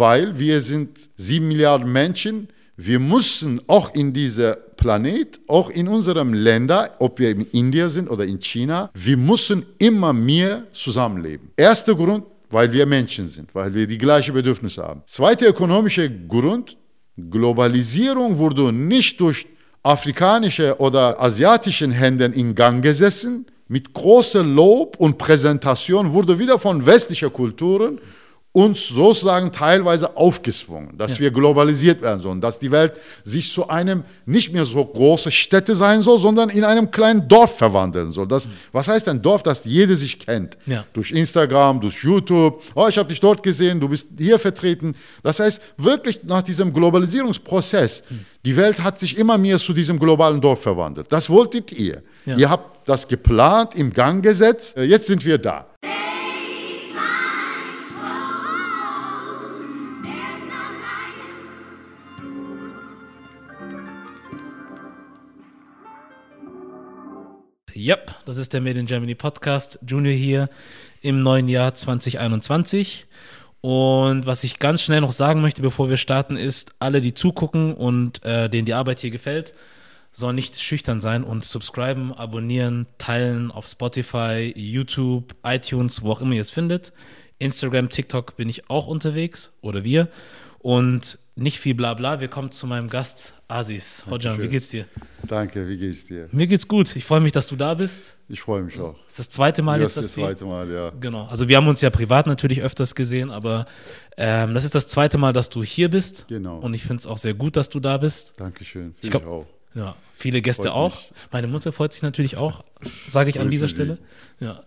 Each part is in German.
weil wir sind sieben Milliarden Menschen. Wir müssen auch in dieser Planet, auch in unserem Länder, ob wir in Indien sind oder in China, wir müssen immer mehr zusammenleben. Erster Grund, weil wir Menschen sind, weil wir die gleichen Bedürfnisse haben. Zweiter ökonomischer Grund, Globalisierung wurde nicht durch afrikanische oder asiatischen Händen in Gang gesessen. Mit großem Lob und Präsentation wurde wieder von westlichen Kulturen uns sozusagen teilweise aufgezwungen, dass ja. wir globalisiert werden sollen, dass die Welt sich zu einem nicht mehr so große Städte sein soll, sondern in einem kleinen Dorf verwandeln soll. Das, mhm. Was heißt ein Dorf, das jeder sich kennt? Ja. Durch Instagram, durch YouTube. Oh, ich habe dich dort gesehen, du bist hier vertreten. Das heißt, wirklich nach diesem Globalisierungsprozess, mhm. die Welt hat sich immer mehr zu diesem globalen Dorf verwandelt. Das wolltet ihr. Ja. Ihr habt das geplant, im Gang gesetzt. Jetzt sind wir da. Yep, das ist der Made in Germany Podcast. Junior hier im neuen Jahr 2021. Und was ich ganz schnell noch sagen möchte, bevor wir starten, ist, alle, die zugucken und äh, denen die Arbeit hier gefällt, sollen nicht schüchtern sein und subscriben, abonnieren, teilen auf Spotify, YouTube, iTunes, wo auch immer ihr es findet. Instagram, TikTok bin ich auch unterwegs oder wir. Und nicht viel Blabla. Wir kommen zu meinem Gast Asis. Hojam, wie geht's dir? Danke, wie geht's dir? Mir geht's gut. Ich freue mich, dass du da bist. Ich freue mich auch. Das ist das zweite Mal jetzt, dass das zweite Mal, ja. Genau. Also wir haben uns ja privat natürlich öfters gesehen, aber ähm, das ist das zweite Mal, dass du hier bist. Genau. Und ich finde es auch sehr gut, dass du da bist. Dankeschön. Ich glaube auch. Ja, viele Gäste freut auch. Mich. Meine Mutter freut sich natürlich auch, sage ich an dieser Stelle. Ja.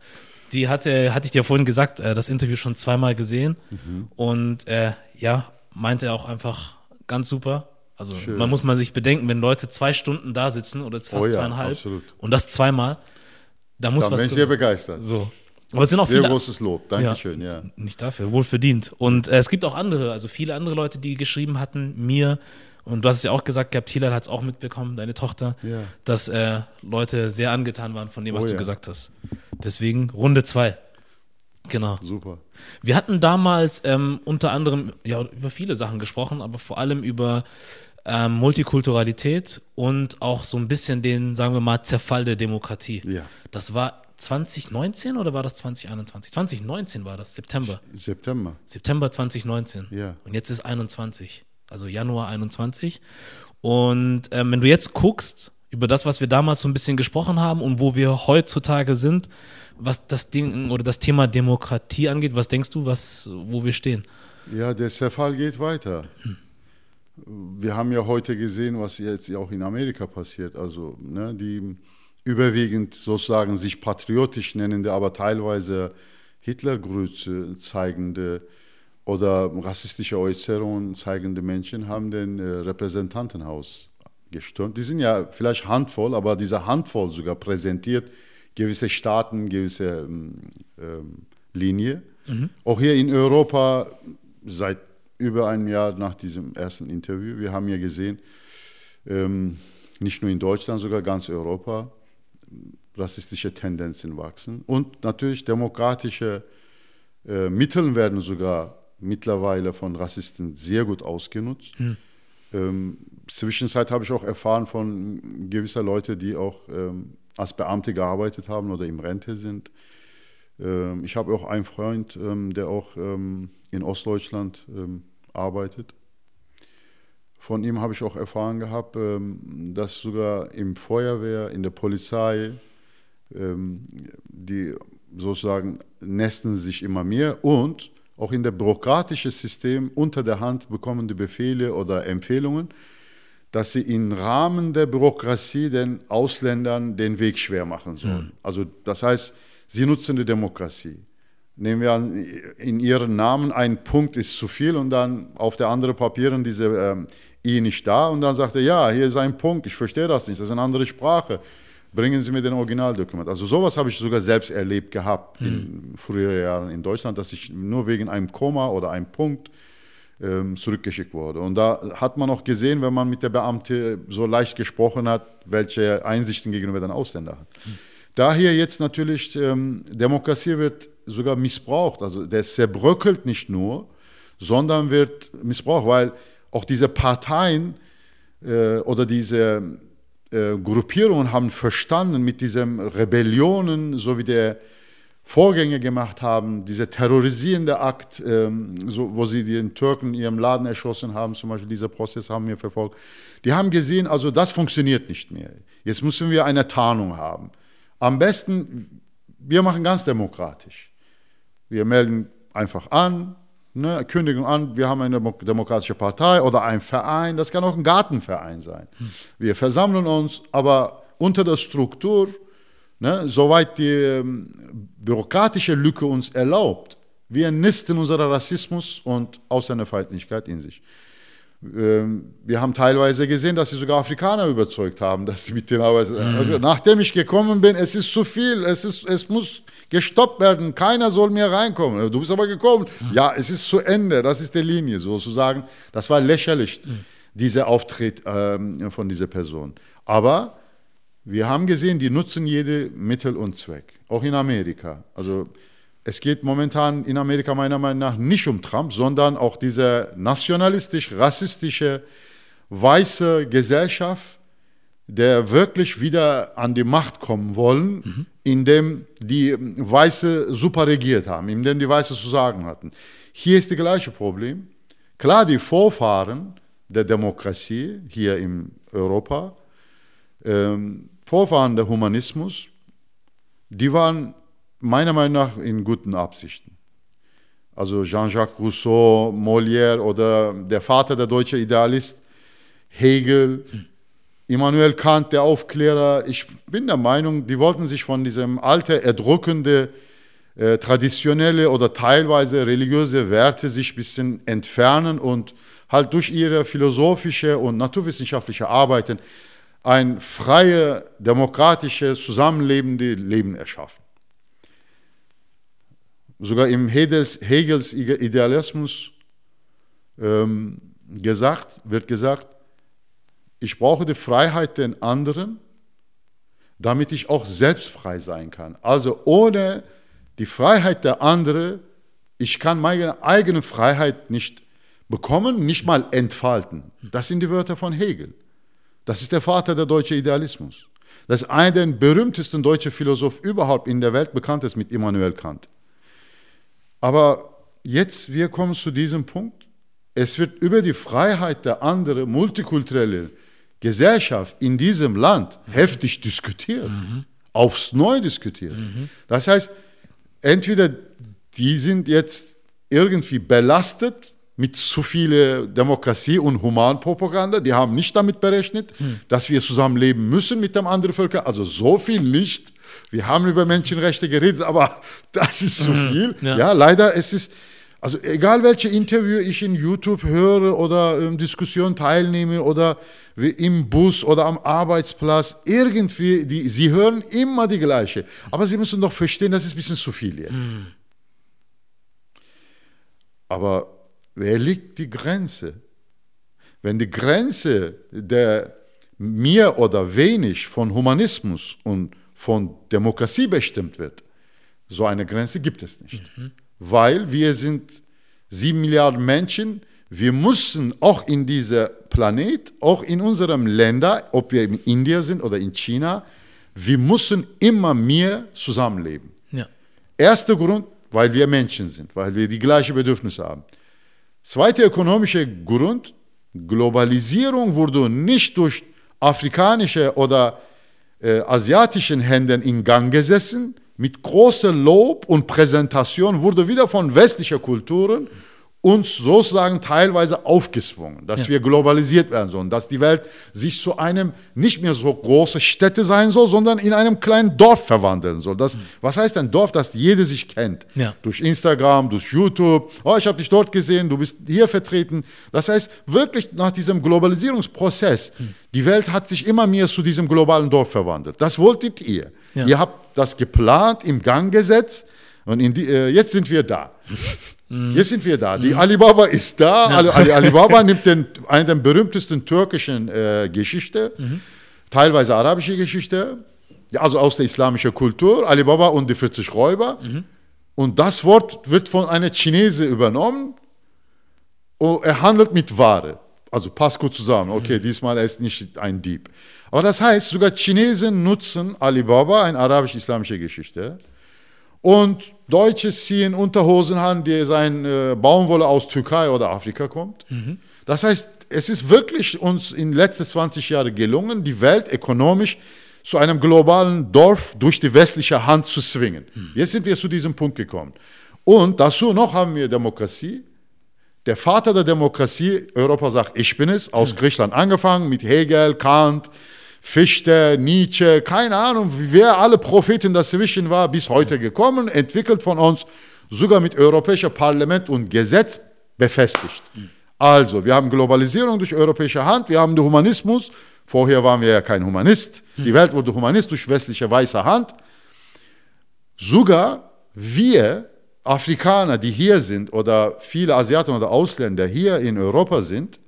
Die hatte, hatte ich dir vorhin gesagt, äh, das Interview schon zweimal gesehen mhm. und äh, ja, meinte auch einfach ganz super also Schön. man muss mal sich bedenken, wenn Leute zwei Stunden da sitzen oder fast oh ja, zweieinhalb absolut. und das zweimal, da muss Dann was. bin ich sehr begeistert. So. Aber es sind auch sehr viele. großes Lob, Dankeschön, ja. ja. Nicht dafür, wohl verdient. Und äh, es gibt auch andere, also viele andere Leute, die geschrieben hatten, mir, und du hast es ja auch gesagt gehabt, Hilal hat es auch mitbekommen, deine Tochter, ja. dass äh, Leute sehr angetan waren von dem, was oh, du ja. gesagt hast. Deswegen Runde zwei. Genau. Super. Wir hatten damals ähm, unter anderem ja, über viele Sachen gesprochen, aber vor allem über ähm, Multikulturalität und auch so ein bisschen den, sagen wir mal, Zerfall der Demokratie. Ja. Das war 2019 oder war das 2021? 2019 war das, September. September. September 2019. Ja. Und jetzt ist 21, also Januar 21. Und ähm, wenn du jetzt guckst, über das, was wir damals so ein bisschen gesprochen haben und wo wir heutzutage sind, was das Ding oder das Thema Demokratie angeht, was denkst du, was, wo wir stehen? Ja, der Zerfall geht weiter. Wir haben ja heute gesehen, was jetzt auch in Amerika passiert. Also ne, die überwiegend sozusagen sich patriotisch nennende, aber teilweise Hitlergrüße zeigende oder rassistische Äußerungen zeigende Menschen haben den äh, Repräsentantenhaus gestürmt. Die sind ja vielleicht Handvoll, aber diese Handvoll sogar präsentiert gewisse Staaten, gewisse ähm, ähm, Linie. Mhm. Auch hier in Europa seit über ein Jahr nach diesem ersten Interview. Wir haben ja gesehen, ähm, nicht nur in Deutschland, sogar ganz Europa, rassistische Tendenzen wachsen. Und natürlich demokratische äh, Mittel werden sogar mittlerweile von Rassisten sehr gut ausgenutzt. Hm. Ähm, Zwischenzeit habe ich auch erfahren von gewisser Leute, die auch ähm, als Beamte gearbeitet haben oder im Rente sind. Ähm, ich habe auch einen Freund, ähm, der auch ähm, in Ostdeutschland arbeitet. Von ihm habe ich auch erfahren gehabt, dass sogar im Feuerwehr, in der Polizei, die sozusagen nesten sich immer mehr und auch in der bürokratischen System unter der Hand bekommen die Befehle oder Empfehlungen, dass sie im Rahmen der Bürokratie den Ausländern den Weg schwer machen sollen. Mhm. Also das heißt, sie nutzen die Demokratie nehmen wir an, in ihren Namen ein Punkt ist zu viel und dann auf der anderen Papieren diese ähm, I nicht da und dann sagt er, ja, hier ist ein Punkt, ich verstehe das nicht, das ist eine andere Sprache. Bringen Sie mir den Originaldokument. Also sowas habe ich sogar selbst erlebt gehabt mhm. in früheren Jahren in Deutschland, dass ich nur wegen einem Komma oder einem Punkt zurückgeschickt wurde. Und da hat man auch gesehen, wenn man mit der Beamte so leicht gesprochen hat, welche Einsichten gegenüber den Ausländern hat. Mhm. Daher jetzt natürlich, ähm, Demokratie wird sogar missbraucht. Also der zerbröckelt nicht nur, sondern wird missbraucht, weil auch diese Parteien äh, oder diese äh, Gruppierungen haben verstanden mit diesen Rebellionen, so wie der Vorgänge gemacht haben, dieser terrorisierende Akt, ähm, so, wo sie den Türken in ihrem Laden erschossen haben, zum Beispiel dieser Prozess haben wir verfolgt, die haben gesehen, also das funktioniert nicht mehr. Jetzt müssen wir eine Tarnung haben. Am besten, wir machen ganz demokratisch. Wir melden einfach an, ne, Kündigung an, wir haben eine demokratische Partei oder ein Verein, das kann auch ein Gartenverein sein. Wir versammeln uns, aber unter der Struktur, ne, soweit die ähm, bürokratische Lücke uns erlaubt, wir nisten unseren Rassismus und Ausländerfeindlichkeit in sich. Ähm, wir haben teilweise gesehen, dass sie sogar Afrikaner überzeugt haben, dass sie mit denen arbeiten. Mhm. Also, nachdem ich gekommen bin, es ist zu viel, es, ist, es muss gestoppt werden, keiner soll mehr reinkommen. Du bist aber gekommen. Mhm. Ja, es ist zu Ende, das ist die Linie sozusagen. Das war lächerlich, mhm. dieser Auftritt ähm, von dieser Person. Aber wir haben gesehen, die nutzen jede Mittel und Zweck, auch in Amerika. Also es geht momentan in Amerika meiner Meinung nach nicht um Trump, sondern auch diese nationalistisch-rassistische weiße Gesellschaft, der wirklich wieder an die Macht kommen wollen, mhm. indem die Weiße super regiert haben, indem die Weiße zu sagen hatten. Hier ist das gleiche Problem. Klar, die Vorfahren der Demokratie hier in Europa, ähm, Vorfahren der Humanismus, die waren meiner Meinung nach in guten Absichten. Also Jean-Jacques Rousseau, Molière oder der Vater der deutschen Idealist, Hegel, Immanuel Kant, der Aufklärer. Ich bin der Meinung, die wollten sich von diesem alten, erdrückende, äh, traditionelle oder teilweise religiöse Werte sich ein bisschen entfernen und halt durch ihre philosophische und naturwissenschaftliche Arbeiten ein freie, demokratisches, zusammenlebende Leben erschaffen sogar im Hegels, Hegels Idealismus ähm, gesagt, wird gesagt, ich brauche die Freiheit den anderen, damit ich auch selbst frei sein kann. Also ohne die Freiheit der anderen, ich kann meine eigene Freiheit nicht bekommen, nicht mal entfalten. Das sind die Wörter von Hegel. Das ist der Vater der deutschen Idealismus. Das ist einer der berühmtesten deutschen Philosophen überhaupt in der Welt, bekannt ist mit Immanuel Kant. Aber jetzt, wir kommen zu diesem Punkt. Es wird über die Freiheit der anderen multikulturelle Gesellschaft in diesem Land mhm. heftig diskutiert, mhm. aufs Neue diskutiert. Mhm. Das heißt, entweder die sind jetzt irgendwie belastet mit zu viel Demokratie und Humanpropaganda. Die haben nicht damit berechnet, hm. dass wir zusammenleben müssen mit dem anderen Völker. Also so viel nicht. Wir haben über Menschenrechte geredet, aber das ist zu mhm. viel. Ja. ja, leider es ist also egal welche Interview ich in YouTube höre oder in Diskussion teilnehme oder im Bus oder am Arbeitsplatz, irgendwie, die, sie hören immer die gleiche. Aber sie müssen doch verstehen, das ist ein bisschen zu viel jetzt. Mhm. Aber wer liegt die Grenze? Wenn die Grenze der mir oder wenig von Humanismus und von Demokratie bestimmt wird. So eine Grenze gibt es nicht. Mhm. Weil wir sind sieben Milliarden Menschen, wir müssen auch in dieser Planet, auch in unserem Länder, ob wir in Indien sind oder in China, wir müssen immer mehr zusammenleben. Ja. Erster Grund, weil wir Menschen sind, weil wir die gleichen Bedürfnisse haben. Zweiter ökonomischer Grund, Globalisierung wurde nicht durch afrikanische oder äh, asiatischen Händen in Gang gesessen. Mit großem Lob und Präsentation wurde wieder von westlichen Kulturen uns sozusagen teilweise aufgezwungen, dass ja. wir globalisiert werden sollen, dass die Welt sich zu einem nicht mehr so große Städte sein soll, sondern in einem kleinen Dorf verwandeln soll. Das, mhm. Was heißt ein Dorf, das jeder sich kennt? Ja. Durch Instagram, durch YouTube. Oh, ich habe dich dort gesehen, du bist hier vertreten. Das heißt, wirklich nach diesem Globalisierungsprozess, mhm. die Welt hat sich immer mehr zu diesem globalen Dorf verwandelt. Das wolltet ihr. Ja. Ihr habt das geplant, im Gang gesetzt und die, äh, jetzt sind wir da. Mhm. Jetzt sind wir da. Die mhm. Alibaba ist da. Ja. Ali, Alibaba nimmt den, einen der berühmtesten türkischen äh, Geschichte, mhm. teilweise arabische Geschichte, also aus der islamischen Kultur, Alibaba und die 40 Räuber. Mhm. Und das Wort wird von einer Chinese übernommen. oh, er handelt mit Ware. Also passt gut zusammen. Okay, diesmal er ist nicht ein Dieb. Aber das heißt, sogar Chinesen nutzen Alibaba, eine arabisch-islamische Geschichte. Und Deutsche ziehen Unterhosen an, die sein äh, Baumwolle aus Türkei oder Afrika kommt. Das heißt, es ist wirklich uns in den letzten 20 Jahren gelungen, die Welt ökonomisch zu einem globalen Dorf durch die westliche Hand zu zwingen. Jetzt sind wir zu diesem Punkt gekommen. Und dazu noch haben wir Demokratie. Der Vater der Demokratie, Europa sagt, ich bin es, aus Griechenland angefangen, mit Hegel, Kant, Fichte, Nietzsche, keine Ahnung, wer alle Propheten dazwischen war, bis heute gekommen, entwickelt von uns, sogar mit europäischem Parlament und Gesetz befestigt. Also, wir haben Globalisierung durch europäische Hand, wir haben den Humanismus, vorher waren wir ja kein Humanist, die Welt wurde Humanist durch westliche weiße Hand. Sogar wir Afrikaner, die hier sind, oder viele Asiaten oder Ausländer hier in Europa sind,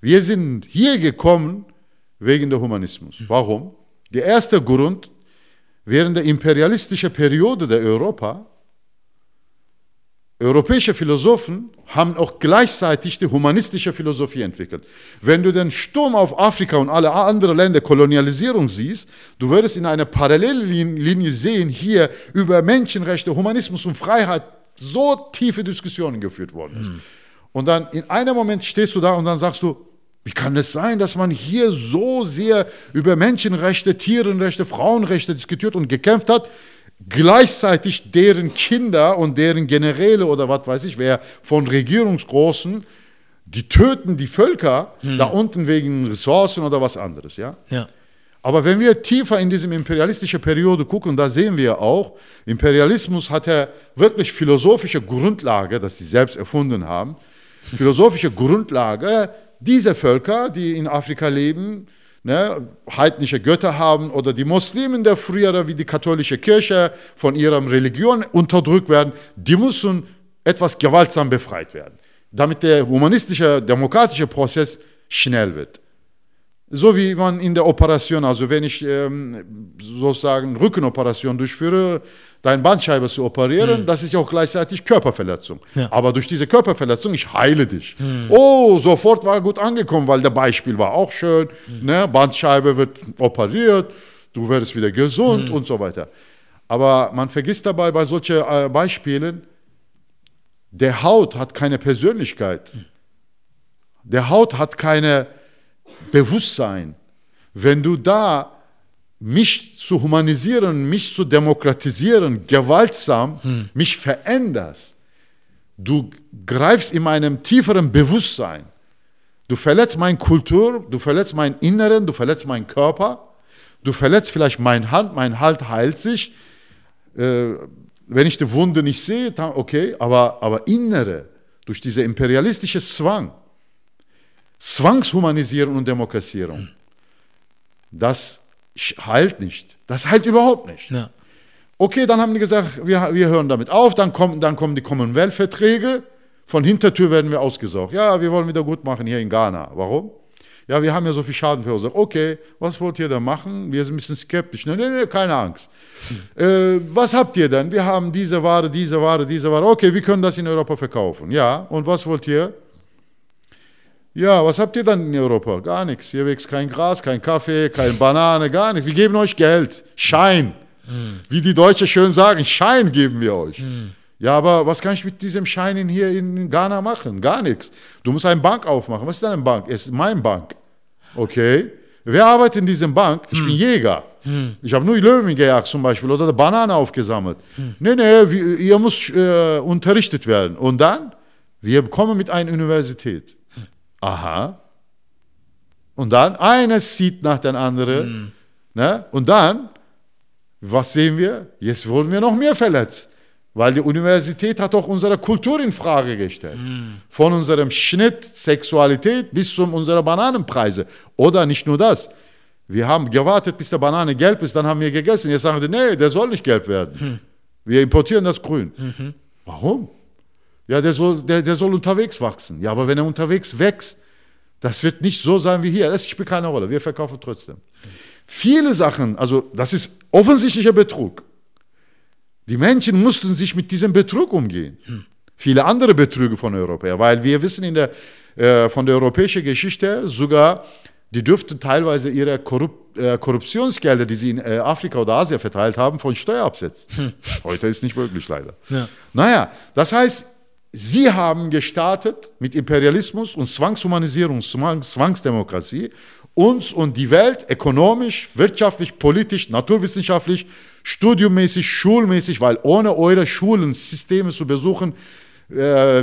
wir sind hier gekommen wegen des Humanismus. Warum? Der erste Grund, während der imperialistischen Periode der Europa, europäische Philosophen haben auch gleichzeitig die humanistische Philosophie entwickelt. Wenn du den Sturm auf Afrika und alle anderen Länder Kolonialisierung siehst, du würdest in einer Parallellinie sehen, hier über Menschenrechte, Humanismus und Freiheit so tiefe Diskussionen geführt worden ist. Und dann in einem Moment stehst du da und dann sagst du, wie kann es sein, dass man hier so sehr über Menschenrechte, Tierenrechte, Frauenrechte diskutiert und gekämpft hat, gleichzeitig deren Kinder und deren Generäle oder was weiß ich wer von Regierungsgroßen, die töten die Völker da unten wegen Ressourcen oder was anderes, ja? Ja. Aber wenn wir tiefer in diesem imperialistischen Periode gucken, da sehen wir auch, Imperialismus hat ja wirklich philosophische Grundlage, dass sie selbst erfunden haben, philosophische Grundlage, diese Völker, die in Afrika leben, ne, heidnische Götter haben oder die Muslimen der frühere wie die katholische Kirche von ihrer Religion unterdrückt werden, die müssen etwas gewaltsam befreit werden, damit der humanistische, demokratische Prozess schnell wird. So wie man in der Operation, also wenn ich ähm, sozusagen Rückenoperation durchführe, deine Bandscheibe zu operieren, das ist ja auch gleichzeitig Körperverletzung. Ja. Aber durch diese Körperverletzung, ich heile dich. Oh, sofort war gut angekommen, weil der Beispiel war auch schön. Ne? Bandscheibe wird operiert, du wirst wieder gesund und so weiter. Aber man vergisst dabei bei solchen äh, Beispielen, der Haut hat keine Persönlichkeit. Der Haut hat keine Bewusstsein. Wenn du da mich zu humanisieren, mich zu demokratisieren, gewaltsam mich veränderst, du greifst in meinem tieferen Bewusstsein. Du verletzt meine Kultur, du verletzt meinen Inneren, du verletzt meinen Körper, du verletzt vielleicht meine Hand, mein Halt heilt sich. Äh, wenn ich die Wunde nicht sehe, dann okay, aber, aber Innere, durch diese imperialistische Zwang, Zwangshumanisierung und Demokratisierung, das heilt nicht. Das heilt überhaupt nicht. Ja. Okay, dann haben die gesagt, wir, wir hören damit auf, dann kommen, dann kommen die Commonwealth-Verträge, von Hintertür werden wir ausgesaugt. Ja, wir wollen wieder gut machen hier in Ghana. Warum? Ja, wir haben ja so viel Schaden verursacht. Okay, was wollt ihr da machen? Wir sind ein bisschen skeptisch. Nein, nein, nein keine Angst. Äh, was habt ihr denn? Wir haben diese Ware, diese Ware, diese Ware. Okay, wir können das in Europa verkaufen. Ja, und was wollt ihr? Ja, was habt ihr dann in Europa? Gar nichts. Hier wächst kein Gras, kein Kaffee, keine Banane, gar nichts. Wir geben euch Geld. Schein. Wie die Deutschen schön sagen, Schein geben wir euch. Ja, aber was kann ich mit diesem Schein in hier in Ghana machen? Gar nichts. Du musst eine Bank aufmachen. Was ist denn eine Bank? Es ist meine Bank. Okay. Wer arbeitet in diesem Bank? Ich bin Jäger. Ich habe nur Löwen gejagt zum Beispiel oder eine Banane aufgesammelt. Nee, nee, wir, ihr müsst äh, unterrichtet werden. Und dann? Wir kommen mit einer Universität. Aha. Und dann, eines zieht nach dem anderen. Ne? Und dann, was sehen wir? Jetzt wurden wir noch mehr verletzt. Weil die Universität hat auch unsere Kultur in Frage gestellt. Von unserem Schnitt, Sexualität bis zu unserer Bananenpreise. Oder nicht nur das. Wir haben gewartet, bis der Banane gelb ist, dann haben wir gegessen. Jetzt sagen die, nee, der soll nicht gelb werden. Wir importieren das grün. Warum? Ja, der soll, der, der soll unterwegs wachsen. Ja, aber wenn er unterwegs wächst, das wird nicht so sein wie hier. Das spielt keine Rolle. Wir verkaufen trotzdem. Viele Sachen, also das ist offensichtlicher Betrug. Die Menschen mussten sich mit diesem Betrug umgehen. viele andere Betrüge von Europäern, weil wir wissen in der, äh, von der europäischen Geschichte sogar, die dürften teilweise ihre Korrup äh, Korruptionsgelder, die sie in äh, Afrika oder Asien verteilt haben, von Steuer absetzen. Hm. Heute ist nicht möglich, leider. Ja. Naja, das heißt, sie haben gestartet mit Imperialismus und Zwangshumanisierung, Zwangsdemokratie uns und die Welt ökonomisch, wirtschaftlich, politisch, naturwissenschaftlich, studiummäßig, schulmäßig, weil ohne eure Schulensysteme zu besuchen, äh,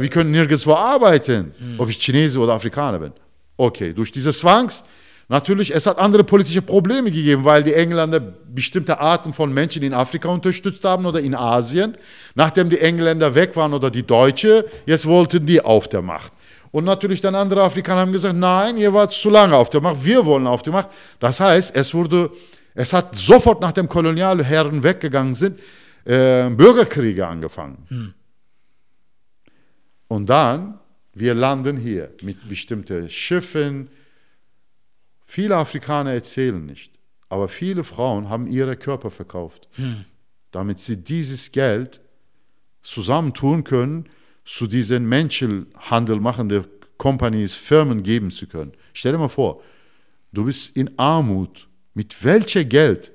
wir können nirgendwo arbeiten, mhm. ob ich Chinese oder Afrikaner bin. Okay, durch diese Zwangs, natürlich, es hat andere politische Probleme gegeben, weil die Engländer bestimmte Arten von Menschen in Afrika unterstützt haben oder in Asien. Nachdem die Engländer weg waren oder die Deutsche, jetzt wollten die auf der Macht. Und natürlich dann andere Afrikaner haben gesagt, nein, ihr wart zu lange auf der Macht, wir wollen auf der Macht. Das heißt, es wurde, es hat sofort nach dem Kolonialherren weggegangen sind, äh, Bürgerkriege angefangen. Hm. Und dann, wir landen hier mit bestimmten Schiffen. Viele Afrikaner erzählen nicht, aber viele Frauen haben ihre Körper verkauft, hm. damit sie dieses Geld zusammentun können, zu diesen Menschenhandel machenden Companies, Firmen geben zu können. Stell dir mal vor, du bist in Armut. Mit welchem Geld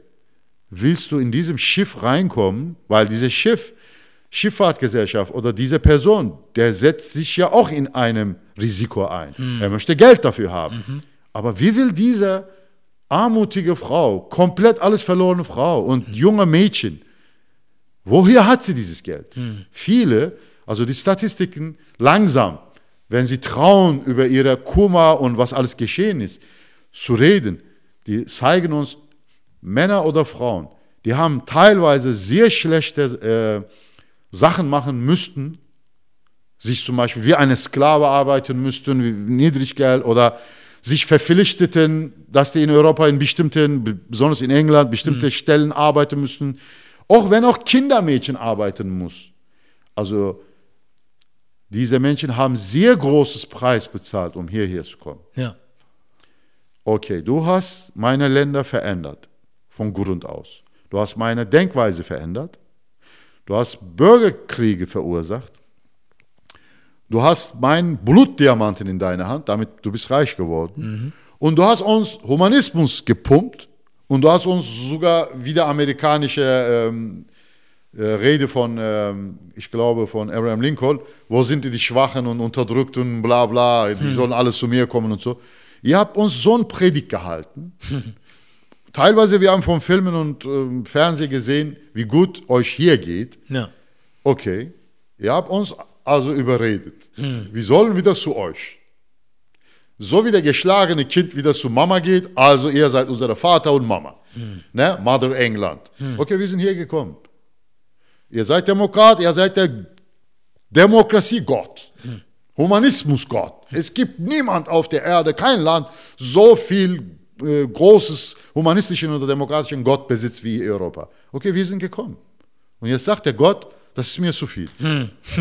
willst du in diesem Schiff reinkommen? Weil dieses Schiff, Schifffahrtgesellschaft oder diese Person, der setzt sich ja auch in einem Risiko ein. Mhm. Er möchte Geld dafür haben. Mhm. Aber wie will diese armutige Frau, komplett alles verlorene Frau und mhm. junge Mädchen, woher hat sie dieses Geld? Mhm. Viele also die Statistiken langsam, wenn sie trauen, über ihre Kummer und was alles geschehen ist, zu reden, die zeigen uns, Männer oder Frauen, die haben teilweise sehr schlechte äh, Sachen machen müssten, sich zum Beispiel wie eine Sklave arbeiten müssten, wie Niedriggeld oder sich verpflichteten, dass die in Europa in bestimmten, besonders in England, bestimmte mhm. Stellen arbeiten müssten, auch wenn auch Kindermädchen arbeiten muss. Also diese Menschen haben sehr großes Preis bezahlt, um hierher zu kommen. Ja. Okay, du hast meine Länder verändert, von Grund aus. Du hast meine Denkweise verändert. Du hast Bürgerkriege verursacht. Du hast meinen Blutdiamanten in deiner Hand, damit du bist reich geworden. Mhm. Und du hast uns Humanismus gepumpt und du hast uns sogar wieder amerikanische ähm, äh, Rede von, ähm, ich glaube, von Abraham Lincoln, wo sind die Schwachen und Unterdrückten, bla bla, die hm. sollen alle zu mir kommen und so. Ihr habt uns so ein Predigt gehalten. Teilweise, wir haben von Filmen und ähm, Fernsehen gesehen, wie gut euch hier geht. Ja. Okay, ihr habt uns also überredet. Hm. Wir sollen wieder zu euch. So wie der geschlagene Kind wieder zu Mama geht, also ihr seid unser Vater und Mama. Hm. Ne? Mother England. Hm. Okay, wir sind hier gekommen. Ihr seid Demokrat, ihr seid der Demokratie-Gott, hm. Humanismus-Gott. Es gibt niemand auf der Erde, kein Land, so viel äh, großes humanistischen oder demokratischen Gott besitzt wie Europa. Okay, wir sind gekommen. Und jetzt sagt der Gott, das ist mir zu viel. Hm.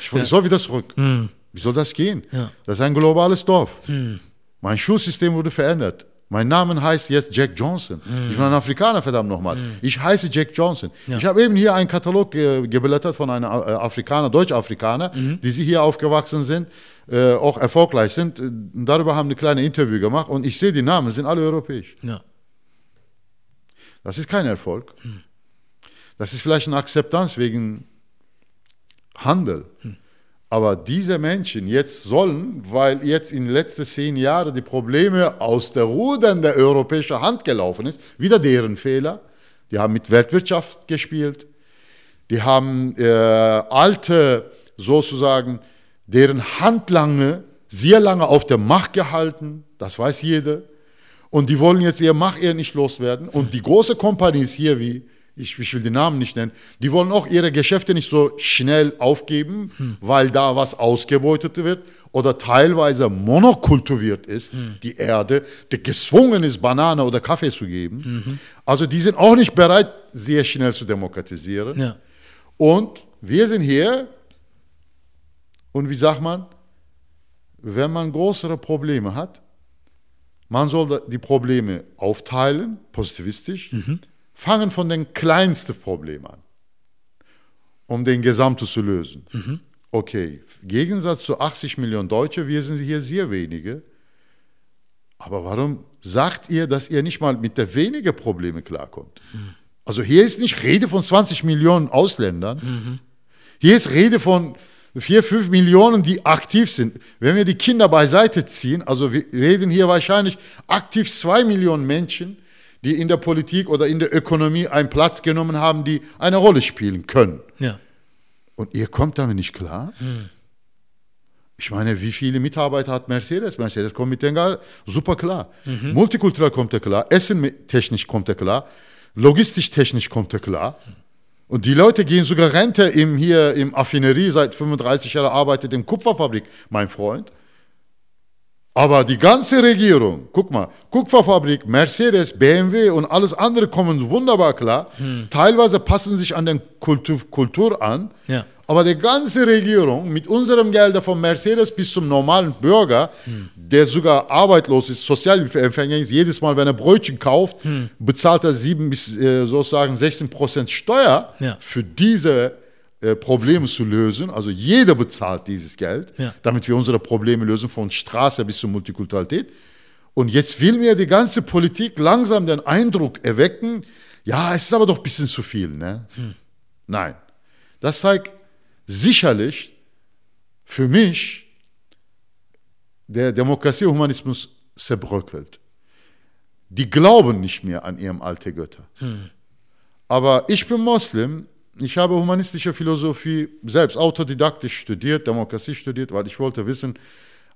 ich soll wieder zurück. Hm. Wie soll das gehen? Ja. Das ist ein globales Dorf. Hm. Mein Schulsystem wurde verändert. Mein Name heißt jetzt Jack Johnson. Mm. Ich bin ein Afrikaner, verdammt nochmal. Mm. Ich heiße Jack Johnson. Ja. Ich habe eben hier einen Katalog ge geblättert von einem äh, Afrikaner, Deutsch-Afrikaner, mm. die sie hier aufgewachsen sind, äh, auch erfolgreich sind. Und darüber haben wir eine kleine Interview gemacht und ich sehe, die Namen sind alle europäisch. Ja. Das ist kein Erfolg. Das ist vielleicht eine Akzeptanz wegen Handel. Mm. Aber diese Menschen jetzt sollen, weil jetzt in den letzten zehn Jahren die Probleme aus der Rudern der europäischen Hand gelaufen ist, wieder deren Fehler. Die haben mit Weltwirtschaft gespielt. Die haben äh, alte, sozusagen, deren Handlange sehr lange auf der Macht gehalten. Das weiß jeder. Und die wollen jetzt ihr Macht eher nicht loswerden. Und die große Kompanies hier wie ich, ich, will den Namen nicht nennen, die wollen auch ihre Geschäfte nicht so schnell aufgeben, hm. weil da was ausgebeutet wird oder teilweise monokultiviert ist, hm. die Erde, der gezwungen ist, Banane oder Kaffee zu geben. Mhm. Also die sind auch nicht bereit, sehr schnell zu demokratisieren. Ja. Und wir sind hier und wie sagt man, wenn man größere Probleme hat, man soll die Probleme aufteilen, positivistisch, mhm fangen von den kleinsten Problemen an, um den Gesamten zu lösen. Mhm. Okay, im Gegensatz zu 80 Millionen Deutsche, wir sind hier sehr wenige. Aber warum sagt ihr, dass ihr nicht mal mit der weniger Probleme klarkommt? Also hier ist nicht Rede von 20 Millionen Ausländern. Hier ist Rede von 4, 5 Millionen, die aktiv sind. Wenn wir die Kinder beiseite ziehen, also wir reden hier wahrscheinlich aktiv 2 Millionen Menschen, die in der Politik oder in der Ökonomie einen Platz genommen haben, die eine Rolle spielen können. Ja. Und ihr kommt damit nicht klar? Ich meine, wie viele Mitarbeiter hat Mercedes? Mercedes kommt mit denen super klar. Multikulturell kommt er klar, Essen technisch kommt er klar, logistisch technisch kommt er klar. Und die Leute gehen sogar Rente im, hier im Affinerie, seit 35 Jahren arbeitet in Kupferfabrik, mein Freund. Aber die ganze Regierung, guck mal, Kupferfabrik, Mercedes, BMW und alles andere kommen wunderbar klar. Teilweise passen sich an den Kultur, Kultur an. Ja. Aber die ganze Regierung mit unserem Geld von Mercedes bis zum normalen Bürger, der sogar arbeitslos ist, Sozialhilfeempfänger ist, jedes Mal, wenn er Brötchen kauft, bezahlt er 7 bis äh, sozusagen 16 Prozent Steuer Ja. für diese äh, Probleme zu lösen. Also jeder bezahlt dieses Geld, Ja. damit wir unsere Probleme lösen, von Straße bis zur Multikulturalität. Und jetzt will mir die ganze Politik langsam den Eindruck erwecken, ja, es ist aber doch ein bisschen zu viel. Ne? Nein. Das zeigt sicherlich für mich, der Demokratie und Humanismus zerbröckelt. Die glauben nicht mehr an ihrem alte Götter. Aber ich bin Moslem, ich habe humanistische Philosophie selbst autodidaktisch studiert, Demokratie studiert, weil ich wollte wissen,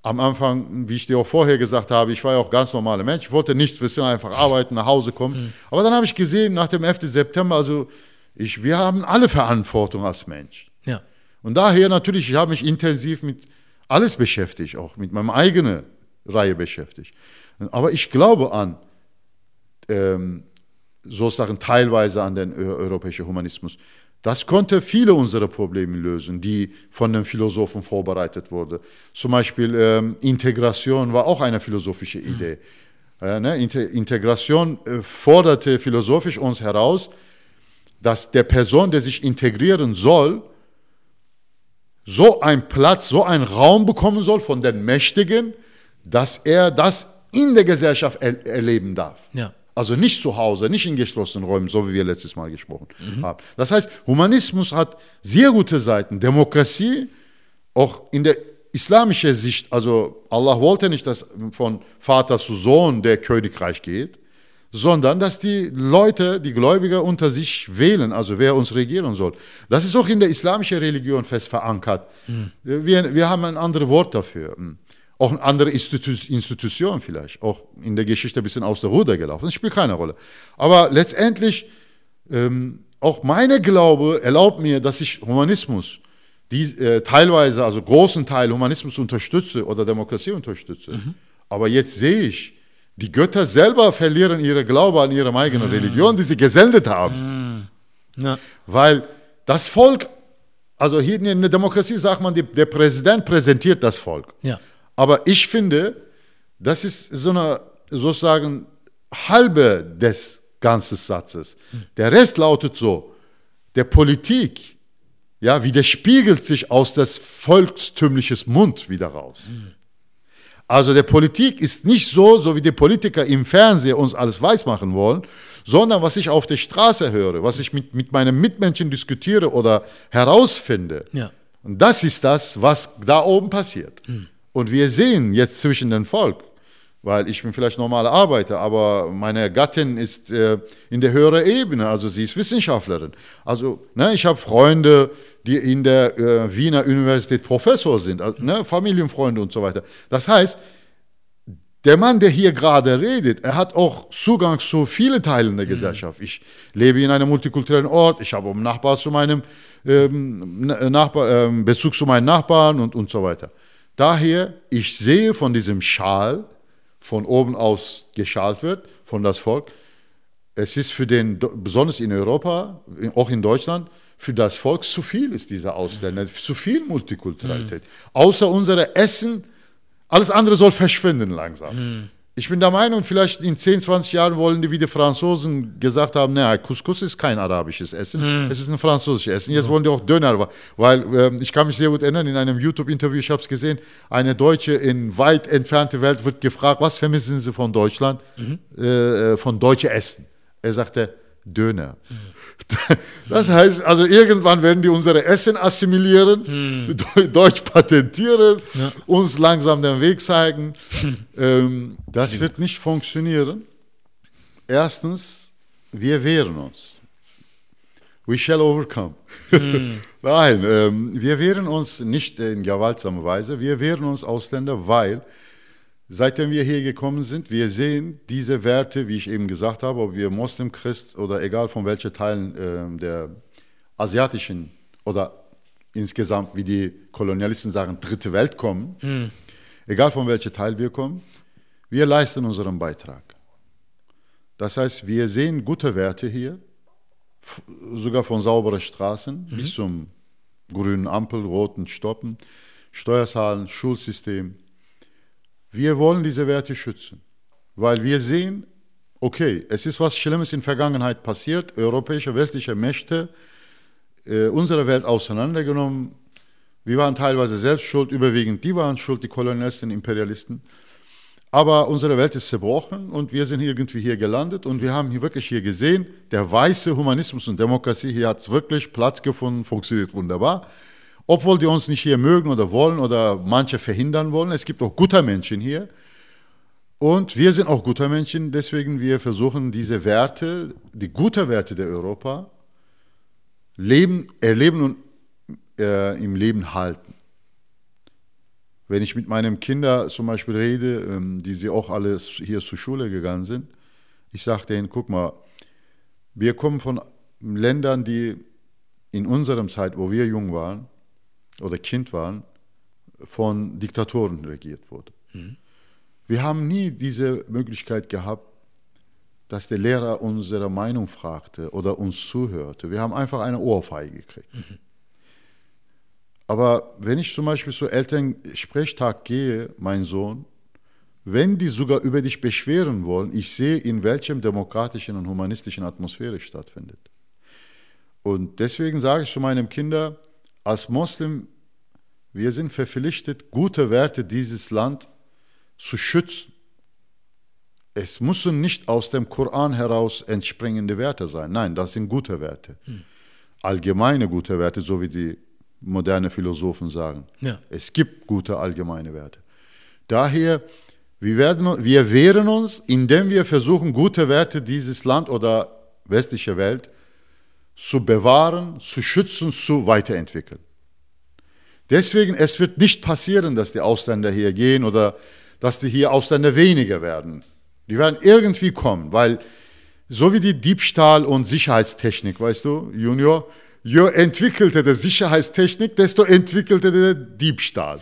am Anfang, wie ich dir auch vorher gesagt habe, ich war ja auch ganz normaler Mensch, ich wollte nichts wissen, einfach arbeiten, nach Hause kommen. Aber dann habe ich gesehen, nach dem 11. September, also ich, wir haben alle Verantwortung als Mensch. Ja. Und daher natürlich, ich habe mich intensiv mit alles beschäftigt, auch mit meiner eigenen Reihe beschäftigt. Aber ich glaube an, ähm, sozusagen teilweise an den eu- europäischen Humanismus. Das konnte viele unserer Probleme lösen, die von den Philosophen vorbereitet wurden. Zum Beispiel ähm, Integration war auch eine philosophische Idee. Äh, ne? Inte Integration äh, forderte philosophisch uns heraus, dass der Person, der sich integrieren soll, so ein Platz, so einen Raum bekommen soll von den Mächtigen, dass er das in der Gesellschaft er erleben darf. Ja. Also nicht zu Hause, nicht in geschlossenen Räumen, so wie wir letztes Mal gesprochen haben. Das heißt, Humanismus hat sehr gute Seiten. Demokratie, auch in der islamischen Sicht, also Allah wollte nicht, dass von Vater zu Sohn der Königreich geht, sondern dass die Leute, die Gläubiger unter sich wählen, also wer uns regieren soll. Das ist auch in der islamischen Religion fest verankert. Wir, wir haben ein anderes Wort dafür. Auch eine andere Institu Institution vielleicht, auch in der Geschichte ein bisschen aus der Ruder gelaufen. Das spielt keine Rolle. Aber letztendlich, ähm, auch meine Glaube erlaubt mir, dass ich Humanismus, die, äh, teilweise, also großen Teil Humanismus unterstütze oder Demokratie unterstütze. Aber jetzt sehe ich, die Götter selber verlieren ihre Glaube an ihre eigene Religion, die sie gesendet haben. Ja. Weil das Volk, also hier in der Demokratie sagt man, der Präsident präsentiert das Volk. Ja. Aber ich finde, das ist so eine sozusagen halbe des ganzen Satzes. Der Rest lautet so: Der Politik, ja, widerspiegelt sich aus des volkstümliches Mund wieder raus. Also der Politik ist nicht so, so wie die Politiker im Fernsehen uns alles weismachen wollen, sondern was ich auf der Straße höre, was ich mit, mit meinen Mitmenschen diskutiere oder herausfinde. Ja. Und das ist das, was da oben passiert. Und wir sehen jetzt zwischen dem Volk, weil ich bin vielleicht normaler Arbeiter, aber meine Gattin ist äh, in der höheren Ebene, also sie ist Wissenschaftlerin. Also ne, ich habe Freunde, die in der äh, Wiener Universität Professor sind, also, ne, Familienfreunde und so weiter. Das heißt, der Mann, der hier gerade redet, er hat auch Zugang zu vielen Teilen der Gesellschaft. Ich lebe in einem multikulturellen Ort, ich habe einen Nachbar zu meinem ähm, Nachbar, ähm, Bezug zu meinen Nachbarn und, und so weiter. Daher, ich sehe von diesem Schal, von oben aus geschalt wird, von das Volk, es ist für den, besonders in Europa, auch in Deutschland, für das Volk zu viel ist dieser Ausländer, zu viel Multikulturalität. Außer unsere Essen, alles andere soll verschwinden langsam. Ich bin der Meinung, vielleicht in 10, 20 Jahren wollen die wie die Franzosen gesagt haben, naja, Couscous ist kein arabisches Essen, es ist ein französisches Essen. Jetzt wollen die auch Döner, weil ähm, ich kann mich sehr gut erinnern, in einem YouTube-Interview, ich habe es gesehen, eine Deutsche in weit entfernte Welt wird gefragt, was vermissen Sie von Deutschland, äh, von deutsche Essen? Er sagte, Döner. Das heißt, also irgendwann werden die unsere Essen assimilieren, Deutsch patentieren, Ja. uns langsam den Weg zeigen. Ähm, das wird nicht funktionieren. Erstens, wir wehren uns. We shall overcome. Nein, ähm, wir wehren uns nicht in gewaltsamer Weise. Wir wehren uns Ausländer, weil seitdem wir hier gekommen sind, wir sehen diese Werte, wie ich eben gesagt habe, ob wir Moslem, Christ oder egal von welchen Teilen ähm, der asiatischen oder insgesamt, wie die Kolonialisten sagen, dritte Welt kommen, egal von welchem Teil wir kommen, wir leisten unseren Beitrag. Das heißt, wir sehen gute Werte hier, sogar von sauberen Straßen bis zum grünen Ampel, roten Stoppen, Steuerzahlen, Schulsystem. Wir wollen diese Werte schützen, weil wir sehen, okay, es ist was Schlimmes in der Vergangenheit passiert, europäische, westliche Mächte äh, unsere Welt auseinandergenommen. Wir waren teilweise selbst schuld, überwiegend die waren schuld, die Kolonialisten, Imperialisten. Aber unsere Welt ist zerbrochen und wir sind irgendwie hier gelandet und wir haben hier wirklich hier gesehen, der weiße Humanismus und Demokratie hier hat wirklich Platz gefunden, funktioniert wunderbar. Obwohl die uns nicht hier mögen oder wollen oder manche verhindern wollen, es gibt auch gute Menschen hier. Und wir sind auch gute Menschen, deswegen wir versuchen diese Werte, die guten Werte der Europa, leben, erleben und äh, im Leben halten. Wenn ich mit meinen Kindern zum Beispiel rede, ähm, die sie auch alle hier zur Schule gegangen sind, ich sage denen, guck mal, wir kommen von Ländern, die in unserer Zeit, wo wir jung waren oder Kind waren, von Diktatoren regiert wurden. Wir haben nie diese Möglichkeit gehabt, dass der Lehrer unsere Meinung fragte oder uns zuhörte. Wir haben einfach eine Ohrfeige gekriegt. Aber wenn ich zum Beispiel zu Elternsprechtag gehe, mein Sohn, wenn die sogar über dich beschweren wollen, ich sehe, in welchem demokratischen und humanistischen Atmosphäre stattfindet. Und deswegen sage ich zu meinen Kindern, als Moslem, wir sind verpflichtet, gute Werte dieses Land zu schützen. Es müssen nicht aus dem Koran heraus entspringende Werte sein. Nein, das sind gute Werte. Allgemeine gute Werte, so wie die moderne Philosophen sagen. Ja. Es gibt gute allgemeine Werte. Daher, wir, werden, wir wehren uns, indem wir versuchen, gute Werte dieses Land oder westliche Welt zu bewahren, zu schützen, zu weiterentwickeln. Deswegen, es wird nicht passieren, dass die Ausländer hier gehen oder dass die hier Ausländer weniger werden. Die werden irgendwie kommen, weil so wie die Diebstahl- und Sicherheitstechnik, weißt du, Junior, je entwickelte der Sicherheitstechnik, desto entwickelte der Diebstahl.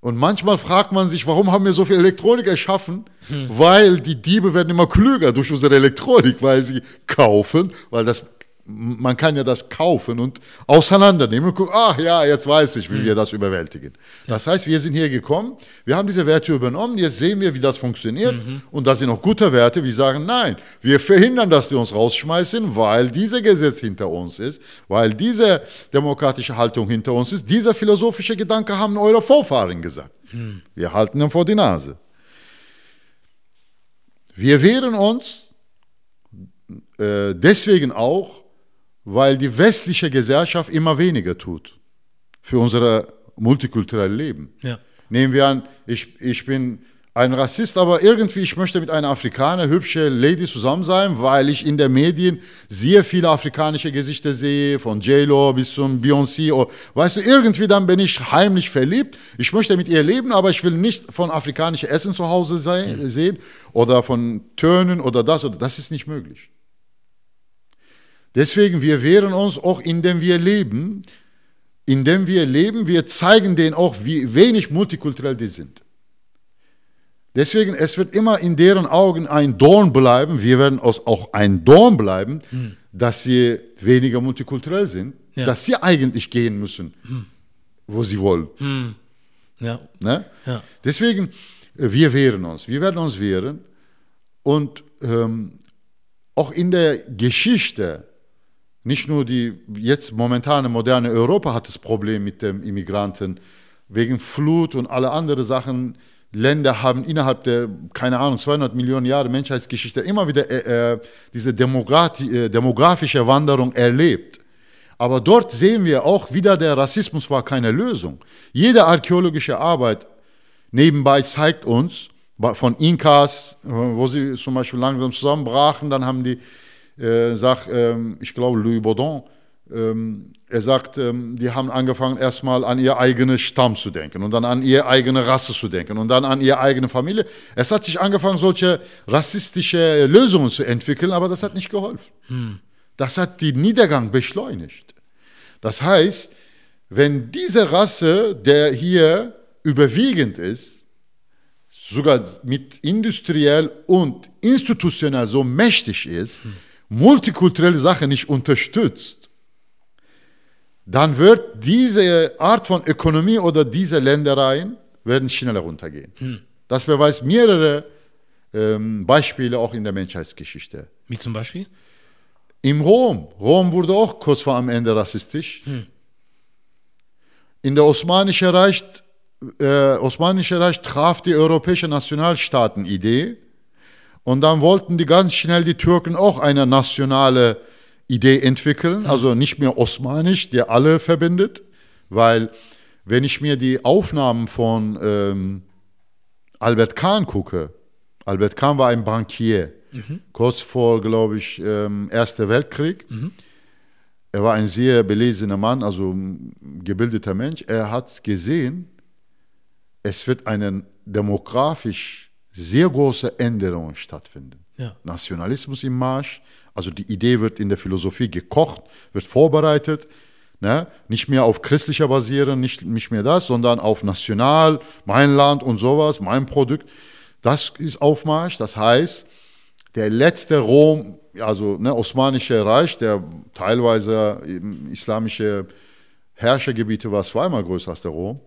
Und manchmal fragt man sich, warum haben wir so viel Elektronik erschaffen? Weil die Diebe werden immer klüger durch unsere Elektronik, weil sie kaufen, weil das man kann ja das kaufen und auseinandernehmen und gucken, ach ja, jetzt weiß ich, wie wir das überwältigen. Das heißt, wir sind hier gekommen, wir haben diese Werte übernommen, jetzt sehen wir, wie das funktioniert und das sind auch gute Werte. Wir sagen, nein, wir verhindern, dass die uns rausschmeißen, weil dieser Gesetz hinter uns ist, weil diese demokratische Haltung hinter uns ist. Dieser philosophische Gedanke haben eure Vorfahren gesagt. Wir halten ihn vor die Nase. Wir wehren uns äh, deswegen auch, weil die westliche Gesellschaft immer weniger tut für unser multikulturelles Leben. Ja. Nehmen wir an, ich, ich bin ein Rassist, aber irgendwie, ich möchte mit einer Afrikaner, hübsche Lady zusammen sein, weil ich in den Medien sehr viele afrikanische Gesichter sehe, von J-Lo bis zum Beyoncé. Oh, Weißt du, irgendwie dann bin ich heimlich verliebt. Ich möchte mit ihr leben, aber ich will nicht von afrikanischem Essen zu Hause sein, sehen oder von Tönen oder das oder das ist nicht möglich. Deswegen, wir wehren uns auch, indem wir leben. Indem wir leben, wir zeigen denen auch, wie wenig multikulturell die sind. Deswegen, es wird immer in deren Augen ein Dorn bleiben, wir werden auch ein Dorn bleiben, dass sie weniger multikulturell sind, Ja. dass sie eigentlich gehen müssen, wo sie wollen. Ja. Ne? Ja. Deswegen, wir wehren uns. Wir werden uns wehren. Und ähm, auch in der Geschichte, nicht nur die jetzt momentane moderne Europa hat das Problem mit dem Immigranten wegen Flut und alle anderen Sachen. Länder haben innerhalb der, keine Ahnung, 200 Millionen Jahre Menschheitsgeschichte immer wieder äh, äh diese äh, demografische Wanderung erlebt. Aber dort sehen wir auch wieder, der Rassismus war keine Lösung. Jede archäologische Arbeit nebenbei zeigt uns, von Inkas, wo sie zum Beispiel langsam zusammenbrachen, dann haben die, äh, sagt, ähm, ich glaube Louis Baudon, ähm, er sagt, ähm, die haben angefangen erstmal an ihr eigenes Stamm zu denken und dann an ihre eigene Rasse zu denken und dann an ihre eigene Familie. Es hat sich angefangen, solche rassistische Lösungen zu entwickeln, aber das hat nicht geholfen. Hm. Das hat den Niedergang beschleunigt. Das heißt, wenn diese Rasse, der hier überwiegend ist, sogar mit industriell und institutionell so mächtig ist, hm. Multikulturelle Sachen nicht unterstützt, dann wird diese Art von Ökonomie oder diese Ländereien werden schneller runtergehen. Hm. Das beweist mehrere ähm, Beispiele auch in der Menschheitsgeschichte. Wie zum Beispiel? Im Rom. Rom wurde auch kurz vor am Ende rassistisch. Hm. In der Osmanischen Reich, äh, Osmanische Reich traf die europäische Nationalstaaten-Idee und dann wollten die ganz schnell die Türken auch eine nationale Idee entwickeln, also nicht mehr osmanisch, der alle verbindet, weil wenn ich mir die Aufnahmen von ähm, Albert Kahn gucke, Albert Kahn war ein Bankier, mhm. kurz vor, glaube ich, ähm, Erster Weltkrieg. Mhm. Er war ein sehr belesener Mann, also gebildeter Mensch. Er hat gesehen, es wird eine demografisch sehr große Änderung stattfinden. Ja. Nationalismus im Marsch, also die Idee wird in der Philosophie gekocht, wird vorbereitet, ne? nicht mehr auf christlicher basieren, nicht, nicht mehr das, sondern auf national, mein Land und sowas, mein Produkt. Das ist Aufmarsch, das heißt, der letzte Rom, also ne, Osmanische Reich, der teilweise islamische Herrschergebiete war zweimal größer als der Rom,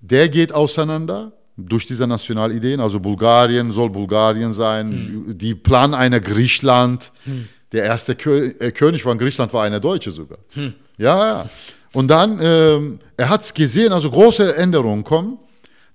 der geht auseinander durch diese Nationalideen. Also Bulgarien soll Bulgarien sein, hm. die planen eine Griechenland. Hm. Der erste Kö äh, König von Griechenland war eine Deutsche sogar. Hm. Ja, ja. Und dann, ähm, er hat es gesehen, also große Änderungen kommen.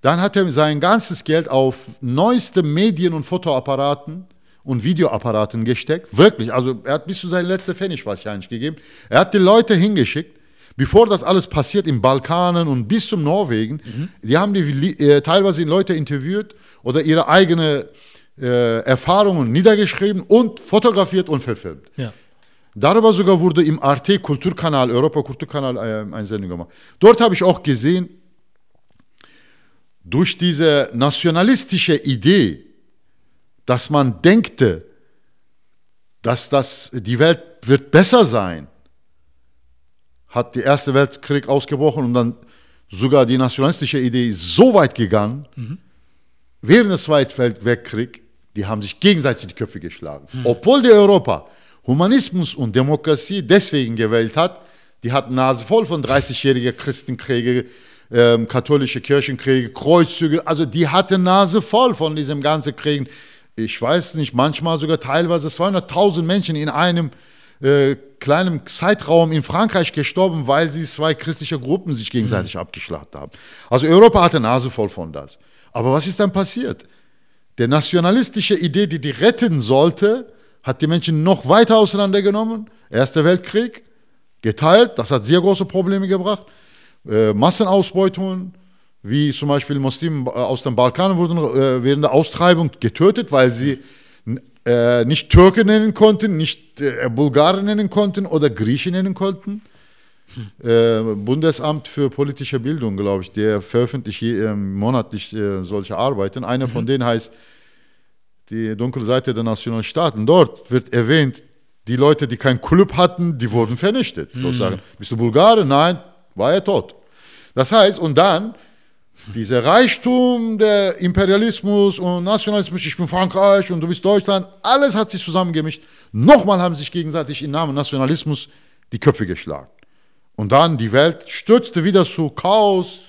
Dann hat er sein ganzes Geld auf neueste Medien- und Fotoapparaten und Videoapparaten gesteckt. Wirklich, also er hat bis zu seinem letzten Pfennig wahrscheinlich gegeben. Er hat die Leute hingeschickt bevor das alles passiert im Balkanen und bis zum Norwegen, mhm. die haben die äh, teilweise Leute interviewt oder ihre eigenen äh, Erfahrungen niedergeschrieben und fotografiert und verfilmt. Ja. Darüber sogar wurde im Arte Kulturkanal, Europa Kulturkanal äh, eine Sendung gemacht. Dort habe ich auch gesehen, durch diese nationalistische Idee, dass man denkte, dass das, die Welt wird besser sein, hat der Erste Weltkrieg ausgebrochen und dann sogar die nationalistische Idee ist so weit gegangen, mhm. während des Zweiten Weltkriegs, die haben sich gegenseitig die Köpfe geschlagen. Mhm. Obwohl die Europa Humanismus und Demokratie deswegen gewählt hat, die hatten Nase voll von 30-jährigen Christenkriege, ähm, katholische Kirchenkriege, Kreuzzüge, also die hatten Nase voll von diesem ganzen Kriegen. Ich weiß nicht, manchmal sogar teilweise 200.000 Menschen in einem äh, kleinem Zeitraum in Frankreich gestorben, weil sie zwei christliche Gruppen sich gegenseitig mhm. abgeschlachtet haben. Also Europa hatte Nase voll von das. Aber was ist dann passiert? Der nationalistische Idee, die die retten sollte, hat die Menschen noch weiter auseinandergenommen. Erster Weltkrieg, geteilt, das hat sehr große Probleme gebracht. Äh, Massenausbeutungen, wie zum Beispiel Muslime aus dem Balkan wurden äh, während der Austreibung getötet, weil sie äh, nicht Türke nennen konnten, nicht äh, Bulgaren nennen konnten oder Griechen nennen konnten. Hm. Äh, Bundesamt für politische Bildung, glaube ich, der veröffentlicht äh, monatlich äh, solche Arbeiten. Einer mhm. von denen heißt Die dunkle Seite der Nationalstaaten. Dort wird erwähnt, die Leute, die keinen Club hatten, die wurden vernichtet. Mhm. Sozusagen. Bist du Bulgare? Nein, war er tot. Das heißt, und dann dieser Reichtum, der Imperialismus und Nationalismus, ich bin Frankreich und du bist Deutschland, alles hat sich zusammengemischt. Nochmal haben sich gegenseitig im Namen Nationalismus die Köpfe geschlagen. Und dann die Welt stürzte wieder zu Chaos,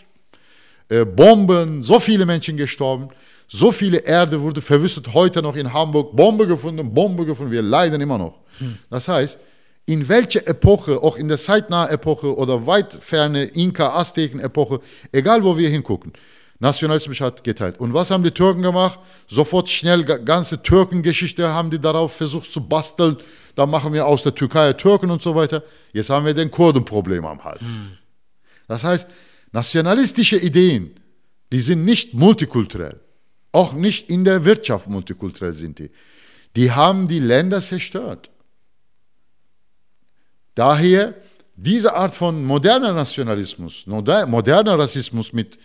äh, Bomben, so viele Menschen gestorben. So viele Erde wurde verwüstet, heute noch in Hamburg, Bombe gefunden, Bombe gefunden, wir leiden immer noch. Das heißt, in welcher Epoche, auch in der zeitnahen Epoche oder weit ferne Inka-Azteken-Epoche, egal wo wir hingucken, Nationalismus hat geteilt. Und was haben die Türken gemacht? Sofort schnell ganze Türkengeschichte haben die darauf versucht zu basteln. Da machen wir aus der Türkei Türken und so weiter. Jetzt haben wir den Kurdenproblem am Hals. Hm. Das heißt, nationalistische Ideen, die sind nicht multikulturell. Auch nicht in der Wirtschaft multikulturell sind die. Die haben die Länder zerstört. Daher diese Art von moderner Nationalismus, moderner Rassismus mit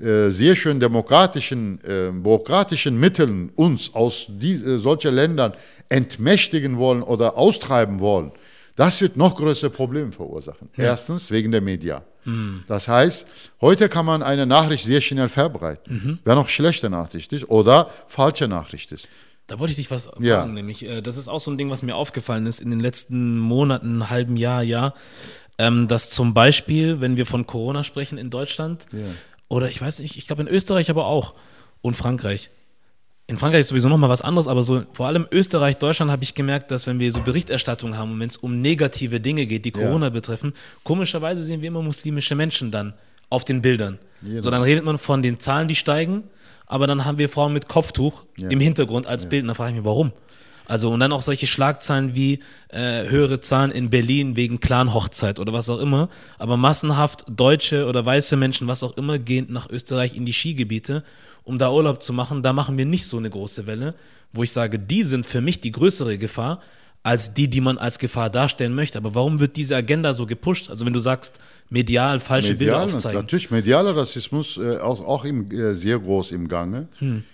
äh, sehr schön demokratischen, äh, bürokratischen Mitteln uns aus die, äh, solcher Ländern entmächtigen wollen oder austreiben wollen, das wird noch größere Probleme verursachen. Ja. Erstens wegen der Media. Mhm. Das heißt, heute kann man eine Nachricht sehr schnell verbreiten, mhm. wer noch schlechte Nachricht ist oder falsche Nachricht ist. Da wollte ich dich was fragen, ja. nämlich, äh, das ist auch so ein Ding, was mir aufgefallen ist in den letzten Monaten, halben Jahr, Jahr, ähm, dass zum Beispiel, wenn wir von Corona sprechen in Deutschland, ja. oder ich weiß nicht, ich glaube in Österreich aber auch und Frankreich. In Frankreich ist sowieso nochmal was anderes, aber so vor allem Österreich, Deutschland habe ich gemerkt, dass wenn wir so Berichterstattung haben und wenn es um negative Dinge geht, die Corona ja. betreffen, komischerweise sehen wir immer muslimische Menschen dann auf den Bildern. Genau. So, dann redet man von den Zahlen, die steigen aber dann haben wir Frauen mit Kopftuch ja. im Hintergrund als. Bild. Und da frage ich mich, warum? Also und dann auch solche Schlagzeilen wie äh, höhere Zahlen in Berlin wegen Clan-Hochzeit oder was auch immer. Aber massenhaft deutsche oder weiße Menschen, was auch immer, gehen nach Österreich in die Skigebiete, um da Urlaub zu machen. Da machen wir nicht so eine große Welle, wo ich sage, die sind für mich die größere Gefahr als die, die man als Gefahr darstellen möchte. Aber warum wird diese Agenda so gepusht? Also wenn du sagst, medial falsche medial, Bilder aufzeigen. Natürlich, medialer Rassismus äh, auch, auch im, äh, sehr groß im Gange. Hm.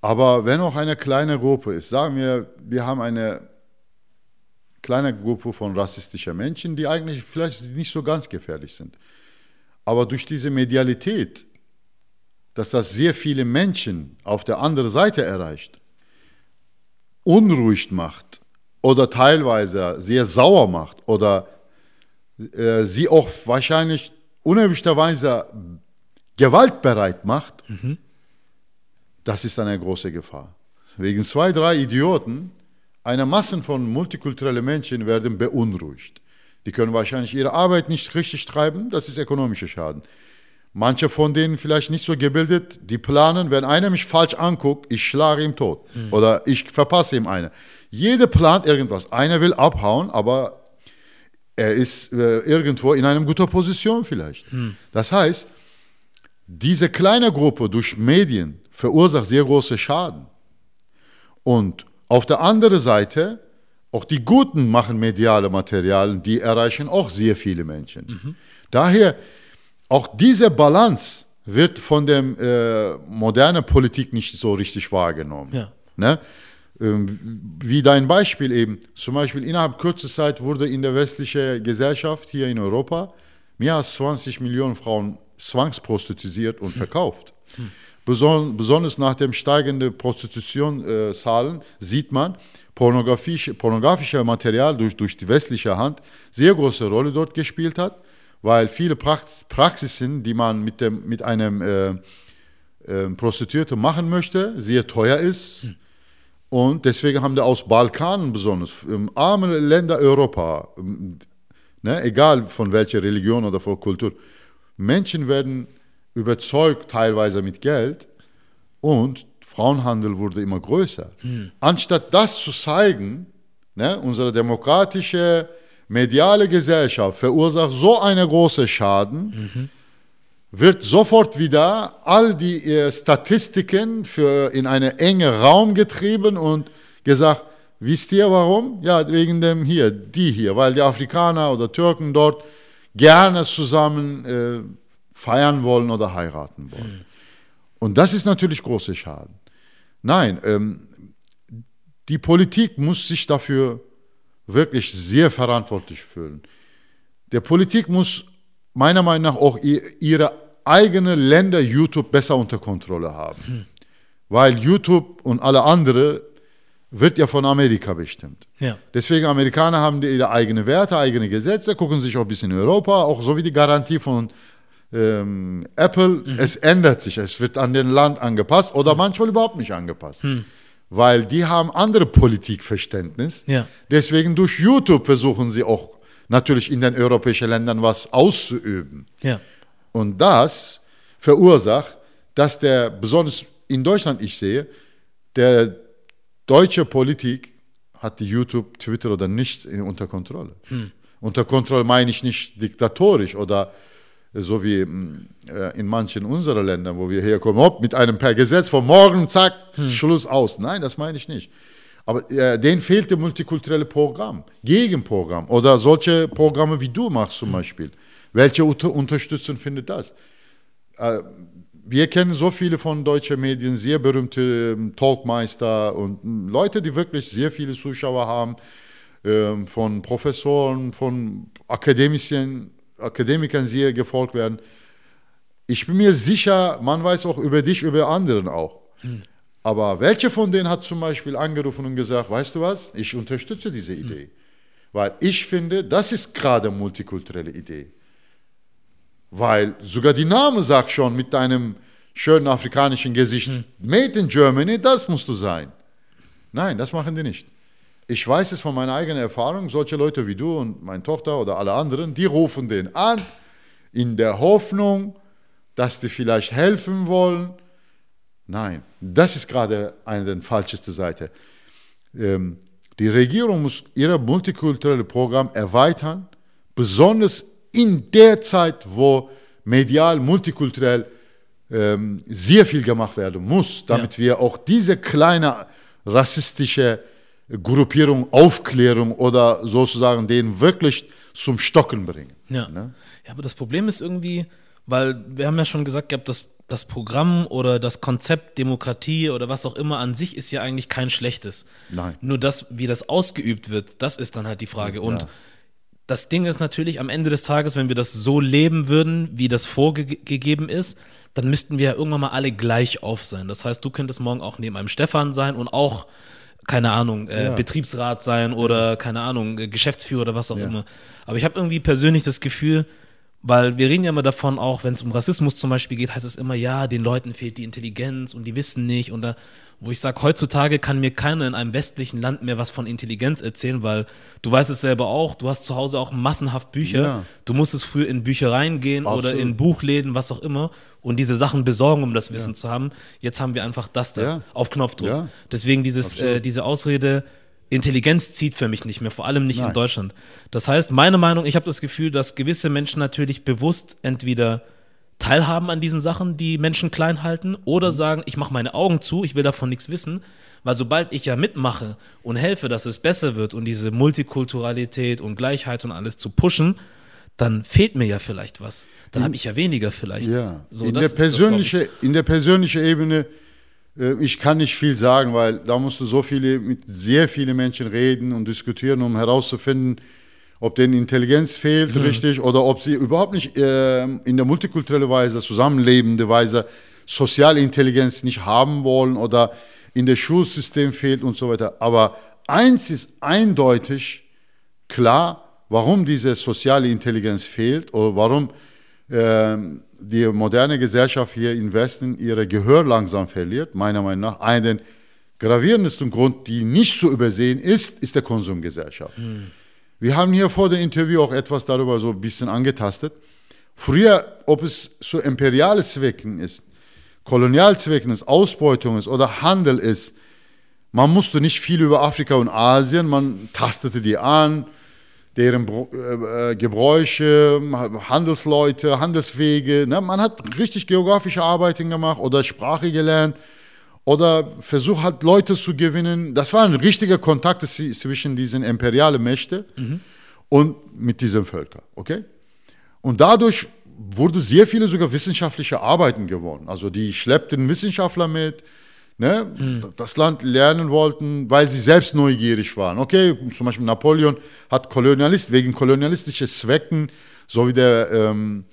Aber wenn auch eine kleine Gruppe ist, sagen wir, wir haben eine kleine Gruppe von rassistischen Menschen, die eigentlich vielleicht nicht so ganz gefährlich sind. Aber durch diese Medialität, dass das sehr viele Menschen auf der anderen Seite erreicht, unruhig macht, oder teilweise sehr sauer macht oder äh, sie auch wahrscheinlich unerwünschterweise gewaltbereit macht, mhm. das ist eine große Gefahr. Wegen zwei, drei Idioten, eine Masse von multikulturellen Menschen werden beunruhigt. Die können wahrscheinlich ihre Arbeit nicht richtig treiben, das ist ökonomischer Schaden. Manche von denen vielleicht nicht so gebildet, die planen, wenn einer mich falsch anguckt, ich schlage ihn tot mhm. oder ich verpasse ihm eine. Jeder plant irgendwas. Einer will abhauen, aber er ist äh, irgendwo in einer guten Position vielleicht. Hm. Das heißt, diese kleine Gruppe durch Medien verursacht sehr große Schaden. Und auf der anderen Seite, auch die Guten machen mediale Materialien, die erreichen auch sehr viele Menschen. Mhm. Daher, auch diese Balance wird von der äh, modernen Politik nicht so richtig wahrgenommen. Ja. Ne? Ähm, wie dein Beispiel eben. Zum Beispiel innerhalb kurzer Zeit wurde in der westlichen Gesellschaft hier in Europa mehr als 20 Millionen Frauen zwangsprostituiert und verkauft. Hm. besonders nach dem steigenden Prostitutionszahlen sieht man, pornografische, pornografische Material durch, durch die westliche Hand sehr große Rolle dort gespielt hat, weil viele Praxisen, die man mit, dem, mit einem äh, äh, Prostituierten machen möchte, sehr teuer ist. Hm und deswegen haben wir aus Balkanen besonders, arme Länder Europa, ne, egal von welcher Religion oder von Kultur, Menschen werden überzeugt, teilweise mit Geld, und Frauenhandel wurde immer größer. Hm. Anstatt das zu zeigen, ne, unsere demokratische, mediale Gesellschaft verursacht so einen großen Schaden, mhm wird sofort wieder all die äh, Statistiken für in einen engen Raum getrieben und gesagt, wisst ihr warum? Ja, wegen dem hier, die hier, weil die Afrikaner oder Türken dort gerne zusammen äh, feiern wollen oder heiraten wollen. Mhm. Und das ist natürlich großer Schaden. Nein, ähm, die Politik muss sich dafür wirklich sehr verantwortlich fühlen. Der Politik muss meiner Meinung nach auch ihre eigene Länder YouTube besser unter Kontrolle haben. Hm. Weil YouTube und alle andere wird ja von Amerika bestimmt. Ja. Deswegen Amerikaner haben ihre eigenen Werte, eigene Gesetze, gucken sich auch ein bisschen in Europa, auch so wie die Garantie von ähm, Apple, es ändert sich, es wird an den Land angepasst oder manchmal überhaupt nicht angepasst. Weil die haben andere Politikverständnis. Ja. Deswegen durch YouTube versuchen sie auch natürlich in den europäischen Ländern was auszuüben. Ja. Und das verursacht, dass der, besonders in Deutschland ich sehe, der deutsche Politik hat die YouTube, Twitter oder nichts unter Kontrolle. Unter Kontrolle meine ich nicht diktatorisch oder so wie mm, äh, in manchen unserer Länder, wo wir herkommen, hopp, mit einem per Gesetz von morgen, zack, Schluss aus. Nein, das meine ich nicht. Aber äh, denen fehlte multikulturelle Programm, Gegenprogramm oder solche Programme wie du machst zum Beispiel. Welche unter Unterstützung findet das? Äh, wir kennen so viele von deutschen Medien, sehr berühmte ähm, Talkmeister und mm, Leute, die wirklich sehr viele Zuschauer haben, ähm, von Professoren, von Akademikern, Akademikern sehr gefolgt werden. Ich bin mir sicher, man weiß auch über dich, über anderen auch. Aber welche von denen hat zum Beispiel angerufen und gesagt, weißt du was, ich unterstütze diese Idee. Weil ich finde, das ist gerade eine multikulturelle Idee. Weil sogar die Name sagt schon mit deinem schönen afrikanischen Gesicht, Made in Germany, das musst du sein. Nein, das machen die nicht. Ich weiß es von meiner eigenen Erfahrung, solche Leute wie du und meine Tochter oder alle anderen, die rufen den an in der Hoffnung, dass die vielleicht helfen wollen. Nein, das ist gerade eine der falscheste Seite. Ähm, die Regierung muss ihr multikulturelle Programm erweitern, besonders in der Zeit, wo medial, multikulturell ähm, sehr viel gemacht werden muss, damit wir auch diese kleine rassistische Gruppierung, Aufklärung oder sozusagen den wirklich zum Stocken bringen. Ja. Ne? ja, aber das Problem ist irgendwie, weil wir haben ja schon gesagt gehabt, dass das Programm oder das Konzept Demokratie oder was auch immer an sich ist ja eigentlich kein schlechtes. Nein. Nur das, wie das ausgeübt wird, das ist dann halt die Frage. Und Ja. Das Ding ist natürlich am Ende des Tages, wenn wir das so leben würden, wie das vorgegeben ist, dann müssten wir ja irgendwann mal alle gleich auf sein. Das heißt, du könntest morgen auch neben einem Stefan sein und auch, keine Ahnung, äh, Ja. Betriebsrat sein oder, keine Ahnung, Geschäftsführer oder was auch Ja. immer. Aber ich habe irgendwie persönlich das Gefühl, weil wir reden ja immer davon, auch wenn es um Rassismus zum Beispiel geht, heißt es immer, ja, den Leuten fehlt die Intelligenz und die wissen nicht. Und da, wo ich sage, heutzutage kann mir keiner in einem westlichen Land mehr was von Intelligenz erzählen, weil du weißt es selber auch, du hast zu Hause auch massenhaft Bücher. Ja. Du musstest früher in Büchereien gehen oder Absolut. in Buchläden, was auch immer, und diese Sachen besorgen, um das Wissen zu haben. Jetzt haben wir einfach das da Ja. auf Knopfdruck. Ja. Deswegen dieses, äh, diese Ausrede, Intelligenz zieht für mich nicht mehr, vor allem nicht in Nein. Deutschland. Das heißt, meine Meinung, ich habe das Gefühl, dass gewisse Menschen natürlich bewusst entweder teilhaben an diesen Sachen, die Menschen klein halten, oder sagen, ich mache meine Augen zu, ich will davon nichts wissen, weil sobald ich ja mitmache und helfe, dass es besser wird und diese Multikulturalität und Gleichheit und alles zu pushen, dann fehlt mir ja vielleicht was. Dann habe ich ja weniger vielleicht. Ja, So, in, der persönliche, in der persönlichen Ebene, ich kann nicht viel sagen, weil da musst du so viele, mit sehr vielen Menschen reden und diskutieren, um herauszufinden, ob denen Intelligenz fehlt, richtig, oder ob sie überhaupt nicht äh, in der multikulturellen Weise, zusammenlebende Weise, soziale Intelligenz nicht haben wollen oder in der Schulsystem fehlt und so weiter. Aber eins ist eindeutig klar, warum diese soziale Intelligenz fehlt oder warum ähm, die moderne Gesellschaft hier im Westen ihre Gehör langsam verliert, meiner Meinung nach. Einen gravierendsten Grund, die nicht zu übersehen ist, ist der Konsumgesellschaft. Wir haben hier vor dem Interview auch etwas darüber so ein bisschen angetastet. Früher, ob es zu imperialen Zwecken ist, Kolonialzwecken ist, Ausbeutung ist oder Handel ist, man musste nicht viel über Afrika und Asien, man tastete die an, deren äh, äh, Gebräuche, Handelsleute, Handelswege. Ne? Man hat richtig geografische Arbeiten gemacht oder Sprache gelernt oder versucht hat, Leute zu gewinnen. Das waren richtige Kontakte zwi- zwischen diesen imperialen Mächten und mit diesen Völkern. Okay? Und dadurch wurde sehr viele sogar wissenschaftliche Arbeiten gewonnen. Also die schleppten Wissenschaftler mit, ne, das Land lernen wollten, weil sie selbst neugierig waren. Okay, zum Beispiel Napoleon hat Kolonialist, wegen kolonialistischer Zwecken, so wie der ähm,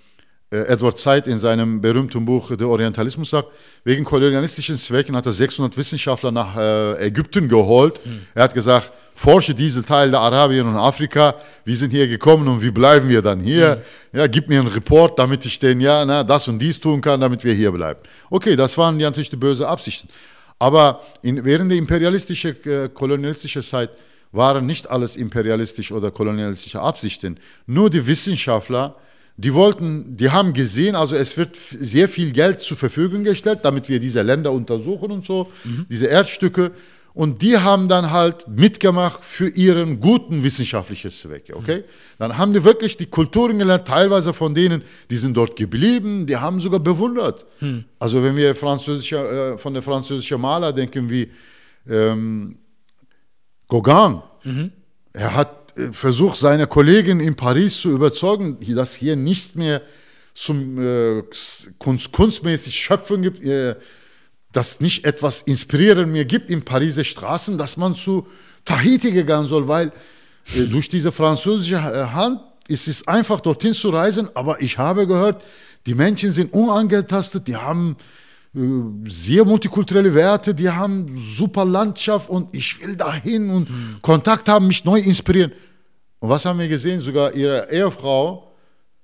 äh, Edward Said in seinem berühmten Buch Der Orientalismus sagt, wegen kolonialistischen Zwecken hat er 600 Wissenschaftler nach äh, Ägypten geholt. Mhm. Er hat gesagt, forsche diese Teil der Arabien und Afrika, wir sind hier gekommen und wie bleiben wir dann hier? Mhm. Ja, gib mir einen Report, damit ich den, ja, na, das und dies tun kann, damit wir hier bleiben. Okay, das waren ja natürlich die bösen Absichten. Aber in, während der imperialistischen, äh, kolonialistischen Zeit waren nicht alles imperialistische oder kolonialistische Absichten. Nur die Wissenschaftler, die wollten, die haben gesehen, also es wird sehr viel Geld zur Verfügung gestellt, damit wir diese Länder untersuchen und so, mhm. diese Erdstücke. Und die haben dann halt mitgemacht für ihren guten wissenschaftlichen Zwecke, okay? Dann haben die wirklich die Kulturen gelernt, teilweise von denen, die sind dort geblieben, die haben sogar bewundert. Mhm. Also wenn wir französische, äh, von der französischen Maler denken wie ähm, Gauguin, mhm. er hat äh, versucht, seine Kollegen in Paris zu überzeugen, dass hier nichts mehr zum äh, kunst, kunstmäßig Schöpfen gibt, äh, dass nicht etwas Inspirieren mir gibt in Pariser Straßen, dass man zu Tahiti gegangen soll, weil äh, durch diese französische äh, Hand ist es einfach dorthin zu reisen, aber ich habe gehört, die Menschen sind unangetastet, die haben äh, sehr multikulturelle Werte, die haben super Landschaft und ich will dahin und mhm. Kontakt haben, mich neu inspirieren. Und was haben wir gesehen? Sogar ihre Ehefrau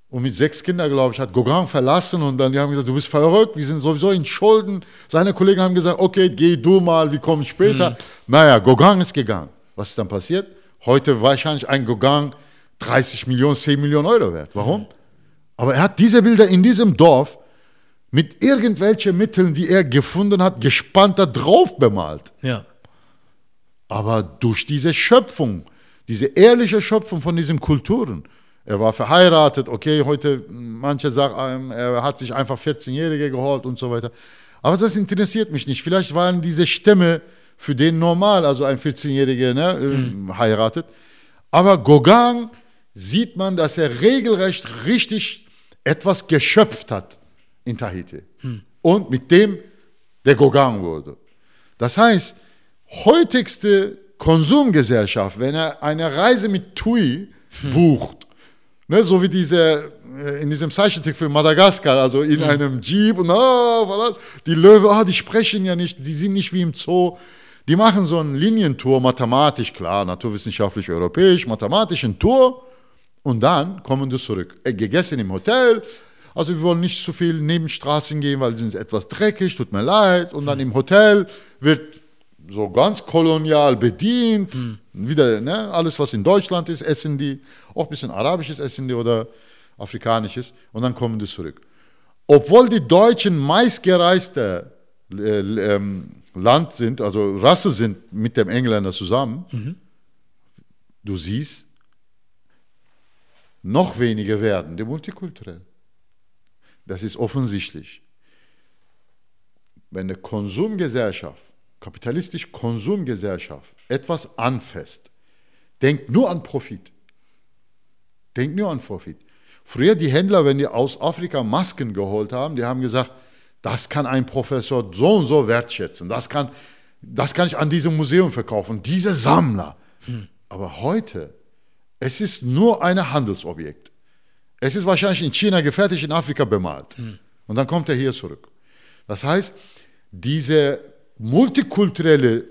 und mit sechs Kindern, glaube ich, hat Gauguin verlassen und dann die haben gesagt, du bist verrückt, wir sind sowieso in Schulden. Seine Kollegen haben gesagt, okay, geh du mal, wir kommen später. Mhm. Naja, Gauguin ist gegangen. Was ist dann passiert? Heute wahrscheinlich ein Gauguin 30 Millionen, 10 Millionen Euro wert. Warum? Aber er hat diese Bilder in diesem Dorf mit irgendwelchen Mitteln, die er gefunden hat, gespannt da drauf bemalt. Ja. Aber durch diese Schöpfung, diese ehrliche Schöpfung von diesen Kulturen, er war verheiratet, okay, heute manche sagen, er hat sich einfach 14-Jährige geholt und so weiter. Aber das interessiert mich nicht. Vielleicht waren diese Stämme für den normal, also ein 14-Jähriger ne, mhm. heiratet. Aber Gauguin sieht man, dass er regelrecht richtig etwas geschöpft hat in Tahiti. Mhm. Und mit dem der Gauguin wurde. Das heißt, heutigste Konsumgesellschaft, wenn er eine Reise mit TUI hm. bucht Ne, so wie diese äh, in diesem Zeichentrickfilm Madagaskar, also in mhm. einem Jeep und oh, die Löwe, oh, die sprechen ja nicht, die sind nicht wie im Zoo. Die machen so einen Linientour, mathematisch, klar, naturwissenschaftlich, europäisch, mathematischen Tour und dann kommen die zurück. Äh, gegessen im Hotel, also wir wollen nicht zu viel Nebenstraßen gehen, weil sie sind etwas dreckig, tut mir leid. Und dann im Hotel wird so ganz kolonial bedient. Mhm. Wieder, ne, alles, was in Deutschland ist, essen die. Auch ein bisschen arabisches essen die oder afrikanisches. Und dann kommen die zurück. Obwohl die Deutschen meistgereiste äh, ähm, Land sind, also Rasse sind mit dem Engländer zusammen, mhm. du siehst, noch weniger werden die multikulturell. Das ist offensichtlich. Wenn eine Konsumgesellschaft kapitalistische Konsumgesellschaft etwas anfasst, denkt nur an Profit. Denkt nur an Profit. Früher die Händler, wenn die aus Afrika Masken geholt haben, die haben gesagt, das kann ein Professor so und so wertschätzen, das kann, das kann ich an diesem Museum verkaufen, diese Sammler. Hm. Aber heute, es ist nur ein Handelsobjekt. Es ist wahrscheinlich in China gefertigt, in Afrika bemalt. Hm. Und dann kommt er hier zurück. Das heißt, diese multikulturelle,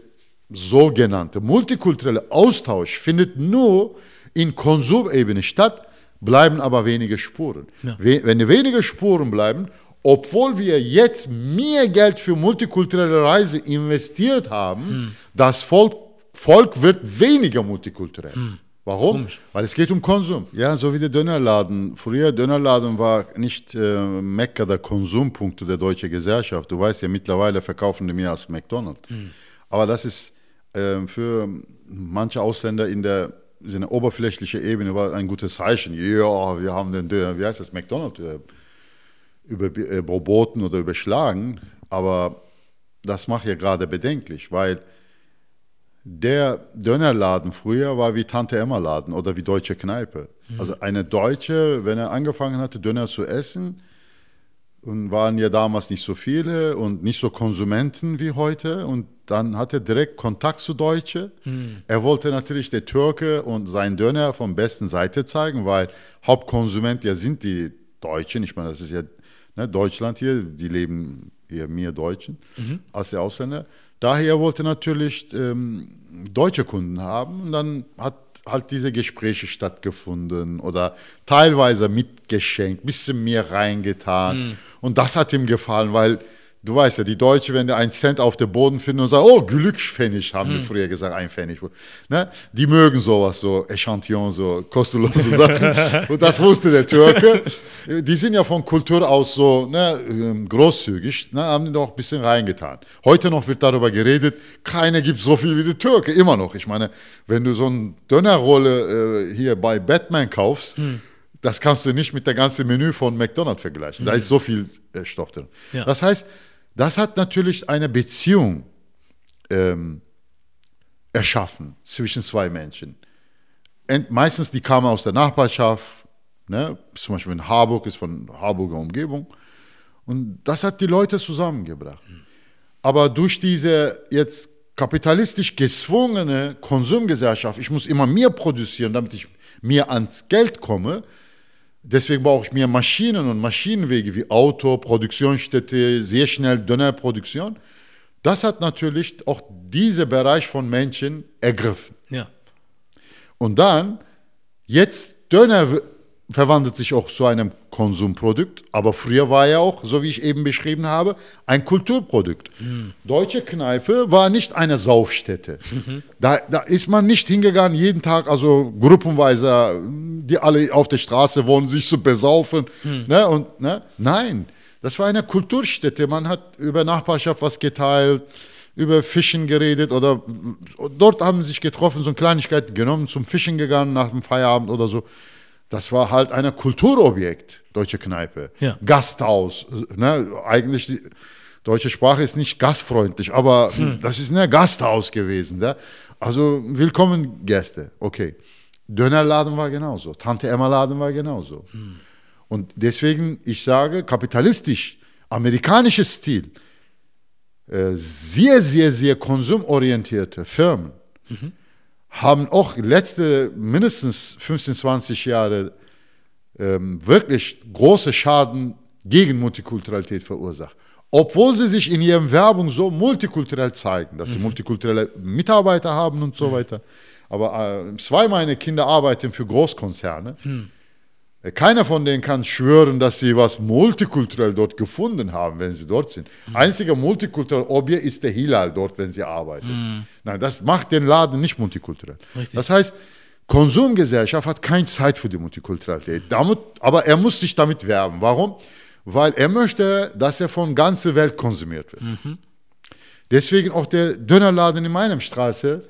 sogenannte multikulturelle Austausch findet nur in Konsumebene statt, bleiben aber wenige Spuren. Ja. Wenn wenige Spuren bleiben, obwohl wir jetzt mehr Geld für multikulturelle Reise investiert haben, hm. das Volk, Volk wird weniger multikulturell. Hm. Warum? Komisch. Weil es geht um Konsum. Ja, so wie der Dönerladen. Früher Dönerladen war nicht äh, Mekka der Konsumpunkte der deutschen Gesellschaft. Du weißt ja, mittlerweile verkaufen die mehr als McDonald's. Mhm. Aber das ist äh, für manche Ausländer in der eine oberflächliche Ebene war ein gutes Zeichen. Ja, wir haben den Döner, wie heißt das, McDonald's äh, überboten oder überschlagen. Aber das macht ja gerade bedenklich, weil der Dönerladen früher war wie Tante Emma Laden oder wie deutsche Kneipe. Mhm. Also eine Deutsche, wenn er angefangen hatte, Döner zu essen, und waren ja damals nicht so viele und nicht so Konsumenten wie heute. Und dann hatte er direkt Kontakt zu Deutschen. Mhm. Er wollte natürlich der Türke und seinen Döner von besten Seite zeigen, weil Hauptkonsument ja sind die Deutschen, ich meine, das ist ja ne, Deutschland hier, die leben hier mehr Deutschen als der Ausländer. Daher wollte natürlich ähm, deutsche Kunden haben. Und dann hat halt diese Gespräche stattgefunden oder teilweise mitgeschenkt, bisschen mehr reingetan. Und das hat ihm gefallen, weil du weißt ja, die Deutschen, wenn die einen Cent auf dem Boden finden und sagen, oh, Glückspfennig, haben wir früher gesagt, ein Pfennig. Ne? Die mögen sowas, so Echantillon, so kostenlose Sachen. und das wusste der Türke. Die sind ja von Kultur aus so ne, ähm, großzügig, ne, haben die doch ein bisschen reingetan. Heute noch wird darüber geredet, keiner gibt so viel wie die Türke, immer noch. Ich meine, wenn du so eine Dönerrolle äh, hier bei Batman kaufst, das kannst du nicht mit der ganzen Menü von McDonald's vergleichen. Da ist so viel äh, Stoff drin. Ja. Das heißt, das hat natürlich eine Beziehung ähm, erschaffen zwischen zwei Menschen. Ent, meistens die kamen aus der Nachbarschaft, ne? zum Beispiel in Harburg ist von Harburger Umgebung. Und das hat die Leute zusammengebracht. Aber durch diese jetzt kapitalistisch gezwungene Konsumgesellschaft, ich muss immer mehr produzieren, damit ich mehr ans Geld komme, Deswegen brauche ich mehr Maschinen und Maschinenwege wie Auto, Produktionsstätte, sehr schnell Dönerproduktion. Das hat natürlich auch diesen Bereich von Menschen ergriffen. Ja. Und dann, jetzt Döner verwandelt sich auch zu einem Konsumprodukt, aber früher war er auch, so wie ich eben beschrieben habe, ein Kulturprodukt. Deutsche Kneipe war nicht eine Saufstätte. Da, da ist man nicht hingegangen, jeden Tag, also gruppenweise, die alle auf der Straße wohnen, sich zu besaufen. Ne, und, ne? Nein, das war eine Kulturstätte. Man hat über Nachbarschaft was geteilt, über Fischen geredet oder dort haben sie sich getroffen, so eine Kleinigkeit genommen, zum Fischen gegangen nach dem Feierabend oder so. Das war halt ein Kulturobjekt, deutsche Kneipe. Ja. Gasthaus. Ne? Eigentlich, die deutsche Sprache ist nicht gastfreundlich, aber das ist ein Gasthaus gewesen. Ne? Also willkommen Gäste, okay. Dönerladen war genauso, Tante Emma Laden war genauso. Und deswegen, ich sage, kapitalistisch, amerikanisches Stil, äh, sehr, sehr, sehr konsumorientierte Firmen haben auch letzte mindestens 15, 20 Jahre ähm, wirklich große Schaden gegen Multikulturalität verursacht. Obwohl sie sich in ihrer Werbung so multikulturell zeigen, dass sie multikulturelle Mitarbeiter haben und so weiter. Aber äh, zwei meiner Kinder arbeiten für Großkonzerne. Äh, Keiner von denen kann schwören, dass sie was multikulturell dort gefunden haben, wenn sie dort sind. Einziger multikulturell Objekt ist der Hilal dort, wenn sie arbeiten. Nein, das macht den Laden nicht multikulturell. Richtig. Das heißt, Konsumgesellschaft hat keine Zeit für die Multikulturalität. Damit, aber er muss sich damit werben. Warum? Weil er möchte, dass er von ganzer Welt konsumiert wird. Deswegen auch der Dönerladen in meiner Straße.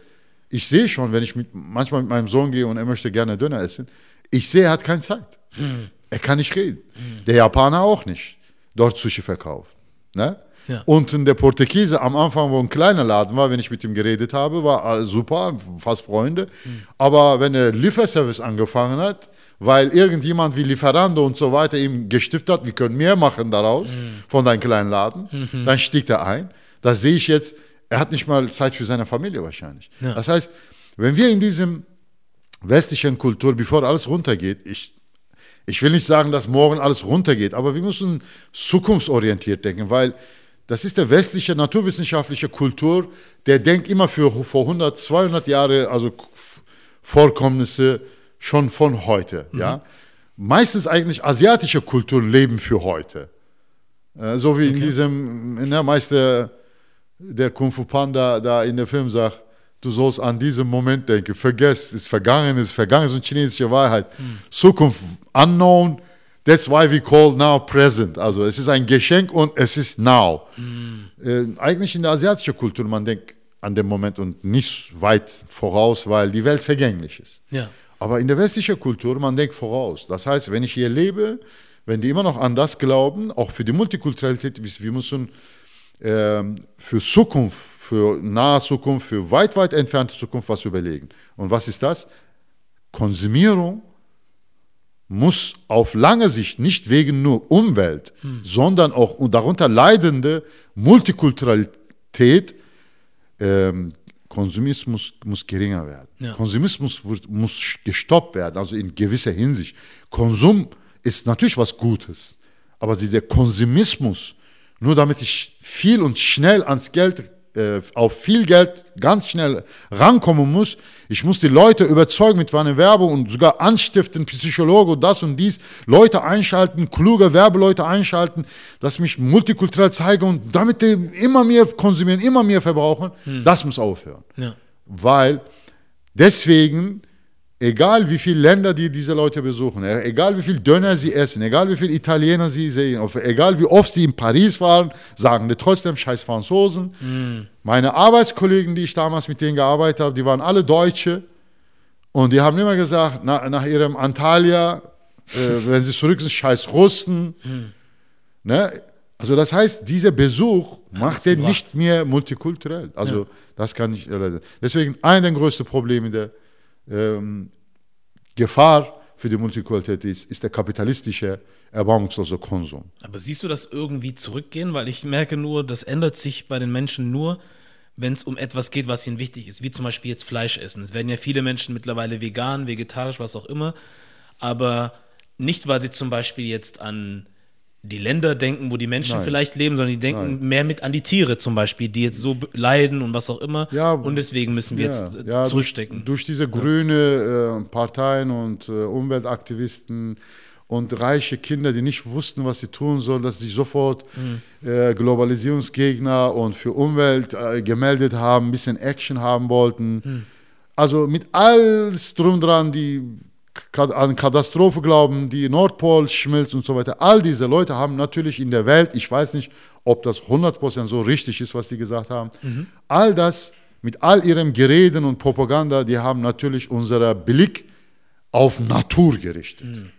Ich sehe schon, wenn ich mit, manchmal mit meinem Sohn gehe und er möchte gerne Döner essen, ich sehe, er hat keine Zeit. Er kann nicht reden. Der Japaner auch nicht. Dort Sushi verkauft. Ne? Ja. Unten der Portugiese am Anfang, wo ein kleiner Laden war, wenn ich mit ihm geredet habe, war super, fast Freunde. Aber wenn er Lieferservice angefangen hat, weil irgendjemand wie Lieferando und so weiter ihm gestiftet hat, wir können mehr machen daraus von deinem kleinen Laden, dann stieg er ein. Da sehe ich jetzt, er hat nicht mal Zeit für seine Familie wahrscheinlich. Ja. Das heißt, wenn wir in diesem westlichen Kultur, bevor alles runtergeht, ich, ich will nicht sagen, dass morgen alles runtergeht, aber wir müssen zukunftsorientiert denken, weil das ist der westliche naturwissenschaftliche Kultur, der denkt immer für vor 100, 200 Jahre, also Vorkommnisse schon von heute. Ja? Meistens eigentlich asiatische Kulturen leben für heute. Äh, so wie in diesem, in der Meister, der Kung Fu Panda da in der Film sagt, du sollst an diesen Moment denken, vergesst, ist vergangen, ist vergangen, ist eine chinesische Wahrheit. Zukunft, unknown, that's why we call now present. Also es ist ein Geschenk und es ist now. Äh, eigentlich in der asiatischen Kultur, man denkt an den Moment und nicht weit voraus, weil die Welt vergänglich ist. Ja. Aber in der westlichen Kultur, man denkt voraus. Das heißt, wenn ich hier lebe, wenn die immer noch an das glauben, auch für die Multikulturalität, wir wir müssen ähm, für Zukunft, für nahe Zukunft, für weit, weit entfernte Zukunft was überlegen. Und was ist das? Konsumierung muss auf lange Sicht nicht wegen nur Umwelt, sondern auch darunter leidende Multikulturalität, ähm, Konsumismus muss geringer werden. Ja. Konsumismus wird, muss gestoppt werden, also in gewisser Hinsicht. Konsum ist natürlich was Gutes. Aber dieser Konsumismus, nur damit ich viel und schnell ans Geld, äh, auf viel Geld ganz schnell rankommen muss, ich muss die Leute überzeugen mit meiner Werbung und sogar anstiften, Psychologe und das und dies, Leute einschalten, kluge Werbeleute einschalten, dass mich multikulturell zeige und damit die immer mehr konsumieren, immer mehr verbrauchen, hm. das muss aufhören. Ja. Weil deswegen egal wie viele Länder die diese Leute besuchen, egal wie viel Döner sie essen, egal wie viele Italiener sie sehen, egal wie oft sie in Paris waren, sagen die trotzdem scheiß Franzosen. Mm. Meine Arbeitskollegen, die ich damals mit denen gearbeitet habe, die waren alle Deutsche und die haben immer gesagt, nach, nach ihrem Antalya, äh, wenn sie zurück sind, scheiß Russen. Mm. Ne? Also das heißt, dieser Besuch macht den nicht mehr multikulturell. Also ja. das kann ich, deswegen ein der größten Probleme der ähm, Gefahr für die Multikulturalität ist, ist der kapitalistische, erbarmungslose Konsum. Aber siehst du das irgendwie zurückgehen? Weil ich merke nur, das ändert sich bei den Menschen nur, wenn es um etwas geht, was ihnen wichtig ist, wie zum Beispiel jetzt Fleisch essen. Es werden ja viele Menschen mittlerweile vegan, vegetarisch, was auch immer, aber nicht, weil sie zum Beispiel jetzt an die Länder denken, wo die Menschen Nein. vielleicht leben, sondern die denken Nein. mehr mit an die Tiere zum Beispiel, die jetzt so leiden und was auch immer. Ja, und deswegen müssen wir ja, jetzt äh, ja, zurückstecken. Durch, diese grüne äh, Parteien und äh, Umweltaktivisten und reiche Kinder, die nicht wussten, was sie tun sollen, dass sie sofort mhm. äh, Globalisierungsgegner und für Umwelt äh, gemeldet haben, ein bisschen Action haben wollten. Mhm. Also mit alles drum dran, die an Katastrophe glauben, die Nordpol schmilzt und so weiter. All diese Leute haben natürlich in der Welt, ich weiß nicht, ob das 100% so richtig ist, was sie gesagt haben, mhm. all das mit all ihrem Gereden und Propaganda, die haben natürlich unseren Blick auf Natur gerichtet. Mhm.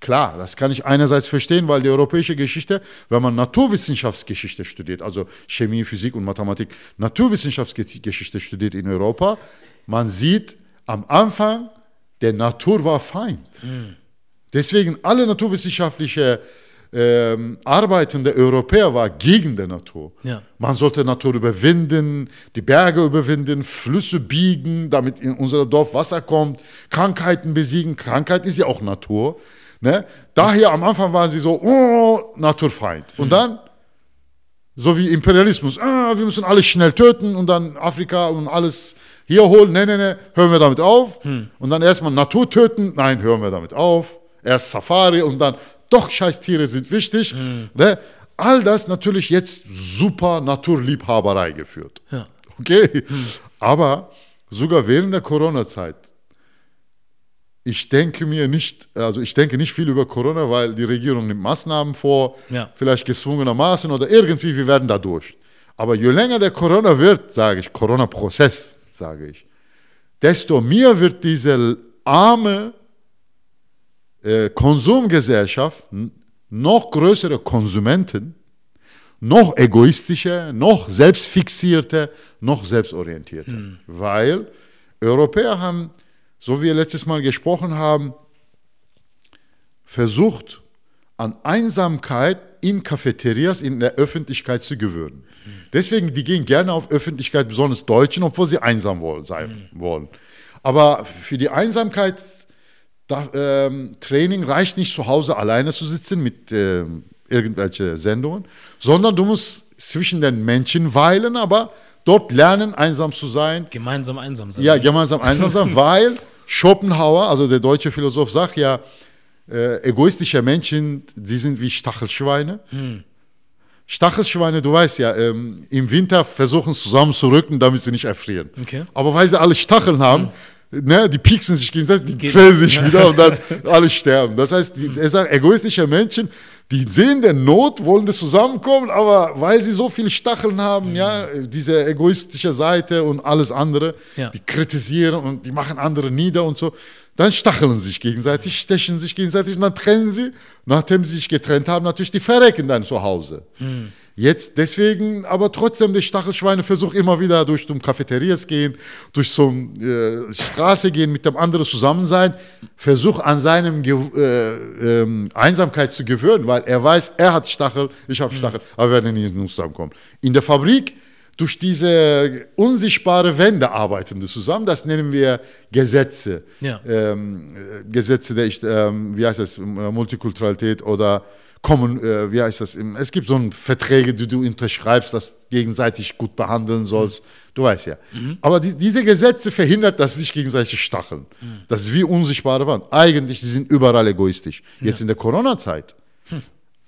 Klar, das kann ich einerseits verstehen, weil die europäische Geschichte, wenn man Naturwissenschaftsgeschichte studiert, also Chemie, Physik und Mathematik, Naturwissenschaftsgeschichte studiert in Europa, man sieht am Anfang, der Natur war Feind. Mhm. Deswegen alle naturwissenschaftliche ähm, Arbeiten der Europäer war gegen die Natur. Ja. Man sollte Natur überwinden, die Berge überwinden, Flüsse biegen, damit in unser Dorf Wasser kommt, Krankheiten besiegen. Krankheit ist ja auch Natur. Ne? Daher am Anfang waren sie so, oh, Naturfeind. Und dann, so wie Imperialismus, ah, wir müssen alles schnell töten und dann Afrika und alles hier holen, ne, ne, ne, hören wir damit auf. Hm. Und dann erstmal Natur töten, nein, hören wir damit auf. Erst Safari und dann, doch, Scheißtiere sind wichtig. Hm. Ne? All das natürlich jetzt super Naturliebhaberei geführt. Ja. Okay? Hm. Aber sogar während der Corona-Zeit, ich denke mir nicht, also ich denke nicht viel über Corona, weil die Regierung nimmt Maßnahmen vor, ja. vielleicht gezwungenermaßen oder irgendwie, wir werden da durch. Aber je länger der Corona wird, sage ich, Corona-Prozess, sage ich, desto mehr wird diese arme äh, Konsumgesellschaft noch größere Konsumenten, noch egoistischer, noch selbstfixierter, noch selbstorientierter. Hm. Weil Europäer haben, so wie wir letztes Mal gesprochen haben, versucht, an Einsamkeit in Cafeterias in der Öffentlichkeit zu gewöhnen. Deswegen, die gehen gerne auf Öffentlichkeit, besonders Deutschen, obwohl sie einsam wollen, sein wollen. Aber für die Einsamkeit da, ähm, Training reicht nicht zu Hause alleine zu sitzen mit äh, irgendwelchen Sendungen, sondern du musst zwischen den Menschen weilen, aber dort lernen, einsam zu sein. Gemeinsam einsam sein. Ja, gemeinsam einsam sein, weil Schopenhauer, also der deutsche Philosoph, sagt ja, äh, egoistische Menschen, die sind wie Stachelschweine. Hm. Stachelschweine, du weißt ja, ähm, im Winter versuchen zusammen zu rücken, damit sie nicht erfrieren. Okay. Aber weil sie alle Stacheln haben, hm. ne, die pieksen sich gegenseitig, die zählen sich wieder und dann alle sterben. Das heißt, die, hm. er sagt, egoistische Menschen, die sehen der Not, wollen das zusammenkommen, aber weil sie so viele Stacheln haben, mhm. ja, diese egoistische Seite und alles andere, ja. die kritisieren und die machen andere nieder und so, dann stacheln sie sich gegenseitig, stechen sich gegenseitig und dann trennen sie. Nachdem sie sich getrennt haben, natürlich die verrecken dann zu Hause. Hm. Jetzt deswegen, aber trotzdem, der Stachelschweine versucht immer wieder durch zum Cafeterias gehen, durch so eine äh, Straße gehen, mit dem anderen zusammen sein, versucht an seinem Ge äh, äh, Einsamkeit zu gewöhnen, weil er weiß, er hat Stachel, ich habe hm. Stachel, aber wir werden nicht zusammenkommen. In der Fabrik durch diese unsichtbare Wände arbeiten die zusammen. Das nennen wir Gesetze. Ja. Ähm, äh, Gesetze der, ähm, wie heißt das, äh, Multikulturalität oder Kommun, äh, wie heißt das? Es gibt so ein Verträge, die du unterschreibst, dass du gegenseitig gut behandeln sollst. Du weißt ja. Aber die, diese Gesetze verhindern, dass sie sich gegenseitig stacheln. Das ist wie unsichtbare Wand. Eigentlich, die sind überall egoistisch. Jetzt in der Corona-Zeit,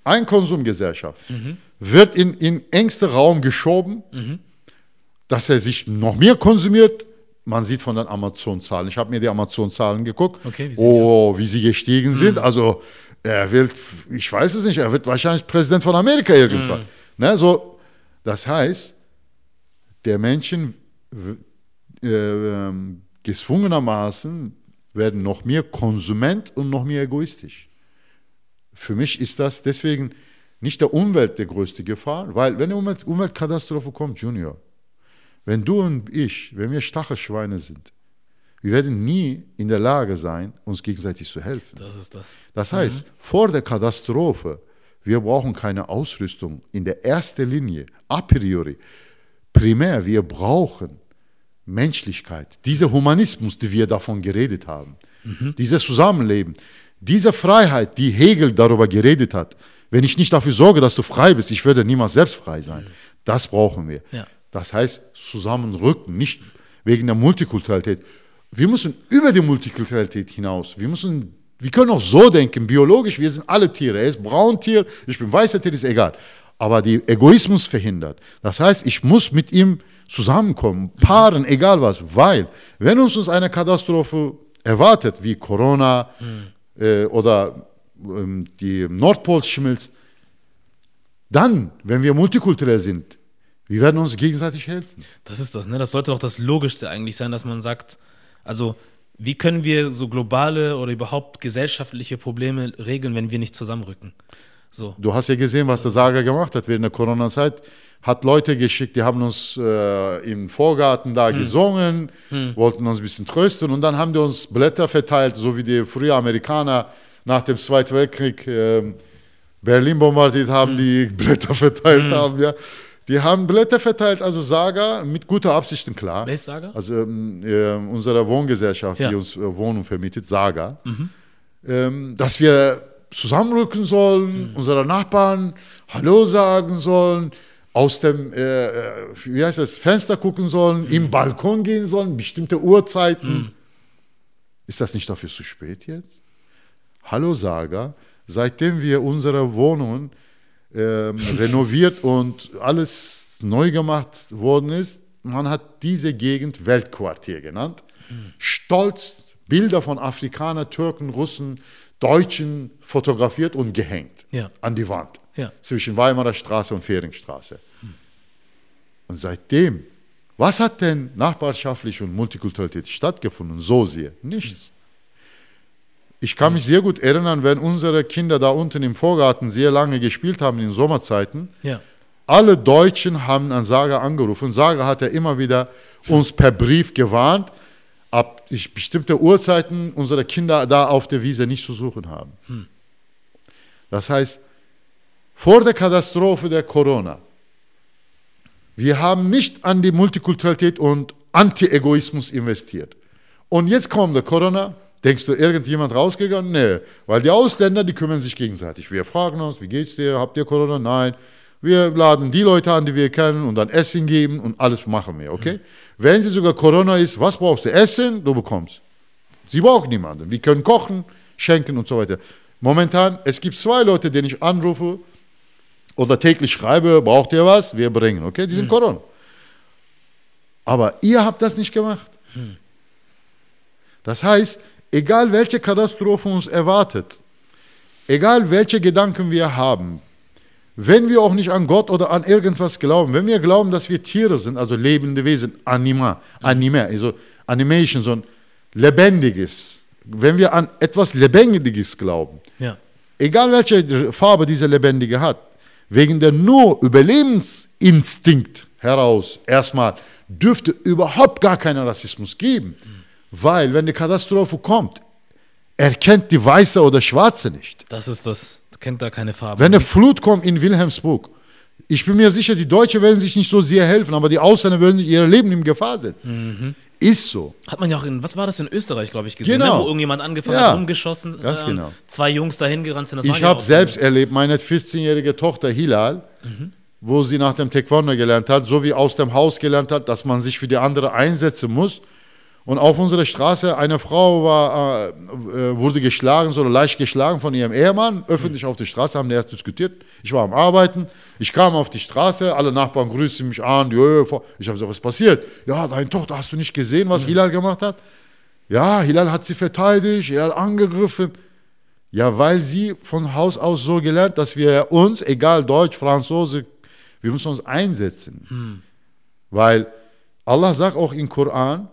ein Konsumgesellschaft wird in, in engste Raum geschoben, dass er sich noch mehr konsumiert. Man sieht von den Amazon-Zahlen. Ich habe mir die Amazon-Zahlen geguckt. Okay, wie sie- oh, wie sie gestiegen sind. Also er wird, ich weiß es nicht, er wird wahrscheinlich Präsident von Amerika irgendwann. Ne, so, das heißt, der Menschen äh, ähm, gezwungenermaßen werden noch mehr Konsument und noch mehr egoistisch. Für mich ist das deswegen nicht der Umwelt der größte Gefahr, weil wenn eine Umwelt, Umweltkatastrophe kommt, Junior, wenn du und ich, wenn wir Stachelschweine sind, wir werden nie in der Lage sein, uns gegenseitig zu helfen. Das ist das. Das heißt, vor der Katastrophe, wir brauchen keine Ausrüstung in der ersten Linie, a priori. Primär, wir brauchen Menschlichkeit, dieser Humanismus, die wir davon geredet haben, dieses Zusammenleben, diese Freiheit, die Hegel darüber geredet hat. Wenn ich nicht dafür sorge, dass du frei bist, ich würde niemals selbst frei sein. Das brauchen wir. Ja. Das heißt, zusammenrücken, nicht wegen der Multikulturalität. Wir müssen über die Multikulturalität hinaus. Wir müssen, wir können auch so denken, biologisch, wir sind alle Tiere. Er ist Brauntier, ich bin weißer Tier, ist egal. Aber die Egoismus verhindert. Das heißt, ich muss mit ihm zusammenkommen, paaren, egal was, weil, wenn uns, uns eine Katastrophe erwartet, wie Corona äh, oder ähm, die Nordpol schmilzt, dann, wenn wir multikulturell sind, wir werden uns gegenseitig helfen. Das ist das, ne? Das sollte doch das Logischste eigentlich sein, dass man sagt, also wie können wir so globale oder überhaupt gesellschaftliche Probleme regeln, wenn wir nicht zusammenrücken? So. Du hast ja gesehen, was der Sager gemacht hat während der Corona-Zeit. Hat Leute geschickt, die haben uns äh, im Vorgarten da gesungen, wollten uns ein bisschen trösten und dann haben die uns Blätter verteilt, so wie die früher Amerikaner nach dem Zweiten Weltkrieg äh, Berlin bombardiert haben, die Blätter verteilt haben. Ja. Die haben Blätter verteilt, also Saga mit guter Absichten, klar. Wer ist Saga? Also ähm, äh, unsere Wohngesellschaft, Ja. die uns äh, Wohnung vermietet, Saga, ähm, dass wir zusammenrücken sollen, unsere Nachbarn Hallo sagen sollen, aus dem äh, äh, wie heißt das, Fenster gucken sollen, im Balkon gehen sollen, bestimmte Uhrzeiten. Ist das nicht dafür zu spät jetzt? Hallo Saga, seitdem wir unsere Wohnungen ähm, renoviert und alles neu gemacht worden ist, man hat diese Gegend Weltquartier genannt. Stolz Bilder von Afrikanern, Türken, Russen, Deutschen fotografiert und gehängt Ja. an die Wand Ja. zwischen Weimarer Straße und Fehringstraße. Und seitdem, was hat denn nachbarschaftlich und Multikulturalität stattgefunden? So sehr, nichts. Ich kann mich sehr gut erinnern, wenn unsere Kinder da unten im Vorgarten sehr lange gespielt haben in Sommerzeiten. Ja. Alle Deutschen haben an Saga angerufen. Saga hat ja immer wieder uns per Brief gewarnt, ab bestimmte Uhrzeiten unsere Kinder da auf der Wiese nicht zu suchen haben. Das heißt, vor der Katastrophe der Corona, wir haben nicht an die Multikulturalität und Anti-Egoismus investiert. Und jetzt kommt der Corona, denkst du, irgendjemand rausgegangen? Nee, weil die Ausländer, die kümmern sich gegenseitig. Wir fragen uns, wie geht's dir? Habt ihr Corona? Nein. Wir laden die Leute an, die wir kennen und dann Essen geben und alles machen wir, okay? Wenn sie sogar Corona ist, was brauchst du? Essen, du bekommst. Sie brauchen niemanden. Wir können kochen, schenken und so weiter. Momentan, es gibt zwei Leute, denen ich anrufe oder täglich schreibe, braucht ihr was? Wir bringen, okay? Die sind Corona. Aber ihr habt das nicht gemacht. Das heißt, egal welche Katastrophe uns erwartet, egal welche Gedanken wir haben, wenn wir auch nicht an Gott oder an irgendwas glauben, wenn wir glauben, dass wir Tiere sind, also lebende Wesen, Anima, Anime, also Animation, so ein lebendiges, wenn wir an etwas Lebendiges glauben, Ja. egal welche Farbe diese Lebendige hat, wegen der nur Überlebensinstinkt heraus erstmal dürfte überhaupt gar keinen Rassismus geben. Weil, wenn die Katastrophe kommt, erkennt die Weiße oder Schwarze nicht. Das ist das. Kennt da keine Farbe. Wenn eine. Flut kommt in Wilhelmsburg, Ich bin mir sicher, die Deutschen werden sich nicht so sehr helfen, aber die Ausländer würden sich ihr Leben in Gefahr setzen. Ist so. Hat man ja auch in, was war das in Österreich, glaube ich, gesehen, Genau. ne? wo irgendjemand angefangen Ja, hat, rumgeschossen, ähm, genau. zwei Jungs dahin gerannt sind. Ich habe selbst erlebt, meine 14-jährige Tochter Hilal, wo sie nach dem Taekwondo gelernt hat, so wie aus dem Haus gelernt hat, dass man sich für die andere einsetzen muss. Und auf unserer Straße eine Frau war, äh, äh, wurde geschlagen, so leicht geschlagen von ihrem Ehemann, öffentlich auf der Straße, haben die erst diskutiert. Ich war am Arbeiten, ich kam auf die Straße, alle Nachbarn grüßten mich an. äh, Ich habe gesagt, was passiert? Ja, deine Tochter, hast du nicht gesehen, was Hilal gemacht hat? Ja, Hilal hat sie verteidigt, er hat angegriffen. Ja, weil sie von Haus aus so gelernt, dass wir uns, egal Deutsch, Franzose, wir müssen uns einsetzen. Weil Allah sagt auch im Koran,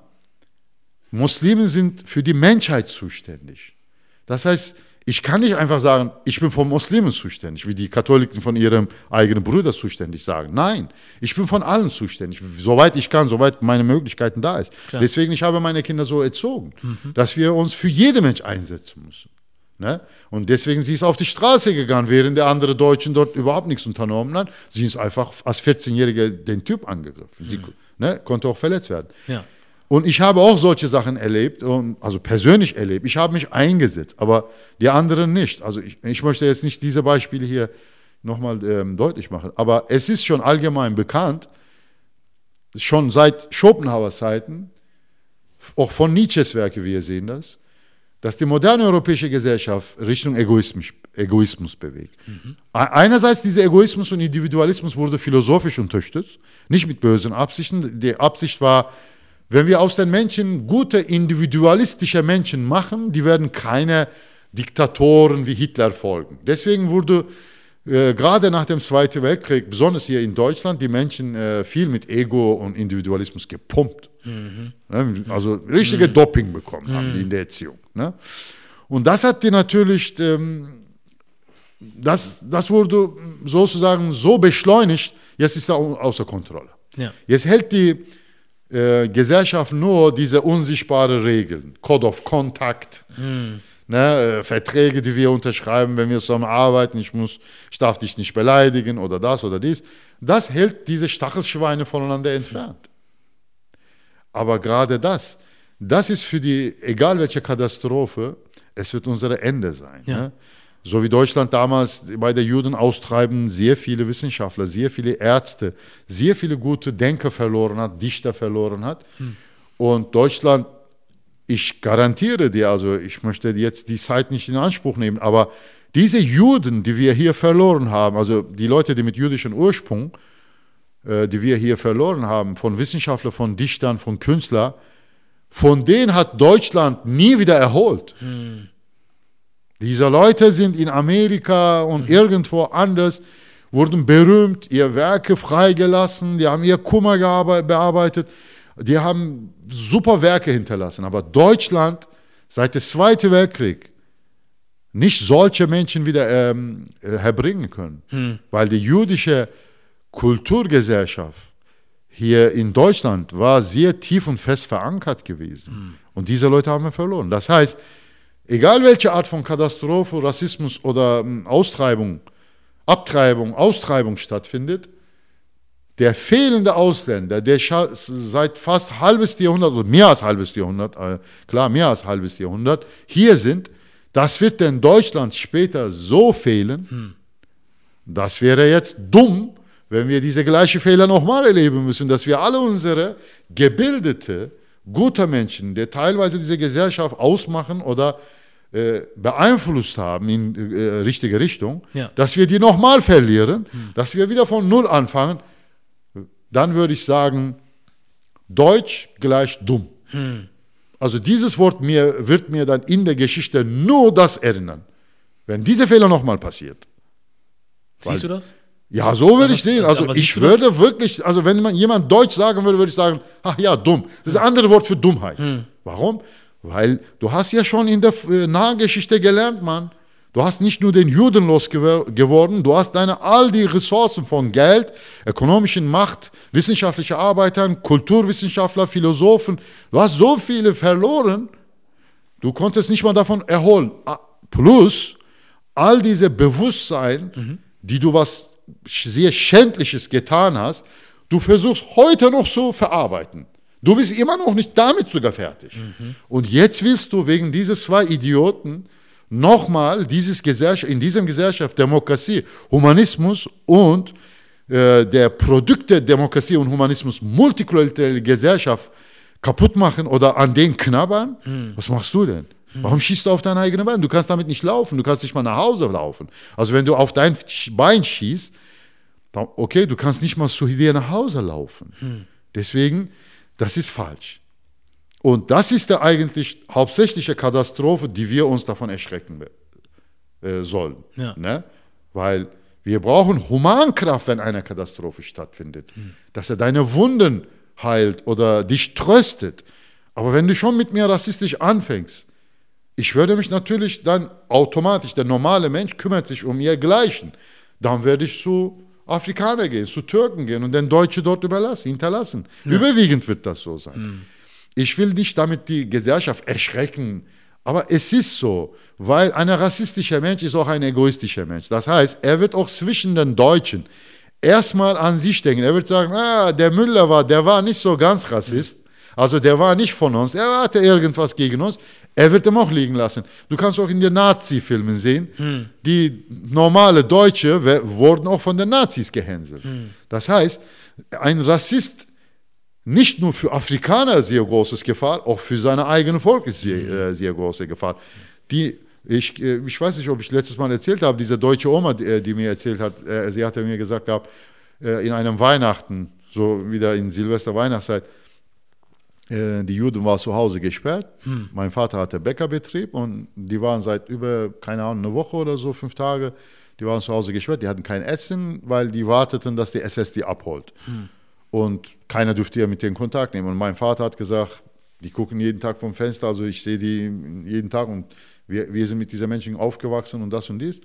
Muslime sind für die Menschheit zuständig. Das heißt, ich kann nicht einfach sagen, ich bin von Muslimen zuständig, wie die Katholiken von ihrem eigenen Bruder zuständig sagen. Nein, ich bin von allen zuständig, soweit ich kann, soweit meine Möglichkeiten da ist. Klar. Deswegen, ich habe meine Kinder so erzogen, dass wir uns für jeden Mensch einsetzen müssen. Ne? Und deswegen sie ist auf die Straße gegangen, während der andere Deutschen dort überhaupt nichts unternommen hat. Sie ist einfach als 14-Jährige den Typ angegriffen. Sie ne, konnte auch verletzt werden. Ja. Und ich habe auch solche Sachen erlebt, und, also persönlich erlebt. Ich habe mich eingesetzt, aber die anderen nicht. Also ich, ich möchte jetzt nicht diese Beispiele hier nochmal ähm, deutlich machen. Aber es ist schon allgemein bekannt, schon seit Schopenhauer Zeiten, auch von Nietzsches Werke, wir sehen das, dass die moderne europäische Gesellschaft Richtung Egoismus, Egoismus bewegt. E- Einerseits dieser Egoismus und Individualismus wurde philosophisch unterstützt, nicht mit bösen Absichten. Die Absicht war, wenn wir aus den Menschen gute individualistische Menschen machen, die werden keine Diktatoren wie Hitler folgen. Deswegen wurde äh, gerade nach dem Zweiten Weltkrieg, besonders hier in Deutschland, die Menschen äh, viel mit Ego und Individualismus gepumpt. Ne? Also richtige Doping bekommen haben die in der Erziehung. Ne? Und das hat die natürlich, ähm, das, das wurde sozusagen so beschleunigt, jetzt ist er au- außer Kontrolle. Ja. Jetzt hält die äh, Gesellschaft nur diese unsichtbare Regeln, Code of Contact, ne, äh, Verträge, die wir unterschreiben, wenn wir zusammen arbeiten, ich, muss, ich darf dich nicht beleidigen oder das oder dies. Das hält diese Stachelschweine voneinander entfernt. Aber gerade das, das ist für die, egal welche Katastrophe, es wird unser Ende sein. Ja. Ne? So wie Deutschland damals bei der Judenaustreiben sehr viele Wissenschaftler, sehr viele Ärzte, sehr viele gute Denker verloren hat, Dichter verloren hat. Und Deutschland, ich garantiere dir, also ich möchte jetzt die Zeit nicht in Anspruch nehmen, aber diese Juden, die wir hier verloren haben, also die Leute, die mit jüdischem Ursprung, äh, die wir hier verloren haben, von Wissenschaftlern, von Dichtern, von Künstlern, von denen hat Deutschland nie wieder erholt. Diese Leute sind in Amerika und irgendwo anders, wurden berühmt, ihre Werke freigelassen, die haben ihr Kummer bearbeitet, die haben super Werke hinterlassen. Aber Deutschland seit dem Zweiten Weltkrieg nicht solche Menschen wieder ähm, äh, herbringen können, weil die jüdische Kulturgesellschaft hier in Deutschland war sehr tief und fest verankert gewesen. Und diese Leute haben wir verloren. Das heißt, egal welche Art von Katastrophe, Rassismus oder ähm, Austreibung, Abtreibung, Austreibung stattfindet, der fehlende Ausländer, der seit fast halbes Jahrhundert, oder mehr als halbes Jahrhundert, äh, klar, mehr als halbes Jahrhundert, hier sind, das wird in Deutschland später so fehlen, das wäre jetzt dumm, wenn wir diese gleichen Fehler nochmal erleben müssen, dass wir alle unsere gebildete, gute Menschen, die teilweise diese Gesellschaft ausmachen oder äh, beeinflusst haben in äh, richtige Richtung, Ja. dass wir die nochmal verlieren, dass wir wieder von Null anfangen, dann würde ich sagen, Deutsch gleich dumm. Also dieses Wort mir, wird mir dann in der Geschichte nur das erinnern, wenn dieser Fehler nochmal passiert. Siehst du das? Ja, so würde ich sehen. also, ich würde wirklich, also wenn man jemand Deutsch sagen würde, würde ich sagen, ach ja, dumm. Das ist ein anderes Wort für Dummheit. Hm. Warum? Weil du hast ja schon in der äh, Nahgeschichte gelernt, Mann. Du hast nicht nur den Juden losgeworden, du hast deine all die Ressourcen von Geld, ökonomischen Macht, wissenschaftliche Arbeitern, Kulturwissenschaftler, Philosophen. Du hast so viele verloren, du konntest nicht mal davon erholen. Ah, Plus all diese Bewusstsein, die du was sehr Schändliches getan hast, du versuchst heute noch so verarbeiten. Du bist immer noch nicht damit sogar fertig. Mhm. Und jetzt willst du wegen dieser zwei Idioten nochmal dieses Gesellschaft, in diesem Gesellschaft Demokratie, Humanismus und äh, der Produkte Demokratie und Humanismus, multikulturelle Gesellschaft kaputt machen oder an den knabbern. Mhm. Was machst du denn? Warum schießt du auf dein eigenes Bein? Du kannst damit nicht laufen, du kannst nicht mal nach Hause laufen. Also wenn du auf dein Bein schießt, okay, du kannst nicht mal zu dir nach Hause laufen. Hm. Deswegen, das ist falsch. Und das ist der eigentlich hauptsächliche Katastrophe, die wir uns davon erschrecken äh, sollen. Ja. Ne? Weil wir brauchen Humankraft, wenn eine Katastrophe stattfindet. Hm. Dass er deine Wunden heilt oder dich tröstet. Aber wenn du schon mit mir rassistisch anfängst, ich würde mich natürlich dann automatisch, der normale Mensch kümmert sich um ihr Gleichen. Dann werde ich zu Afrikaner gehen, zu Türken gehen und den Deutschen dort überlassen, hinterlassen. Ja. Überwiegend wird das so sein. Mhm. Ich will nicht damit die Gesellschaft erschrecken, aber es ist so, weil ein rassistischer Mensch ist auch ein egoistischer Mensch. Das heißt, er wird auch zwischen den Deutschen erstmal an sich denken. Er wird sagen, ah, der Müller war, der war nicht so ganz Rassist. Also der war nicht von uns, er hatte irgendwas gegen uns. Er wird ihm auch liegen lassen. Du kannst auch in den Nazi-Filmen sehen, hm. die normale Deutsche wurden auch von den Nazis gehänselt. Hm. Das heißt, ein Rassist nicht nur für Afrikaner sehr großes Gefahr, auch für seine eigene Volk ist sehr, hm. äh, sehr große Gefahr. Die, ich, äh, ich weiß nicht, ob ich letztes Mal erzählt habe, diese deutsche Oma, die, äh, die mir erzählt hat, äh, sie hatte mir gesagt gehabt, in einem Weihnachten, so wieder in Silvester Weihnachtszeit, äh, die Juden waren zu Hause gesperrt. Hm. Mein Vater hatte Bäckerbetrieb und die waren seit über, keine Ahnung, eine Woche oder so, fünf Tage, die waren zu Hause gesperrt. Die hatten kein Essen, weil die warteten, dass die SS die abholt. Hm. Und keiner durfte ja mit denen Kontakt nehmen. Und mein Vater hat gesagt, die gucken jeden Tag vom Fenster, also ich sehe die jeden Tag und wir, wir sind mit diesen Menschen aufgewachsen und das und dies.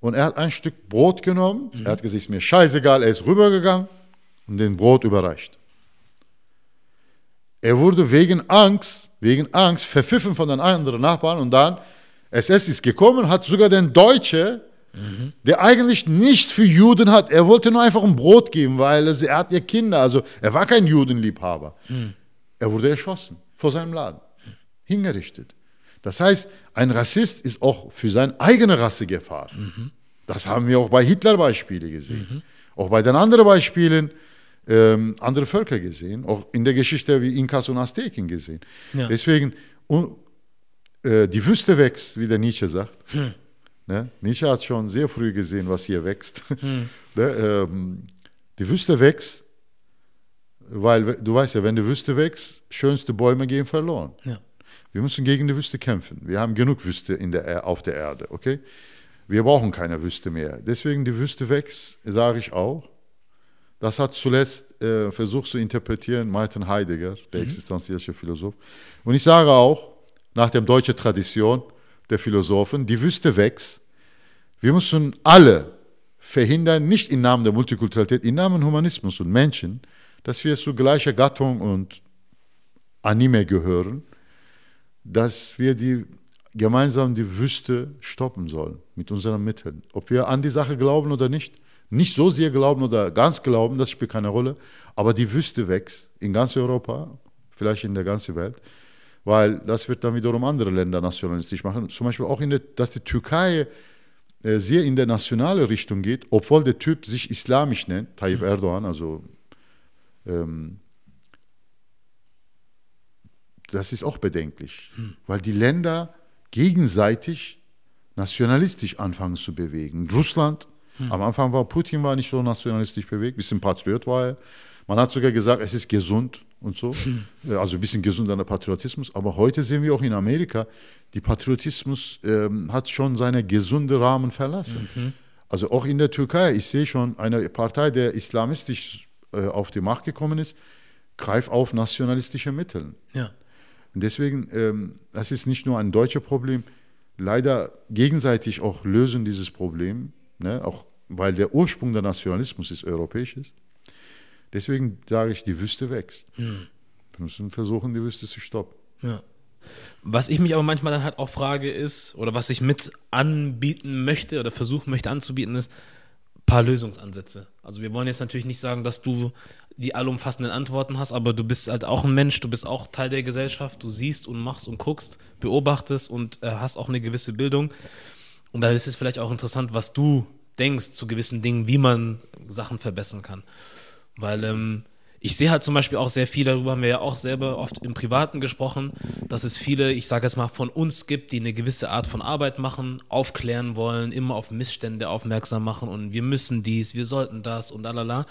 Und er hat ein Stück Brot genommen, mhm. er hat gesagt, ist mir scheißegal, er ist rübergegangen und den Brot überreicht. Er wurde wegen Angst, wegen Angst verpfiffen von den anderen Nachbarn und dann SS ist gekommen, hat sogar den Deutsche, mhm. der eigentlich nichts für Juden hat, er wollte nur einfach ein Brot geben, weil er, er hat ja Kinder, also er war kein Judenliebhaber. Mhm. Er wurde erschossen vor seinem Laden, hingerichtet. Das heißt, ein Rassist ist auch für seine eigene Rasse Gefahr. Mhm. Das haben wir auch bei Hitler-Beispielen gesehen. Auch bei den anderen Beispielen ähm, andere Völker gesehen, auch in der Geschichte wie Inkas und Azteken gesehen. Ja. Deswegen, und, äh, die Wüste wächst, wie der Nietzsche sagt. Hm. Ne? Nietzsche hat schon sehr früh gesehen, was hier wächst. Hm. ne? ähm, die Wüste wächst, weil du weißt ja, wenn die Wüste wächst, schönste Bäume gehen verloren. Ja. Wir müssen gegen die Wüste kämpfen. Wir haben genug Wüste in der, auf der Erde, okay? Wir brauchen keine Wüste mehr. Deswegen die Wüste wächst, sage ich auch. Das hat zuletzt äh, versucht zu interpretieren Martin Heidegger, der mhm. existenzialische Philosoph. Und ich sage auch, nach der deutschen Tradition der Philosophen, die Wüste wächst. Wir müssen alle verhindern, nicht im Namen der Multikulturalität, im Namen Humanismus und Menschen, dass wir zu gleicher Gattung und Anime gehören, dass wir die gemeinsam die Wüste stoppen sollen mit unseren Mitteln. Ob wir an die Sache glauben oder nicht, nicht so sehr glauben oder ganz glauben, das spielt keine Rolle, aber die Wüste wächst in ganz Europa, vielleicht in der ganzen Welt, weil das wird dann wiederum andere Länder nationalistisch machen. Zum Beispiel auch, in der, dass die Türkei äh, sehr in der nationale Richtung geht, obwohl der Typ sich islamisch nennt, Tayyip mhm. Erdogan, also ähm, das ist auch bedenklich, hm. weil die Länder gegenseitig nationalistisch anfangen zu bewegen. Russland hm. Am Anfang war Putin war nicht so nationalistisch bewegt, ein bisschen Patriot war er. Man hat sogar gesagt, es ist gesund und so, hm. also ein bisschen gesunder Patriotismus. Aber heute sehen wir auch in Amerika, die Patriotismus ähm, hat schon seine gesunde Rahmen verlassen. Mhm. Also auch in der Türkei, ich sehe schon eine Partei, der islamistisch äh, auf die Macht gekommen ist, greift auf nationalistische Mittel. Ja. Und deswegen, ähm, das ist nicht nur ein deutsches Problem, leider gegenseitig auch lösen dieses Problem, ne, auch weil der Ursprung der Nationalismus ist europäisch ist. Deswegen sage ich, die Wüste wächst. Hm. Wir müssen versuchen, die Wüste zu stoppen. Ja. Was ich mich aber manchmal dann halt auch frage ist, oder was ich mit anbieten möchte oder versuchen möchte anzubieten, ist, paar Lösungsansätze. Also wir wollen jetzt natürlich nicht sagen, dass du die allumfassenden Antworten hast, aber du bist halt auch ein Mensch, du bist auch Teil der Gesellschaft, du siehst und machst und guckst, beobachtest und äh, hast auch eine gewisse Bildung. Und da ist es vielleicht auch interessant, was du denkst zu gewissen Dingen, wie man Sachen verbessern kann. Weil ähm, ich sehe halt zum Beispiel auch sehr viel, darüber haben wir ja auch selber oft im Privaten gesprochen, dass es viele, ich sage jetzt mal, von uns gibt, die eine gewisse Art von Arbeit machen, aufklären wollen, immer auf Missstände aufmerksam machen und wir müssen dies, wir sollten das und lalala.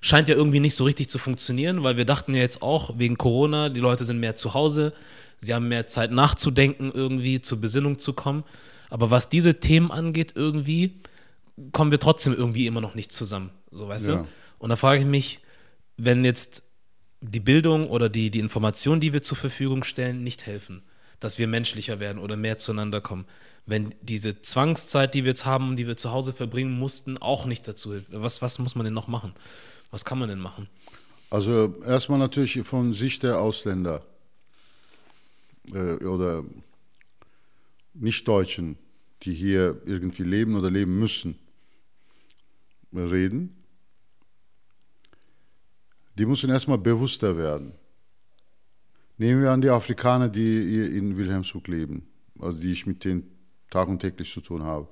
Scheint ja irgendwie nicht so richtig zu funktionieren, weil wir dachten ja jetzt auch wegen Corona, die Leute sind mehr zu Hause, sie haben mehr Zeit nachzudenken, irgendwie zur Besinnung zu kommen. Aber was diese Themen angeht, irgendwie kommen wir trotzdem irgendwie immer noch nicht zusammen. So, weißt ja. du? Und da frage ich mich, wenn jetzt die Bildung oder die, die Informationen, die wir zur Verfügung stellen, nicht helfen, dass wir menschlicher werden oder mehr zueinander kommen. Wenn diese Zwangszeit, die wir jetzt haben, die wir zu Hause verbringen mussten, auch nicht dazu hilft. Was, was muss man denn noch machen? Was kann man denn machen? Also erstmal natürlich von Sicht der Ausländer äh, oder Nicht-Deutschen, die hier irgendwie leben oder leben müssen, reden die müssen erstmal bewusster werden. Nehmen wir an die Afrikaner, die hier in Wilhelmshug leben, also die ich mit denen tag und täglich zu tun habe.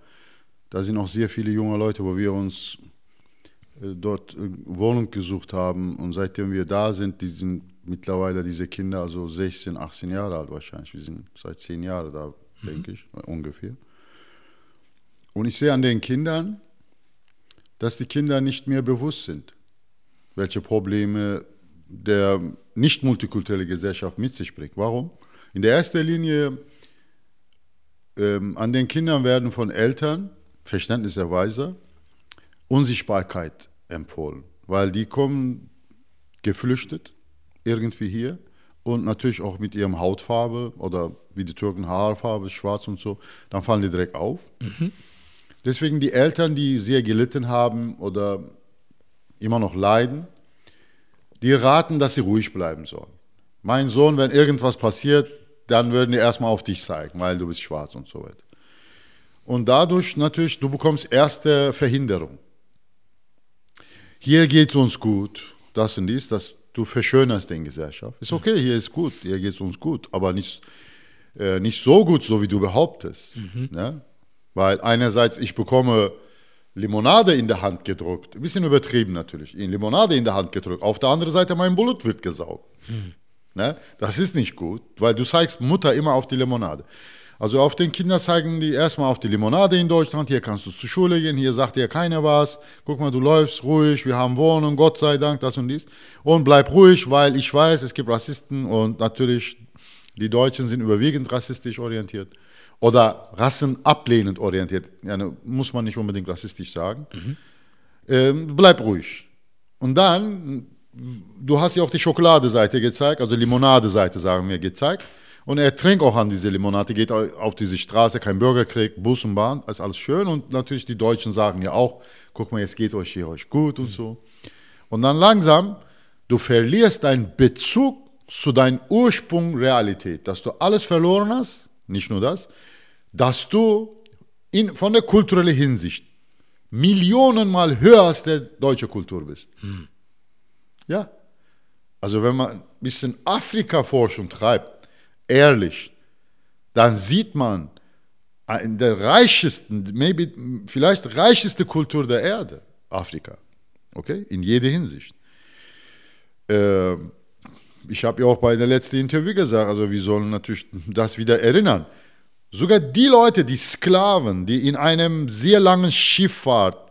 Da sind auch sehr viele junge Leute, wo wir uns äh, dort äh, Wohnung gesucht haben und seitdem wir da sind, die sind mittlerweile diese Kinder also 16, 18 Jahre alt wahrscheinlich. Wir sind seit 10 Jahren da, mhm. denke ich, ungefähr. Und ich sehe an den Kindern, dass die Kinder nicht mehr bewusst sind welche Probleme der nicht multikulturelle Gesellschaft mit sich bringt. Warum? In der ersten Linie ähm, an den Kindern werden von Eltern verständlicherweise Unsichtbarkeit empfohlen, weil die kommen geflüchtet irgendwie hier und natürlich auch mit ihrem Hautfarbe oder wie die Türken Haarfarbe, schwarz und so, dann fallen die direkt auf. Mhm. Deswegen die Eltern, die sehr gelitten haben oder immer noch leiden, die raten, dass sie ruhig bleiben sollen. Mein Sohn, wenn irgendwas passiert, dann würden die erstmal auf dich zeigen, weil du bist schwarz und so weiter. Und dadurch natürlich, du bekommst erste Verhinderung. Hier geht es uns gut, das und dies, dass du verschönerst den Gesellschaft. Ist okay, hier ist gut, hier geht es uns gut, aber nicht, äh, nicht so gut, so wie du behauptest. Mhm. Ne? Weil einerseits, ich bekomme Limonade in der Hand gedrückt. Ein bisschen übertrieben natürlich. In Limonade in der Hand gedrückt. Auf der anderen Seite mein Blut wird gesaugt. Hm. Ne? Das ist nicht gut, weil du zeigst Mutter immer auf die Limonade. Also auf den Kindern zeigen die erstmal auf die Limonade in Deutschland. Hier kannst du zur Schule gehen, hier sagt dir keiner was. Guck mal, du läufst ruhig, wir haben Wohnung, Gott sei Dank, das und dies. Und bleib ruhig, weil ich weiß, es gibt Rassisten und natürlich die Deutschen sind überwiegend rassistisch orientiert oder rassenablehnend orientiert, ja, muss man nicht unbedingt rassistisch sagen, mhm. ähm, bleib ruhig. Und dann, du hast ja auch die Schokoladeseite gezeigt, also Limonadeseite, sagen wir, gezeigt. Und er trinkt auch an diese Limonade, geht auf diese Straße, kein Bürgerkrieg, Bus und Bahn, ist alles schön. Und natürlich die Deutschen sagen ja auch, guck mal, jetzt geht euch hier euch gut und mhm. so. Und dann langsam, du verlierst deinen Bezug zu deinem Ursprung Realität, dass du alles verloren hast nicht nur das, dass du in, von der kulturellen Hinsicht Millionenmal höher als der deutsche Kultur bist. Hm. Ja. Also wenn man ein bisschen Afrika-Forschung treibt, ehrlich, dann sieht man in der reichesten, maybe, vielleicht reicheste Kultur der Erde, Afrika. Okay? In jeder Hinsicht. Äh, ich habe ja auch bei der letzten Interview gesagt, also wir sollen natürlich das wieder erinnern. Sogar die Leute, die Sklaven, die in einem sehr langen Schifffahrt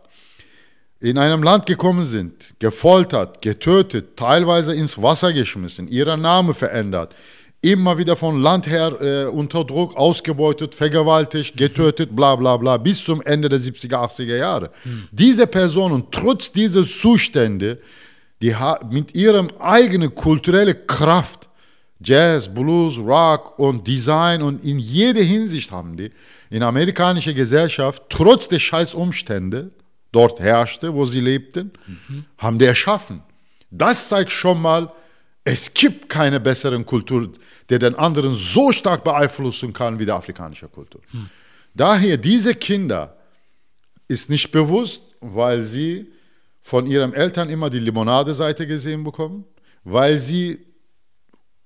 in einem Land gekommen sind, gefoltert, getötet, teilweise ins Wasser geschmissen, ihren Namen verändert, immer wieder von Land her äh, unter Druck ausgebeutet, vergewaltigt, getötet, bla bla bla, bis zum Ende der 70er, 80er Jahre. Mhm. Diese Personen, trotz dieser Zustände, die mit ihrem eigenen kulturellen Kraft, Jazz, Blues, Rock und Design und in jeder Hinsicht haben die in amerikanischer Gesellschaft, trotz der scheiß Umstände, dort herrschte, wo sie lebten, mhm. haben die erschaffen. Das zeigt schon mal, es gibt keine bessere Kultur, der den anderen so stark beeinflussen kann wie die afrikanische Kultur. Mhm. Daher, diese Kinder ist nicht bewusst, weil sie von ihren Eltern immer die Limonade-Seite gesehen bekommen, weil sie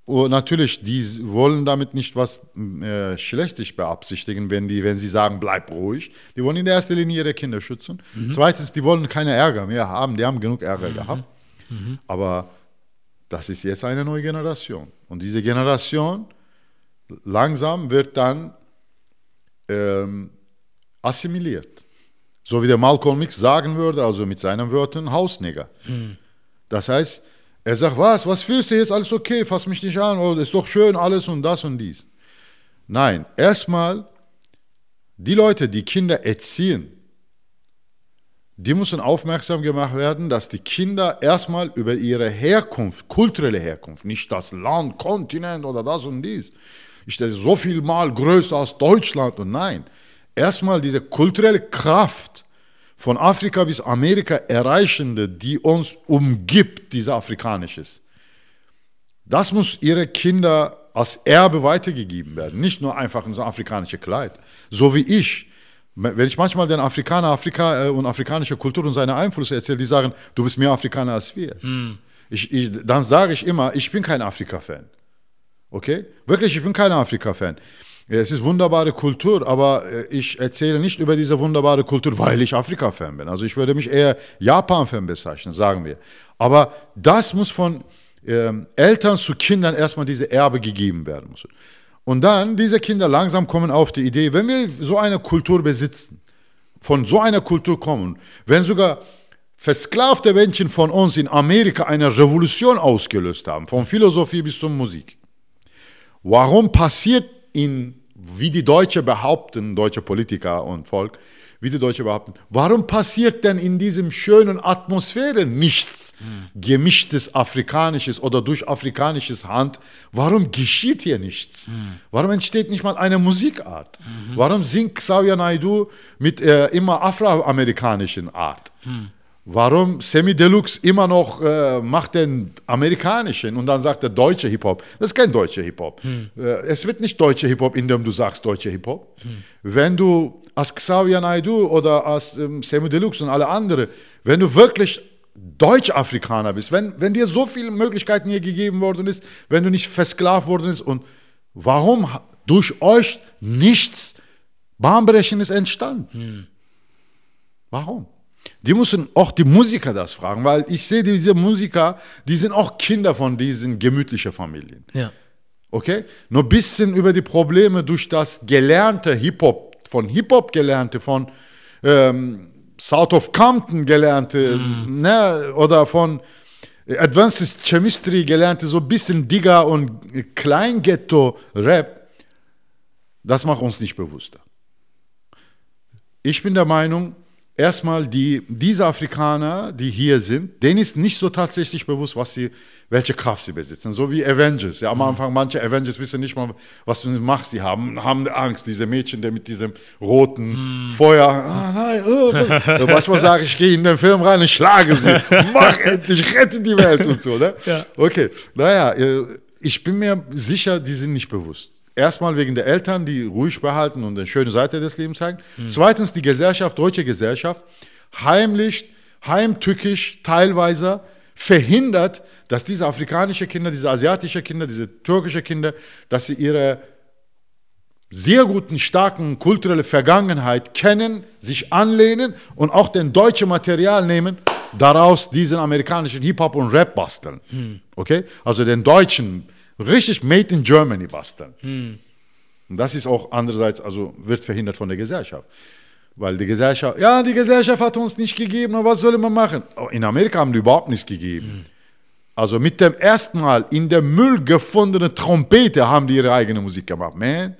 oh, natürlich, die wollen damit nicht was äh, Schlechtes beabsichtigen, wenn, die, wenn sie sagen, bleib ruhig. Die wollen in der ersten Linie ihre Kinder schützen. Mhm. Zweitens, die wollen keine Ärger mehr haben. Die haben genug Ärger mhm. gehabt. Mhm. Aber das ist jetzt eine neue Generation. Und diese Generation langsam wird dann ähm, assimiliert. So wie der Malcolm X sagen würde, also mit seinen Wörtern, Hausnigger. Mhm. Das heißt, er sagt, was, was fühlst du jetzt, alles okay, fass mich nicht an, oh, ist doch schön, alles und das und dies. Nein, erstmal, die Leute, die Kinder erziehen, die müssen aufmerksam gemacht werden, dass die Kinder erstmal über ihre Herkunft, kulturelle Herkunft, nicht das Land, Kontinent oder das und dies, ist das so viel mal größer als Deutschland und nein, erstmal diese kulturelle Kraft von Afrika bis Amerika erreichende, die uns umgibt, diese afrikanisches. Das muss ihre Kinder als Erbe weitergegeben werden, nicht nur einfach in so afrikanische Kleid. So wie ich. Wenn ich manchmal den Afrikaner Afrika äh, und afrikanische Kultur und seine Einflüsse erzähle, die sagen, du bist mehr Afrikaner als wir. Hm. Ich, ich, dann sage ich immer, ich bin kein Afrika-Fan. Okay? Wirklich, ich bin kein Afrika-Fan. Es ist wunderbare Kultur, aber äh, ich erzähle nicht über diese wunderbare Kultur, weil ich Afrika-Fan bin. Also ich würde mich eher Japan-Fan bezeichnen, sagen wir. Aber das muss von ähm, Eltern zu Kindern erstmal diese Erbe gegeben werden müssen. Und dann, diese Kinder langsam kommen auf die Idee, wenn wir so eine Kultur besitzen, von so einer Kultur kommen, wenn sogar versklavte Menschen von uns in Amerika eine Revolution ausgelöst haben, von Philosophie bis zur Musik, warum passiert in wie die Deutsche behaupten, deutsche Politiker und Volk, wie die Deutsche behaupten, warum passiert denn in diesem schönen Atmosphäre nichts mhm. gemischtes afrikanisches oder durch afrikanisches Hand? Warum geschieht hier nichts? Mhm. Warum entsteht nicht mal eine Musikart? Mhm. Warum singt Xavier Naidu mit äh, immer afroamerikanischen Art? Mhm. Warum Semi Deluxe immer noch äh, macht den amerikanischen und dann sagt er deutsche Hip-Hop? Das ist kein deutscher Hip-Hop. Hm. Äh, es wird nicht deutscher Hip-Hop, indem du sagst deutscher Hip-Hop. Hm. Wenn du als Xavier Naidoo oder als ähm, Semi Deluxe und alle anderen, wenn du wirklich Deutsch-Afrikaner bist, wenn, wenn dir so viele Möglichkeiten hier gegeben worden ist, wenn du nicht versklavt worden bist und warum durch euch nichts Bahnbrechendes entstanden? Hm. Warum? Die müssen auch die Musiker das fragen, weil ich sehe diese Musiker, die sind auch Kinder von diesen gemütlichen Familien. Ja. Okay? Nur ein bisschen über die Probleme durch das gelernte Hip-Hop, von Hip-Hop gelernte, von ähm, South of Compton gelernte, mm. ne, oder von Advanced Chemistry gelernte, so ein bisschen Digger und Kleinghetto-Rap, das macht uns nicht bewusster. Ich bin der Meinung, erstmal die, diese Afrikaner, die hier sind, denen ist nicht so tatsächlich bewusst, was sie, welche Kraft sie besitzen. So wie Avengers. Ja, am mhm. Anfang, manche Avengers wissen nicht mal, was für eine Macht sie haben, haben Angst. Diese Mädchen, der mit diesem roten mm. Feuer, ah, nein, oh, manchmal sage ich, ich gehe in den Film rein, ich schlage sie, mach endlich, rette die Welt und so. Ne? Ja. Okay, naja, äh, ich bin mir sicher, die sind nicht bewusst. Erstmal wegen der Eltern, die ruhig behalten und eine schöne Seite des Lebens zeigen. Mhm. Zweitens die Gesellschaft, deutsche Gesellschaft, heimlich, heimtückisch teilweise verhindert, dass diese afrikanische Kinder, diese asiatische Kinder, diese türkische Kinder, dass sie ihre sehr guten, starken kulturelle Vergangenheit kennen, sich anlehnen und auch den deutschen Material nehmen, daraus diesen amerikanischen Hip-Hop und Rap basteln. Hm. Okay? Also den deutschen richtig made in Germany basteln. Hm. Und das ist auch andererseits, also wird verhindert von der Gesellschaft. Weil die Gesellschaft, ja, die Gesellschaft hat uns nicht gegeben, aber was soll man machen? Oh, in Amerika haben die überhaupt nichts gegeben. Hm. Also mit dem ersten Mal in der Müll gefundene Trompete haben die ihre eigene Musik gemacht. Man,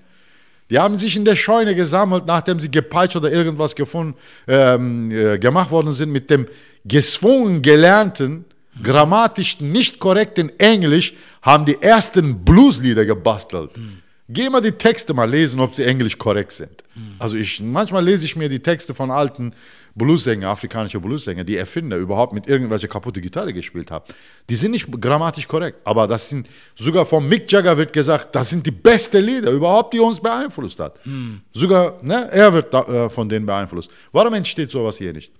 die haben sich in der Scheune gesammelt, nachdem sie gepeitscht oder irgendwas gefunden, ähm, äh, gemacht worden sind, mit dem gezwungen gelernten grammatisch nicht korrekten Englisch haben die ersten Blueslieder gebastelt. Mhm. Geh mal die Texte mal lesen, ob sie englisch korrekt sind. Mhm. Also ich, manchmal lese ich mir die Texte von alten Bluessänger, afrikanische Bluessänger, die Erfinder überhaupt mit irgendwelcher kaputte Gitarre gespielt haben. Die sind nicht grammatisch korrekt, aber das sind, sogar von Mick Jagger wird gesagt, das sind die besten Lieder überhaupt, die uns beeinflusst hat. Mhm. Sogar, ne, er wird da, äh, von denen beeinflusst. Warum entsteht sowas hier nicht?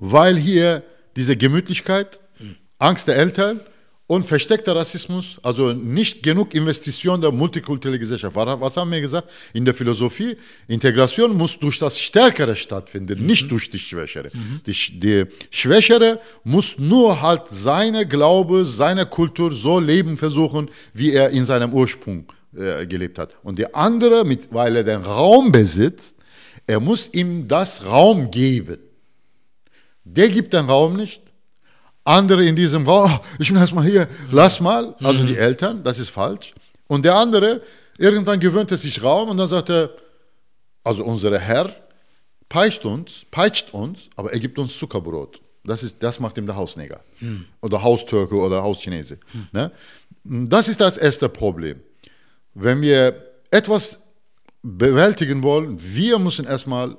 weil hier diese Gemütlichkeit, Angst der Eltern und versteckter Rassismus, also nicht genug Investition der multikulturellen Gesellschaft. Was haben wir gesagt? In der Philosophie, Integration muss durch das Stärkere stattfinden, mhm. nicht durch die Schwächere. Mhm. Die, die, Schwächere muss nur halt seine Glaube, seine Kultur so leben versuchen, wie er in seinem Ursprung äh, gelebt hat. Und der andere, mit, weil er den Raum besitzt, er muss ihm das Raum geben. Der gibt den Raum nicht. Andere in diesem Raum, oh, ich bin erstmal hier, lass mal. Also mhm. die Eltern, das ist falsch. Und der andere, irgendwann gewöhnt er sich Raum und dann sagt er, also unser Herr peitscht uns, peitscht uns, aber er gibt uns Zuckerbrot. Das, ist, das macht ihm der Hausneger. Mhm. Oder Haustürke oder Hauschinese. Mhm. Ne? Das ist das erste Problem. Wenn wir etwas bewältigen wollen, wir müssen erstmal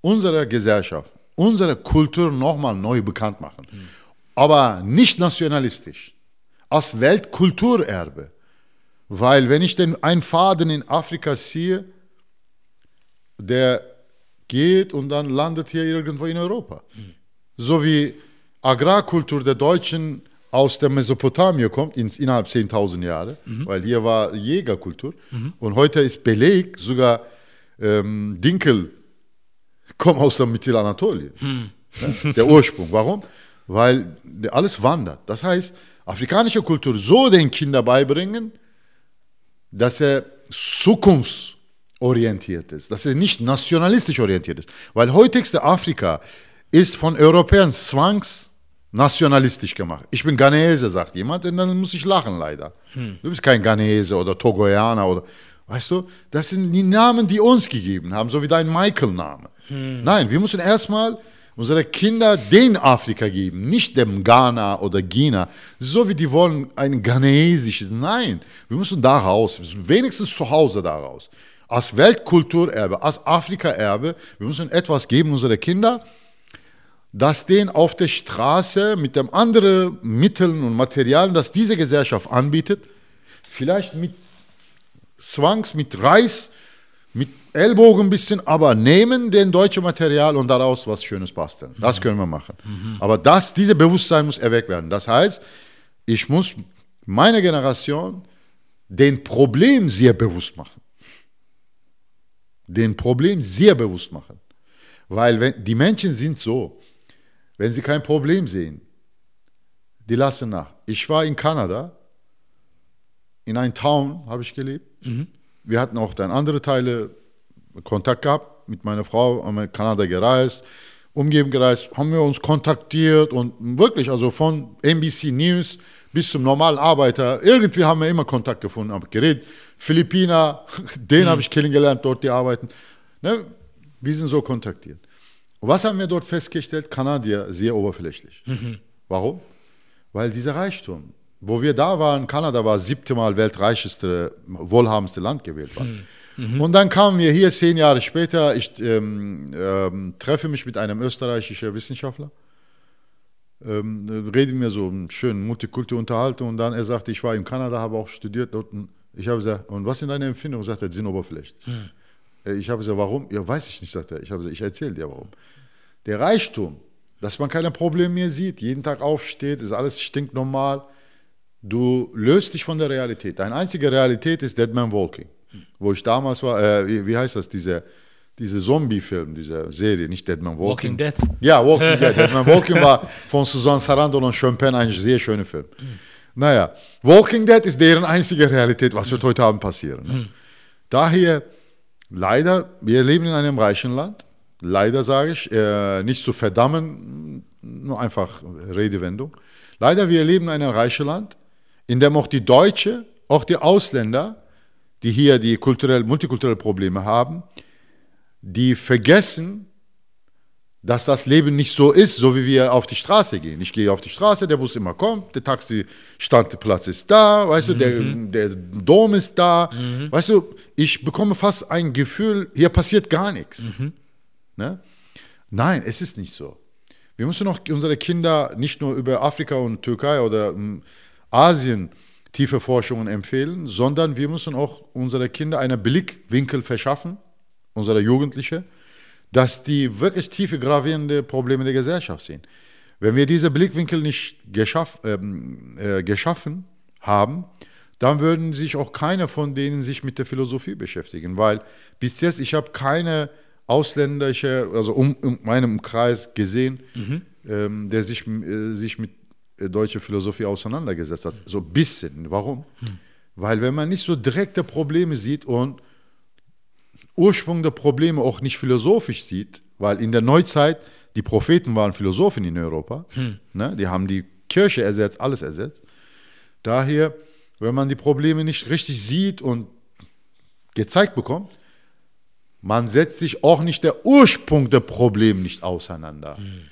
unsere Gesellschaft, unsere Kultur nochmal neu bekannt machen. Mhm. Aber nicht nationalistisch, als Weltkulturerbe. Weil wenn ich den einen Faden in Afrika sehe, der geht und dann landet hier irgendwo in Europa. Mhm. So wie Agrarkultur der Deutschen aus der Mesopotamie kommt, ins, innerhalb 10.000 Jahre, mhm. weil hier war Jägerkultur. Mhm. Und heute ist Beleg, sogar ähm, Dinkel kommt aus der Mittelanatolien. Mhm. Ja, der Ursprung. Warum? Weil alles wandert. Das heißt, afrikanische Kultur so den Kindern beibringen, dass er zukunftsorientiert ist, dass er nicht nationalistisch orientiert ist. Weil heutigste Afrika ist von Europäern zwangs nationalistisch gemacht. Ich bin Ghanese, sagt jemand, und dann muss ich lachen leider. Hm. Du bist kein Ghanese oder Togoianer oder, weißt du, das sind die Namen, die uns gegeben haben, so wie dein Michael-Name. Hm. Nein, wir müssen erstmal unsere Kinder den Afrika geben, nicht dem Ghana oder Gina, so wie die wollen ein ghanesisches. Nein, wir müssen da raus, wenigstens zu Hause da raus. Als Weltkulturerbe, als Afrika-Erbe, wir müssen etwas geben unsere Kinder, dass den auf der Straße mit dem anderen Mitteln und Materialien, das diese Gesellschaft anbietet, vielleicht mit Zwangs, mit Reis, mit Ellbogen ein bisschen, aber nehmen den deutschen Material und daraus was Schönes basteln. Das können wir machen. Mhm. Aber das, diese Bewusstsein muss erweckt werden. Das heißt, ich muss meine Generation den Problem sehr bewusst machen. Den Problem sehr bewusst machen. Weil wenn, die Menschen sind so, wenn sie kein Problem sehen, die lassen nach. Ich war in Kanada, in einem Town habe ich gelebt. Mhm. Wir hatten auch dann andere Teile Kontakt gehabt mit meiner Frau, haben wir in Kanada gereist, umgeben gereist, haben wir uns kontaktiert und wirklich, also von NBC News bis zum normalen Arbeiter, irgendwie haben wir immer Kontakt gefunden, haben geredet. Philippiner, den mhm. habe ich kennengelernt, dort die arbeiten. Ne? Wir sind so kontaktiert. Und was haben wir dort festgestellt? Kanadier sehr oberflächlich. Mhm. Warum? Weil dieser Reichtum, wo wir da waren, Kanada war siebte Mal weltreicheste, wohlhabendste Land gewählt war. Mhm. Und dann kamen wir hier zehn Jahre später, ich ähm, ähm, treffe mich mit einem österreichischen Wissenschaftler, ähm, reden wir so einen schönen Multikulti-Unterhaltung und dann er sagte, ich war in Kanada, habe auch studiert dort. Und ich habe gesagt, und was sind deine Empfindungen? Sagt er, sind oberflächlich. Mhm. Ich habe gesagt, warum? Ja, weiß ich nicht, sagt er. Ich habe gesagt, ich erzähle dir warum. Der Reichtum, dass man keine Probleme mehr sieht, jeden Tag aufsteht, ist alles stinknormal. Du löst dich von der Realität. Deine einzige Realität ist Dead Man Walking. Wo ich damals war, äh, wie, wie, heißt das, diese, diese Zombie-Film, diese Serie, nicht Dead Man Walking. Walking Dead. Ja, Walking Dead. Dead Man Walking war von Susan Sarandon und Sean Penn ein sehr schöner Film. Naja, Walking Dead ist deren einzige Realität. Was wird heute Abend passieren? Mhm. Daher, leider, wir leben in einem reichen Land leider sage ich, äh, nicht zu verdammen, nur einfach Redewendung. Leider, wir leben in einem reichen Land, in dem auch die Deutsche, auch die Ausländer, die hier die kulturell, multikulturelle Probleme haben, die vergessen, dass das Leben nicht so ist, so wie wir auf die Straße gehen. Ich gehe auf die Straße, der Bus immer kommt, der Taxi-Standplatz ist da, weißt mhm. du, der, der Dom ist da. Mhm. Weißt du, ich bekomme fast ein Gefühl, hier passiert gar nichts. Mhm. Ne? Nein, es ist nicht so. Wir müssen auch unsere Kinder nicht nur über Afrika und Türkei oder um, Asien tiefe Forschungen empfehlen, sondern wir müssen auch unsere Kinder einen Blickwinkel verschaffen, unsere Jugendliche, dass die wirklich tiefe, gravierende Probleme der Gesellschaft sehen. Wenn wir diese Blickwinkel nicht geschaff, ähm, äh, geschaffen haben, dann würden sich auch keiner von denen sich mit der Philosophie beschäftigen, weil bis jetzt ich habe keine ausländische, also um, um meinem Kreis gesehen, mhm. ähm, der sich, äh, sich mit äh, deutscher Philosophie auseinandergesetzt hat. So ein bisschen. Warum? Mhm. Weil wenn man nicht so direkte Probleme sieht und Ursprung der Probleme auch nicht philosophisch sieht, weil in der Neuzeit die Propheten waren Philosophen in Europa, hm. ne? die haben die Kirche ersetzt, alles ersetzt. Daher, wenn man die Probleme nicht richtig sieht und gezeigt bekommt, man setzt sich auch nicht der Ursprung der Probleme nicht auseinander. Hm.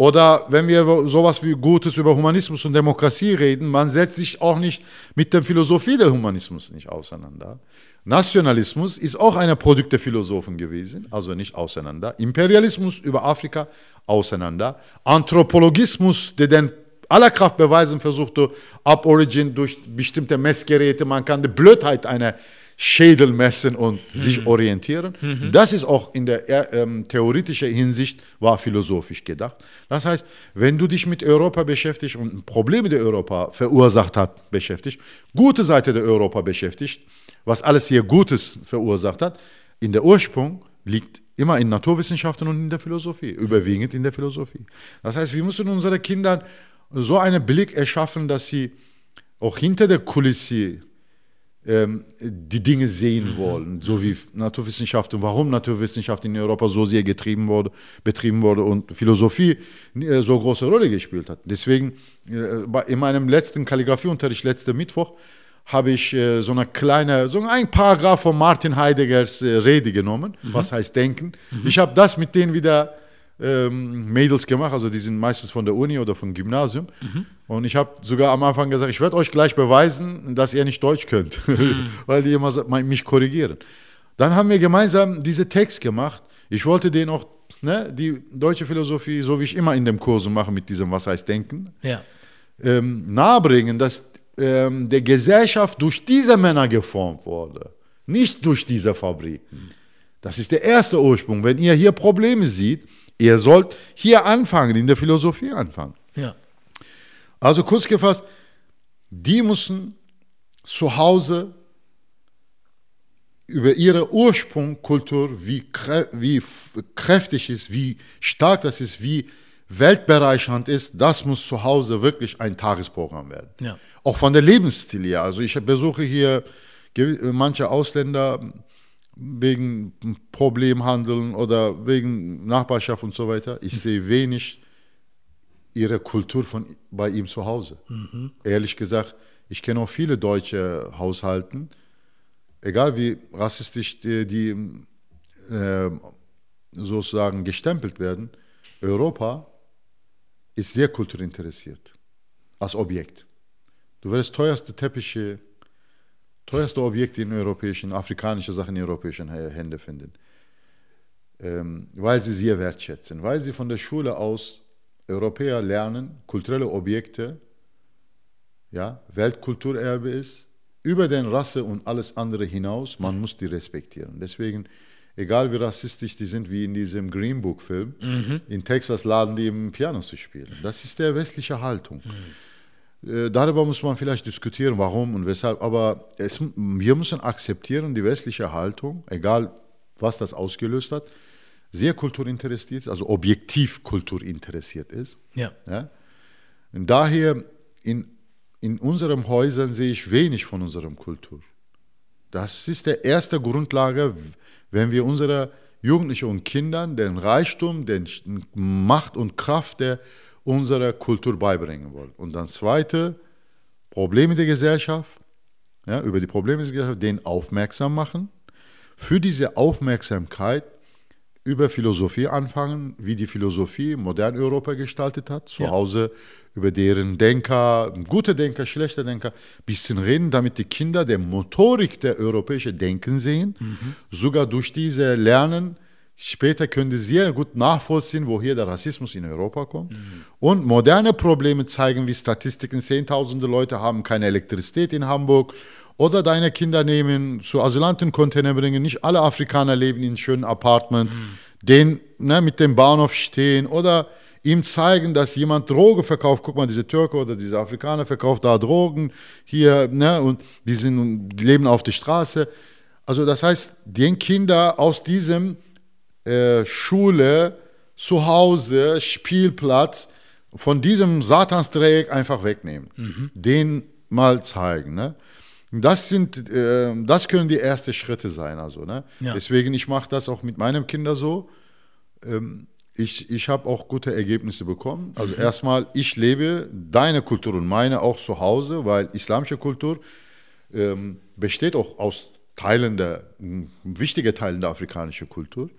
Oder wenn wir sowas wie Gutes über Humanismus und Demokratie reden, man setzt sich auch nicht mit der Philosophie der Humanismus nicht auseinander. Nationalismus ist auch ein Produkt der Philosophen gewesen, also nicht auseinander. Imperialismus über Afrika auseinander. Anthropologismus, der den aller Kraft beweisen versuchte, ab Origin durch bestimmte Messgeräte, man kann die Blödheit einer Schädel messen und mhm. sich orientieren. Mhm. Das ist auch in der äh, ähm, theoretischen Hinsicht war philosophisch gedacht. Das heißt, wenn du dich mit Europa beschäftigst und Probleme der Europa verursacht hat, beschäftigt, gute Seite der Europa beschäftigt, was alles hier Gutes verursacht hat, in der Ursprung liegt immer in Naturwissenschaften und in der Philosophie, überwiegend in der Philosophie. Das heißt, wir müssen unseren Kindern so einen Blick erschaffen, dass sie auch hinter der Kulisse ähm, die Dinge sehen mhm. wollen, so wie Naturwissenschaften, warum Naturwissenschaft in Europa so sehr getrieben wurde, betrieben wurde und Philosophie äh, so große Rolle gespielt hat. Deswegen, äh, in meinem letzten Kalligraphieunterricht, letzten Mittwoch, habe ich äh, so eine kleine, so ein Paragraph von Martin Heideggers äh, Rede genommen, mhm. was heißt denken. Mhm. Ich habe das mit denen wieder ähm, Mädels gemacht, also die sind meistens von der Uni oder vom Gymnasium. Mhm. Und ich habe sogar am Anfang gesagt, ich werde euch gleich beweisen, dass ihr nicht Deutsch könnt, mhm. weil die immer mich korrigieren. Dann haben wir gemeinsam diese Text gemacht. Ich wollte denen auch ne, die deutsche Philosophie, so wie ich immer in dem Kurs mache mit diesem Was heißt Denken, ja. ähm, nahebringen, dass ähm, der Gesellschaft durch diese Männer geformt wurde, nicht durch diese Fabriken. Das ist der erste Ursprung. Wenn ihr hier Probleme seht, ihr sollt hier anfangen, in der Philosophie anfangen. Ja. Also kurz gefasst, die müssen zu Hause über ihre Ursprungkultur, wie, wie kräftig ist, wie stark das ist, wie weltbereichernd ist, das muss zu Hause wirklich ein Tagesprogramm werden. Ja. Auch von der Lebensstil her. Also ich besuche hier manche Ausländer wegen Problemhandeln oder wegen Nachbarschaft und so weiter. Ich sehe wenig ihre Kultur von bei ihm zu Hause. Mhm. Ehrlich gesagt, ich kenne auch viele deutsche Haushalten, egal wie rassistisch die, die äh, sozusagen gestempelt werden. Europa ist sehr kulturinteressiert als Objekt. Du wirst teuerste Teppiche, teuerste Objekte in europäischen, afrikanischen Sachen in europäischen Händen finden. Ähm, weil sie sehr wertschätzen, weil sie von der Schule aus Europäer lernen, kulturelle Objekte, ja, Weltkulturerbe ist, über den Rasse und alles andere hinaus, man muss die respektieren. Deswegen egal wie rassistisch die sind, wie in diesem Green Book Film, mhm. in Texas laden die im Piano zu spielen. Das ist der westliche Haltung. Mhm. Äh, darüber muss man vielleicht diskutieren, warum und weshalb, aber es, wir müssen akzeptieren, die westliche Haltung, egal was das ausgelöst hat, sehr kulturinteressiert ist, also objektiv kulturinteressiert ist. Ja. ja? Und daher in, in unseren Häusern sehe ich wenig von unserer Kultur. Das ist der erste Grundlage, wenn wir unsere Jugendlichen und Kindern den Reichtum, den Macht und Kraft der unserer Kultur beibringen wollen. Und dann zweite, Probleme der Gesellschaft, ja, über die Probleme der Gesellschaft, denen aufmerksam machen. Für diese Aufmerksamkeit über Philosophie anfangen, wie die Philosophie modern Europa gestaltet hat, zu ja. Hause über deren Denker, gute Denker, schlechte Denker, bisschen reden, damit die Kinder der Motorik der europäischen Denken sehen, mhm. sogar durch diese Lernen. Später können sie sehr gut nachvollziehen, woher der Rassismus in Europa kommt. Mhm. Und moderne Probleme zeigen, wie Statistiken, zehntausende Leute haben keine Elektrizität in Hamburg oder deine Kinder nehmen, zu Asylantencontainer bringen. Nicht alle Afrikaner leben in schönen Apartments. Mhm. den ne, mit dem Bahnhof stehen oder ihm zeigen, dass jemand Droge verkauft. Guck mal, diese Türke oder diese Afrikaner verkauft da Drogen hier, ne, und die, sind, die leben auf der Straße. Also das heißt, den Kinder aus diesem äh, Schule, Zuhause, Spielplatz, von diesem Satansdreieck einfach wegnehmen. Mhm. Den mal zeigen. Ne? Das, sind, äh, das können die ersten Schritte sein. Also, ne? Ja. Deswegen, ich mache das auch mit meinen Kindern so. Ähm, ich, ich habe auch gute Ergebnisse bekommen. Also mhm. erstmal, ich lebe deine Kultur und meine auch zu Hause, weil islamische Kultur ähm, besteht auch aus Teilen der, wichtige Teilen der afrikanischen Kultur.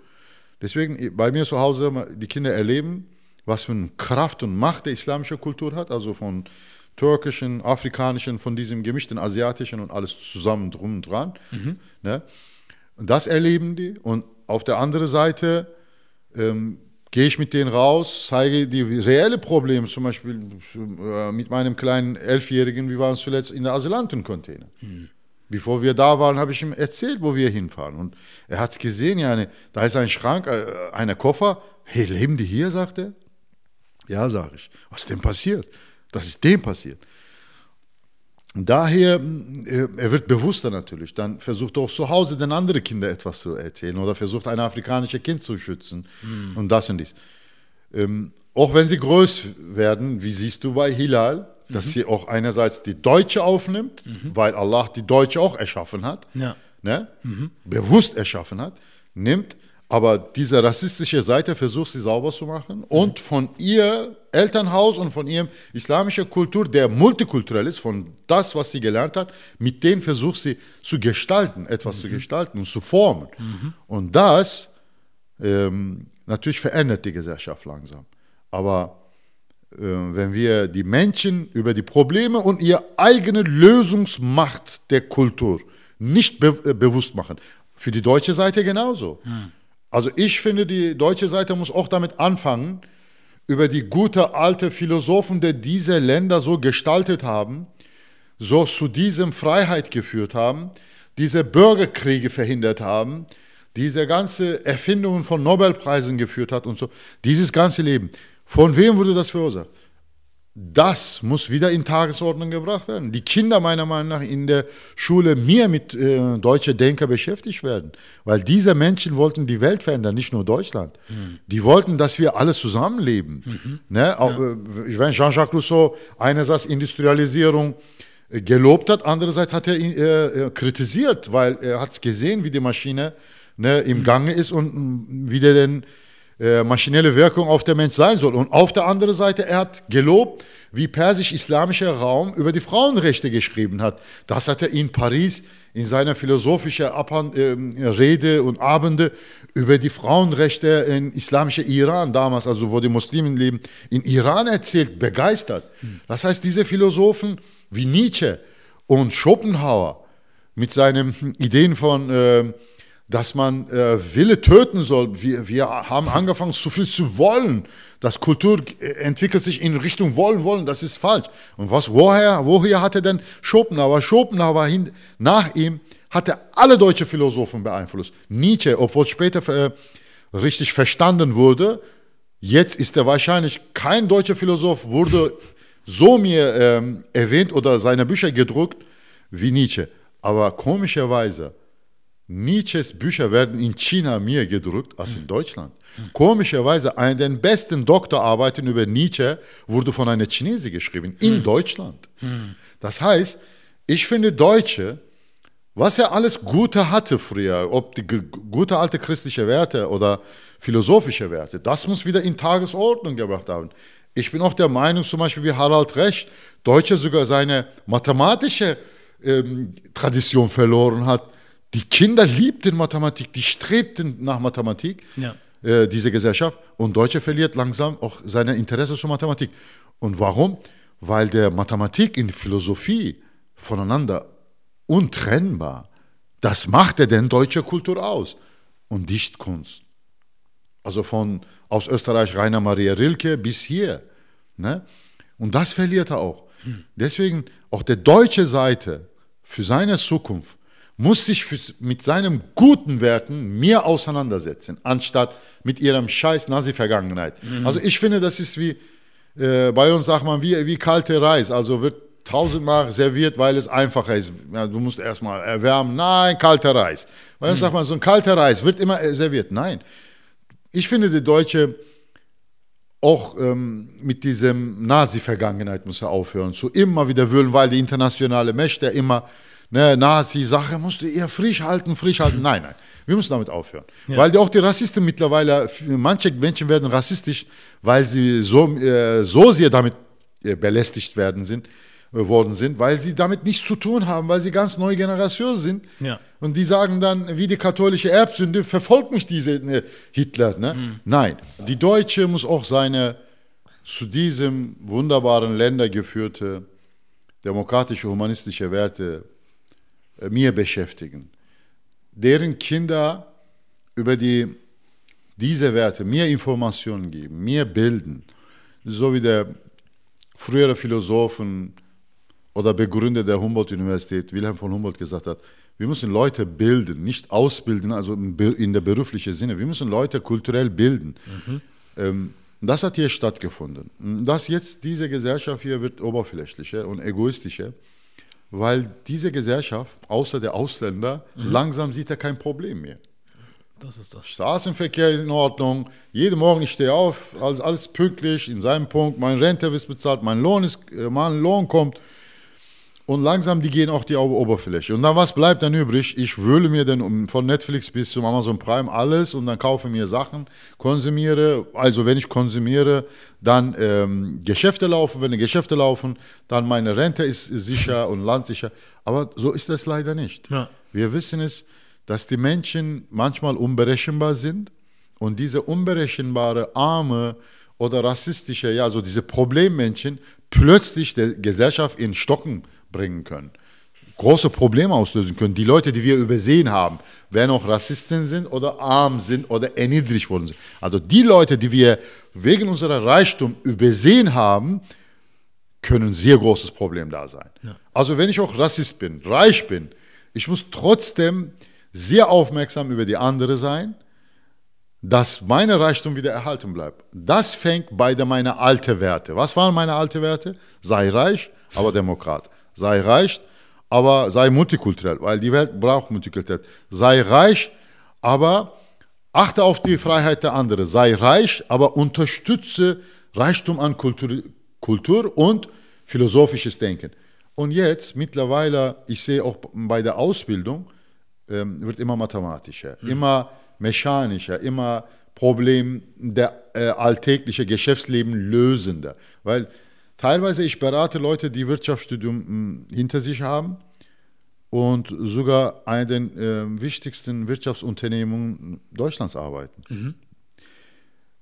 Deswegen bei mir zu Hause, die Kinder erleben, was für eine Kraft und Macht der islamischen Kultur hat, also von türkischen, afrikanischen, von diesem gemischten asiatischen und alles zusammen drum und dran. Mhm. Ne? Und das erleben die. Und auf der anderen Seite ähm, gehe ich mit denen raus, zeige die reelle Probleme, zum Beispiel äh, mit meinem kleinen Elfjährigen, wir waren zuletzt in der Asylantencontainer. Mhm. Bevor wir da waren, habe ich ihm erzählt, wo wir hinfahren. Und er hat es gesehen, ja, eine, da ist ein Schrank, äh, ein Koffer. Hey, leben die hier, sagt er. Ja, sage ich. Was ist denn passiert? Das ist dem passiert. Daher, äh, er wird bewusster natürlich. Dann versucht er auch zu Hause den anderen Kindern etwas zu erzählen oder versucht ein afrikanisches Kind zu schützen mhm. und das und dies. Ähm, auch wenn sie groß werden, wie siehst du bei Hilal, dass mhm. sie auch einerseits die Deutsche aufnimmt, mhm. weil Allah die Deutsche auch erschaffen hat, ja. ne? Mhm. bewusst erschaffen hat, nimmt aber diese rassistische Seite versucht sie sauber zu machen und von ihr Elternhaus und von ihrem islamischen Kultur, der multikulturell ist, von das, was sie gelernt hat, mit denen versucht sie zu gestalten, etwas mhm. zu gestalten und zu formen. Mhm. Und das ähm, natürlich verändert die Gesellschaft langsam. Aber wenn wir die Menschen über die Probleme und ihre eigene Lösungsmacht der Kultur nicht be äh, bewusst machen, für die deutsche Seite genauso. Mhm also ich finde, die deutsche Seite muss auch damit anfangen, über die gute alte Philosophen, die diese Länder so gestaltet haben, so zu diesem Freiheit geführt haben, diese Bürgerkriege verhindert haben, diese ganze Erfindungen von Nobelpreisen geführt hat und so, dieses ganze Leben. Von wem wurde das verursacht? Das muss wieder in Tagesordnung gebracht werden. Die Kinder meiner Meinung nach in der Schule mehr mit äh, deutschen Denker beschäftigt werden, weil diese Menschen wollten die Welt verändern, nicht nur Deutschland. Mhm. Die wollten, dass wir alle zusammenleben. Mhm. Ne? Auch, ja. äh, wenn Jean-Jacques Rousseau einerseits Industrialisierung äh, gelobt hat, andererseits hat er ihn äh, äh, kritisiert, weil er hat es gesehen, wie die Maschine ne, im mhm. Gange ist und wie der denn äh, maschinelle Wirkung auf der Mensch sein soll. Und auf der anderen Seite, er hat gelobt, wie persisch-islamischer Raum über die Frauenrechte geschrieben hat. Das hat er in Paris in seiner philosophischen Abhand äh, Rede und Abende über die Frauenrechte in islamischen Iran damals, also wo die Muslimen leben, in Iran erzählt, begeistert. Das heißt, diese Philosophen wie Nietzsche und Schopenhauer mit seinen Ideen von äh, dass man äh, Wille töten soll. Wir, wir haben angefangen, zu viel zu wollen. Das Kultur äh, entwickelt sich in Richtung wollen, wollen. Das ist falsch. Und was, woher, woher hatte denn Schopenhauer? Schopenhauer hin, nach ihm hatte alle deutsche Philosophen beeinflusst. Nietzsche, obwohl später äh, richtig verstanden wurde, jetzt ist er wahrscheinlich kein deutscher Philosoph, wurde so mir ähm, erwähnt oder seine Bücher gedruckt wie Nietzsche. Aber komischerweise, Nietzsches Bücher werden in China mehr gedruckt als in Deutschland. Komischerweise, eine der besten Doktorarbeiten über Nietzsche wurde von einer Chinesin geschrieben, in hm. Deutschland. Hm. Das heißt, ich finde Deutsche, was er alles Gute hatte früher, ob die gute alte christliche Werte oder philosophische Werte, das muss wieder in Tagesordnung gebracht haben. Ich bin auch der Meinung, zum Beispiel wie Harald Recht, Deutsche sogar seine mathematische ähm, Tradition verloren hat die Kinder liebten Mathematik, die strebten nach Mathematik, ja. äh, diese Gesellschaft. Und Deutsche verliert langsam auch sein Interesse zur Mathematik. Und warum? Weil der Mathematik in Philosophie voneinander untrennbar. Das machte denn deutsche Kultur aus. Und Dichtkunst. Also von aus Österreich Rainer Maria Rilke bis hier. Ne? Und das verliert er auch. Hm. Deswegen auch der deutsche Seite für seine Zukunft muss sich für, mit seinen guten Werten mehr auseinandersetzen, anstatt mit ihrem scheiß Nazi-Vergangenheit. Mhm. Also ich finde, das ist wie, äh, bei uns sagt man, wie, wie kalte Reis. Also wird tausendmal serviert, weil es einfacher ist. Ja, du musst erstmal erwärmen. Nein, kalter Reis. Bei uns mhm. sagt man, so ein kalter Reis wird immer serviert. Nein. Ich finde, die Deutsche auch ähm, mit diesem Nazi-Vergangenheit muss er aufhören. So immer wieder wühlen, weil die internationale Mächte immer ne, Nazi-Sache musst du eher frisch halten, frisch halten. Nein, nein. Wir müssen damit aufhören. Ja. Weil auch die Rassisten mittlerweile, manche Menschen werden rassistisch, weil sie so, äh, so sehr damit äh, belästigt werden sind, äh, worden sind, weil sie damit nichts zu tun haben, weil sie ganz neue Generation sind. Ja. Und die sagen dann, wie die katholische Erbsünde, verfolgt mich diese ne, Hitler. Ne? Mhm. Nein, die Deutsche muss auch seine zu diesem wunderbaren Länder geführte demokratische, humanistische Werte mir beschäftigen. Deren Kinder über die, diese Werte mehr Informationen geben, mehr bilden. So wie der frühere Philosophen oder Begründer der Humboldt-Universität, Wilhelm von Humboldt, gesagt hat, wir müssen Leute bilden, nicht ausbilden, also in der beruflichen Sinne. Wir müssen Leute kulturell bilden. Mhm. Ähm, das hat hier stattgefunden. Das jetzt, diese Gesellschaft hier wird oberflächlicher und egoistischer, weil diese Gesellschaft, außer der Ausländer, mhm. langsam sieht er kein Problem mehr. Das ist das. Straßenverkehr ist in Ordnung. Jeden Morgen ich stehe auf, alles, alles pünktlich, in seinem Punkt. Mein Rente ist bezahlt, mein Lohn ist, äh, mein Lohn kommt. Und langsam, die gehen auch die Oberfläche. Und dann, was bleibt dann übrig? Ich wühle mir dann von Netflix bis zum Amazon Prime alles und dann kaufe mir Sachen, konsumiere. Also wenn ich konsumiere, dann ähm, Geschäfte laufen. Wenn die Geschäfte laufen, dann meine Rente ist sicher und landsicher. Aber so ist das leider nicht. Ja. Wir wissen es, dass die Menschen manchmal unberechenbar sind und diese unberechenbare, arme oder rassistische, ja, so diese Problemmenschen plötzlich der Gesellschaft in Stocken bringen können. Große Probleme auslösen können. Die Leute, die wir übersehen haben, wer noch Rassisten sind oder arm sind oder erniedrigt worden sind. Also die Leute, die wir wegen unserer Reichtum übersehen haben, können ein sehr großes Problem da sein. Ja. Also wenn ich auch Rassist bin, reich bin, ich muss trotzdem sehr aufmerksam über die andere sein, dass meine Reichtum wieder erhalten bleibt. Das fängt bei der meine alte Werte. Was waren meine alte Werte? Sei reich, aber Demokrat sei reich, aber sei multikulturell, weil die Welt braucht Multikulturalität. Sei reich, aber achte auf die Freiheit der anderen. Sei reich, aber unterstütze Reichtum an Kultur, Kultur und philosophisches Denken. Und jetzt mittlerweile, ich sehe auch bei der Ausbildung, ähm, wird immer mathematischer, mhm. immer mechanischer, immer Problem der äh, alltägliche Geschäftsleben lösender. Weil Teilweise ich berate Leute, die Wirtschaftsstudium hm, hinter sich haben und sogar eine der äh, wichtigsten Wirtschaftsunternehmungen Deutschlands arbeiten. Mhm.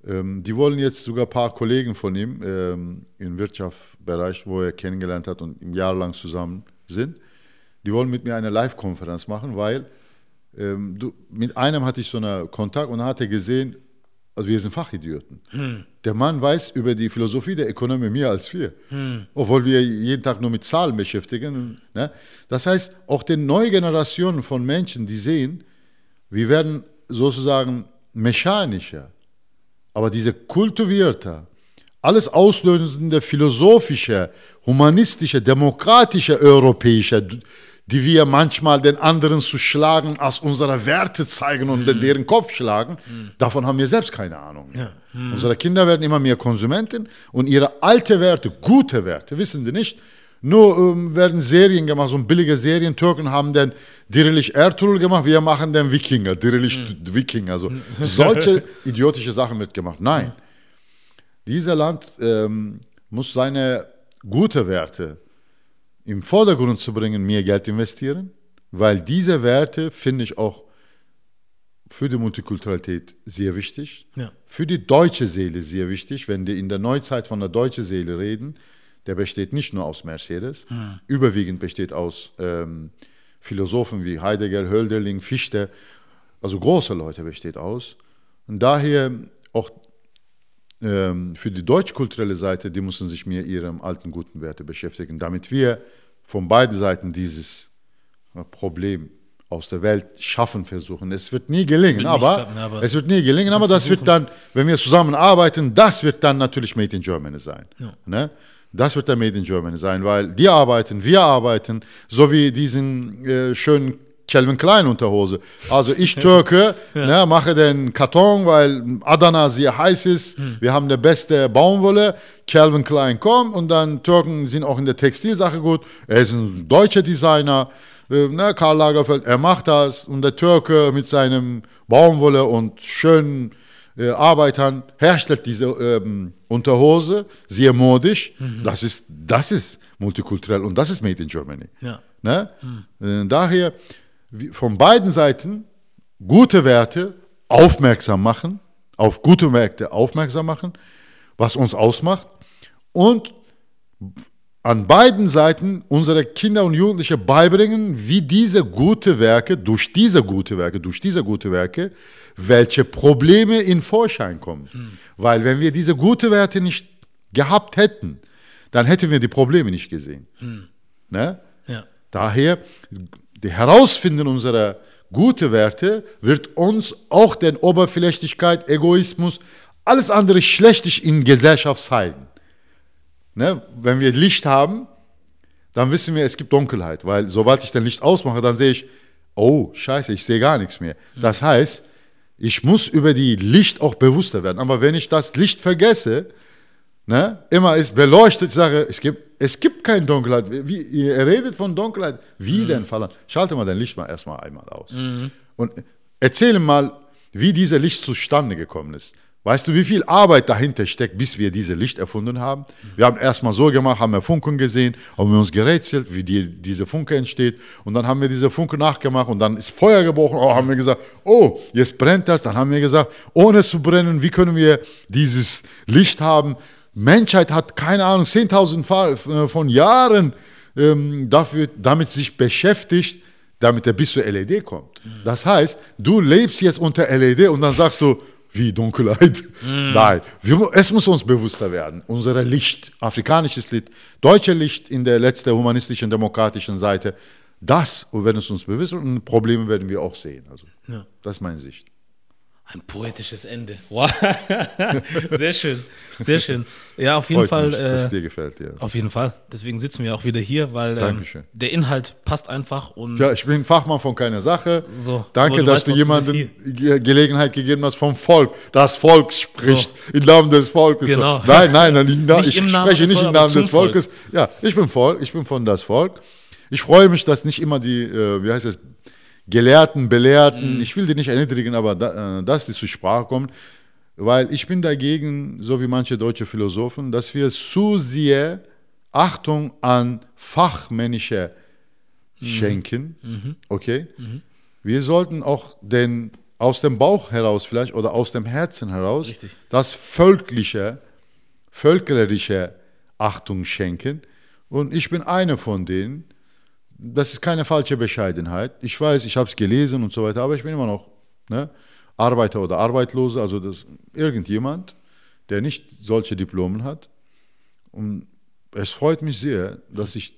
Ähm, die wollen jetzt sogar ein paar Kollegen von ihm ähm, im Wirtschaftsbereich, wo er kennengelernt hat und jahrelang zusammen sind, die wollen mit mir eine Live-Konferenz machen, weil ähm, du, mit einem hatte ich so einen Kontakt und hat er gesehen, also wir sind Fachidioten. Hm. Der Mann weiß über die Philosophie der Ökonomie mehr als wir, hm. obwohl wir jeden Tag nur mit Zahlen beschäftigen. Ne? Das heißt, auch die neue Generation von Menschen, die sehen, wir werden sozusagen mechanischer, aber diese kultivierter, alles auslösende philosophische, humanistische, demokratische, europäische die wir manchmal den anderen zu schlagen, als unsere Werte zeigen und mhm. deren Kopf schlagen, mhm. davon haben wir selbst keine Ahnung. Ja. Mhm. Unsere Kinder werden immer mehr Konsumenten und ihre alte Werte, gute Werte, wissen die nicht. Nur ähm, werden Serien gemacht, so billige Serien. Türken haben den Dirilich Ertuğrul gemacht, wir machen den Wikinger, Dirilich mhm. Wikinger. Also solche idiotische Sachen mitgemacht. Nein, mhm. dieser Land ähm, muss seine gute Werte im Vordergrund zu bringen, mehr Geld investieren, weil diese Werte finde ich auch für die Multikulturalität sehr wichtig, ja. für die deutsche Seele sehr wichtig. Wenn die in der Neuzeit von der deutschen Seele reden, der besteht nicht nur aus Mercedes, hm. überwiegend besteht aus ähm, Philosophen wie Heidegger, Hölderlin, Fichte, also große Leute besteht aus. Und daher auch ähm, für die deutsch-kulturelle Seite, die müssen sich mehr ihrem alten guten Werte beschäftigen, damit wir von beiden Seiten dieses äh, Problem aus der Welt schaffen versuchen. Es wird nie gelingen, aber, klappen, aber es wird nie gelingen, aber das versuchen. wird dann, wenn wir zusammenarbeiten, das wird dann natürlich Made in Germany sein. Ja. Ne? Das wird dann Made in Germany sein, weil die arbeiten, wir arbeiten, so wie diesen äh, schönen Calvin Klein Unterhose. Also ich Türke, ne, mache den Karton, weil Adana sehr heiß ist. Hm. Wir haben die beste Baumwolle. Calvin Klein kommt und dann Türken sind auch in der Textilsache gut. Er ist ein deutscher Designer, äh, ne, Karl Lagerfeld, er macht das und der Türke mit seinem Baumwolle und schönen äh, Arbeitern herstellt diese ähm, Unterhose, sehr modisch. Mhm. Das, ist, das ist multikulturell und das ist Made in Germany. Ja. Ne? Äh, daher von beiden Seiten gute Werte aufmerksam machen, auf gute Werte aufmerksam machen, was uns ausmacht und an beiden Seiten unsere Kinder und Jugendliche beibringen, wie diese gute Werke, durch diese gute Werke, durch diese gute Werke, welche Probleme in Vorschein kommen. Weil wenn wir diese gute Werte nicht gehabt hätten, dann hätten wir die Probleme nicht gesehen. Ne? Ja. Daher, die Herausfinden unserer gute Werte wird uns auch den Oberflächlichkeit, Egoismus, alles andere schlechtig in Gesellschaft zeigen. Ne? Wenn wir Licht haben, dann wissen wir, es gibt Dunkelheit, weil sobald ich dann Licht ausmache, dann sehe ich, oh, scheiße, ich sehe gar nichts mehr. Das heißt, ich muss über die Licht auch bewusster werden. Aber wenn ich das Licht vergesse, ne, immer ist beleuchtet, ich sage, es gibt, es gibt keine Dunkelheit. Wie, ihr redet von Dunkelheit. Wie denn, Fallan? Schalte mal dein Licht mal erstmal einmal aus. Und erzähle mal, wie dieser Licht zustande gekommen ist. Weißt du, wie viel Arbeit dahinter steckt, bis wir diese Licht erfunden haben? Wir haben erstmal so gemacht, haben wir Funken gesehen, haben wir uns gerätselt, wie die, diese Funke entsteht. Und dann haben wir diese Funke nachgemacht und dann ist Feuer gebrochen. Oh, haben wir gesagt, oh, jetzt brennt das. Dann haben wir gesagt, ohne es zu brennen, wie können wir dieses Licht haben? Menschheit hat, keine Ahnung, 10.000 Fa- von Jahren ähm, dafür, damit sich beschäftigt, damit er bis zur LED kommt. Das heißt, du lebst jetzt unter LED und dann sagst du, wie Dunkelheit. Nein, wir, es muss uns bewusster werden. Unser Licht, afrikanisches Licht, deutsche Licht in der letzten humanistischen, demokratischen Seite, das werden es uns bewusst und Probleme werden wir auch sehen. Also, Ja. Das ist meine Sicht. Ein poetisches Ende. Wow. Sehr schön. Sehr schön. Ja, auf jeden Freut Fall. mich, dass es Äh, dir gefällt. Ja. auf jeden Fall. Deswegen sitzen wir auch wieder hier, weil ähm, der Inhalt passt einfach und Ja, ich bin Fachmann von keiner Sache. So, Danke, du dass weißt du Ge- Gelegenheit gegeben hast vom Volk. Das Volk spricht im Namen des Volkes. Genau. Nein, nein, nein, ich, Nicht ich im Namen spreche nicht im Volkes, Namen des zum Volk. Volkes. Ja, ich bin Volk, ich bin von das Volk. Ich freue mich, dass nicht immer die, äh, wie heißt es, Gelehrten, Belehrten, Mhm. ich will die nicht erniedrigen, aber da, äh, dass die zur Sprache kommen, weil ich bin dagegen, so wie manche deutsche Philosophen, dass wir zu sehr Achtung an fachmännische Mhm. schenken, okay? Wir sollten auch den aus dem Bauch heraus vielleicht oder aus dem Herzen heraus Richtig. das völkliche, völklerische Achtung schenken. Und ich bin einer von denen. Das ist keine falsche Bescheidenheit. Ich weiß, ich habe es gelesen und so weiter, aber ich bin immer noch ne, Arbeiter oder Arbeitloser, also das, irgendjemand, der nicht solche Diplomen hat. Und es freut mich sehr, dass ich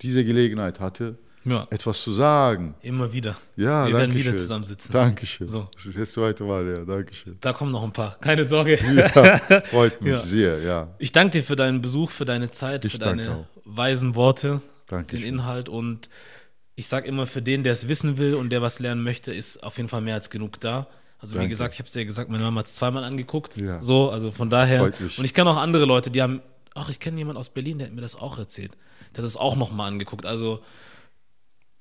diese Gelegenheit hatte, ja, etwas zu sagen. immer wieder. Ja, wir werden wieder schön. zusammensitzen. Dankeschön. So. Das ist jetzt zweite Mal, ja, Dankeschön. Da kommen noch ein paar. Keine Sorge. Ja, freut mich Ja. sehr, ja. Ich danke dir für deinen Besuch, für deine Zeit, Ich für deine auch. weisen Worte, Dankeschön. den Inhalt und ich sage immer, für den, der es wissen will und der was lernen möchte, ist auf jeden Fall mehr als genug da. Also wie Danke. gesagt, ich habe es dir gesagt, meine Mama hat es zweimal angeguckt. Ja. So, also von daher. Und ich kenne auch andere Leute, die haben, ach, ich kenne jemanden aus Berlin, der hat mir das auch erzählt. Der hat das auch nochmal angeguckt. Also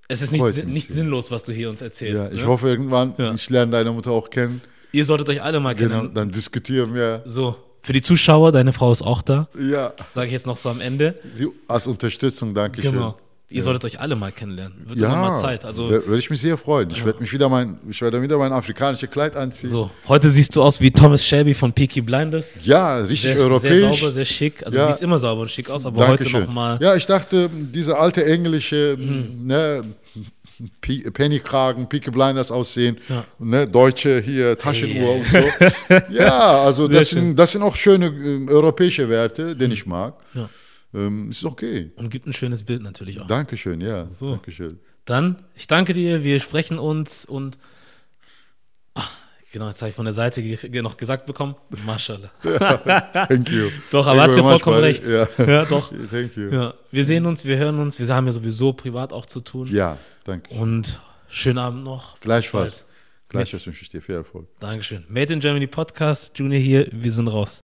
es ist nicht, mich nicht sinnlos, was du hier uns erzählst. Ja, ich ne? hoffe irgendwann, Ja. ich lerne deine Mutter auch kennen. Ihr solltet euch alle mal kennen. Genau, dann diskutieren wir. So, für die Zuschauer, deine Frau ist auch da. Ja, Sage ich jetzt noch so am Ende. sie als Unterstützung, danke schön. Genau. Ihr solltet euch alle mal kennenlernen. Wird Ja, mal Zeit. Also wür- würde ich mich sehr freuen. Ich werde mich wieder mein, ich werde wieder mein afrikanisches Kleid anziehen. so, heute siehst du aus wie Thomas Shelby von Peaky Blinders. Ja, richtig Sehr, europäisch. sehr sauber, sehr schick. Also Ja. du siehst immer sauber und schick aus, aber Dankeschön. heute nochmal. Ja, ich dachte, diese alte englische, Mhm. ne, Pennykragen, Peaky Blinders aussehen, Ja. ne, deutsche hier Taschenuhr Hey. und so. ja, also das sind, das sind auch schöne äh, europäische Werte, den ich mag. Ja. ähm, ist okay. Und gibt ein schönes Bild natürlich auch. Dankeschön, ja. So. Dankeschön. Dann, ich danke dir, wir sprechen uns und genau, jetzt habe ich von der Seite noch gesagt bekommen. Mashallah. Thank you. Doch, aber hat much, vollkommen buddy. recht. Ja. Ja, doch. Thank you. Ja, wir sehen uns, wir hören uns, wir haben ja sowieso privat auch zu tun. Ja, danke. Und schönen Abend noch. Gleichfalls. Gleichfalls wünsche ich dir viel Erfolg. Dankeschön. Made in Germany Podcast, Junior hier, wir sind raus.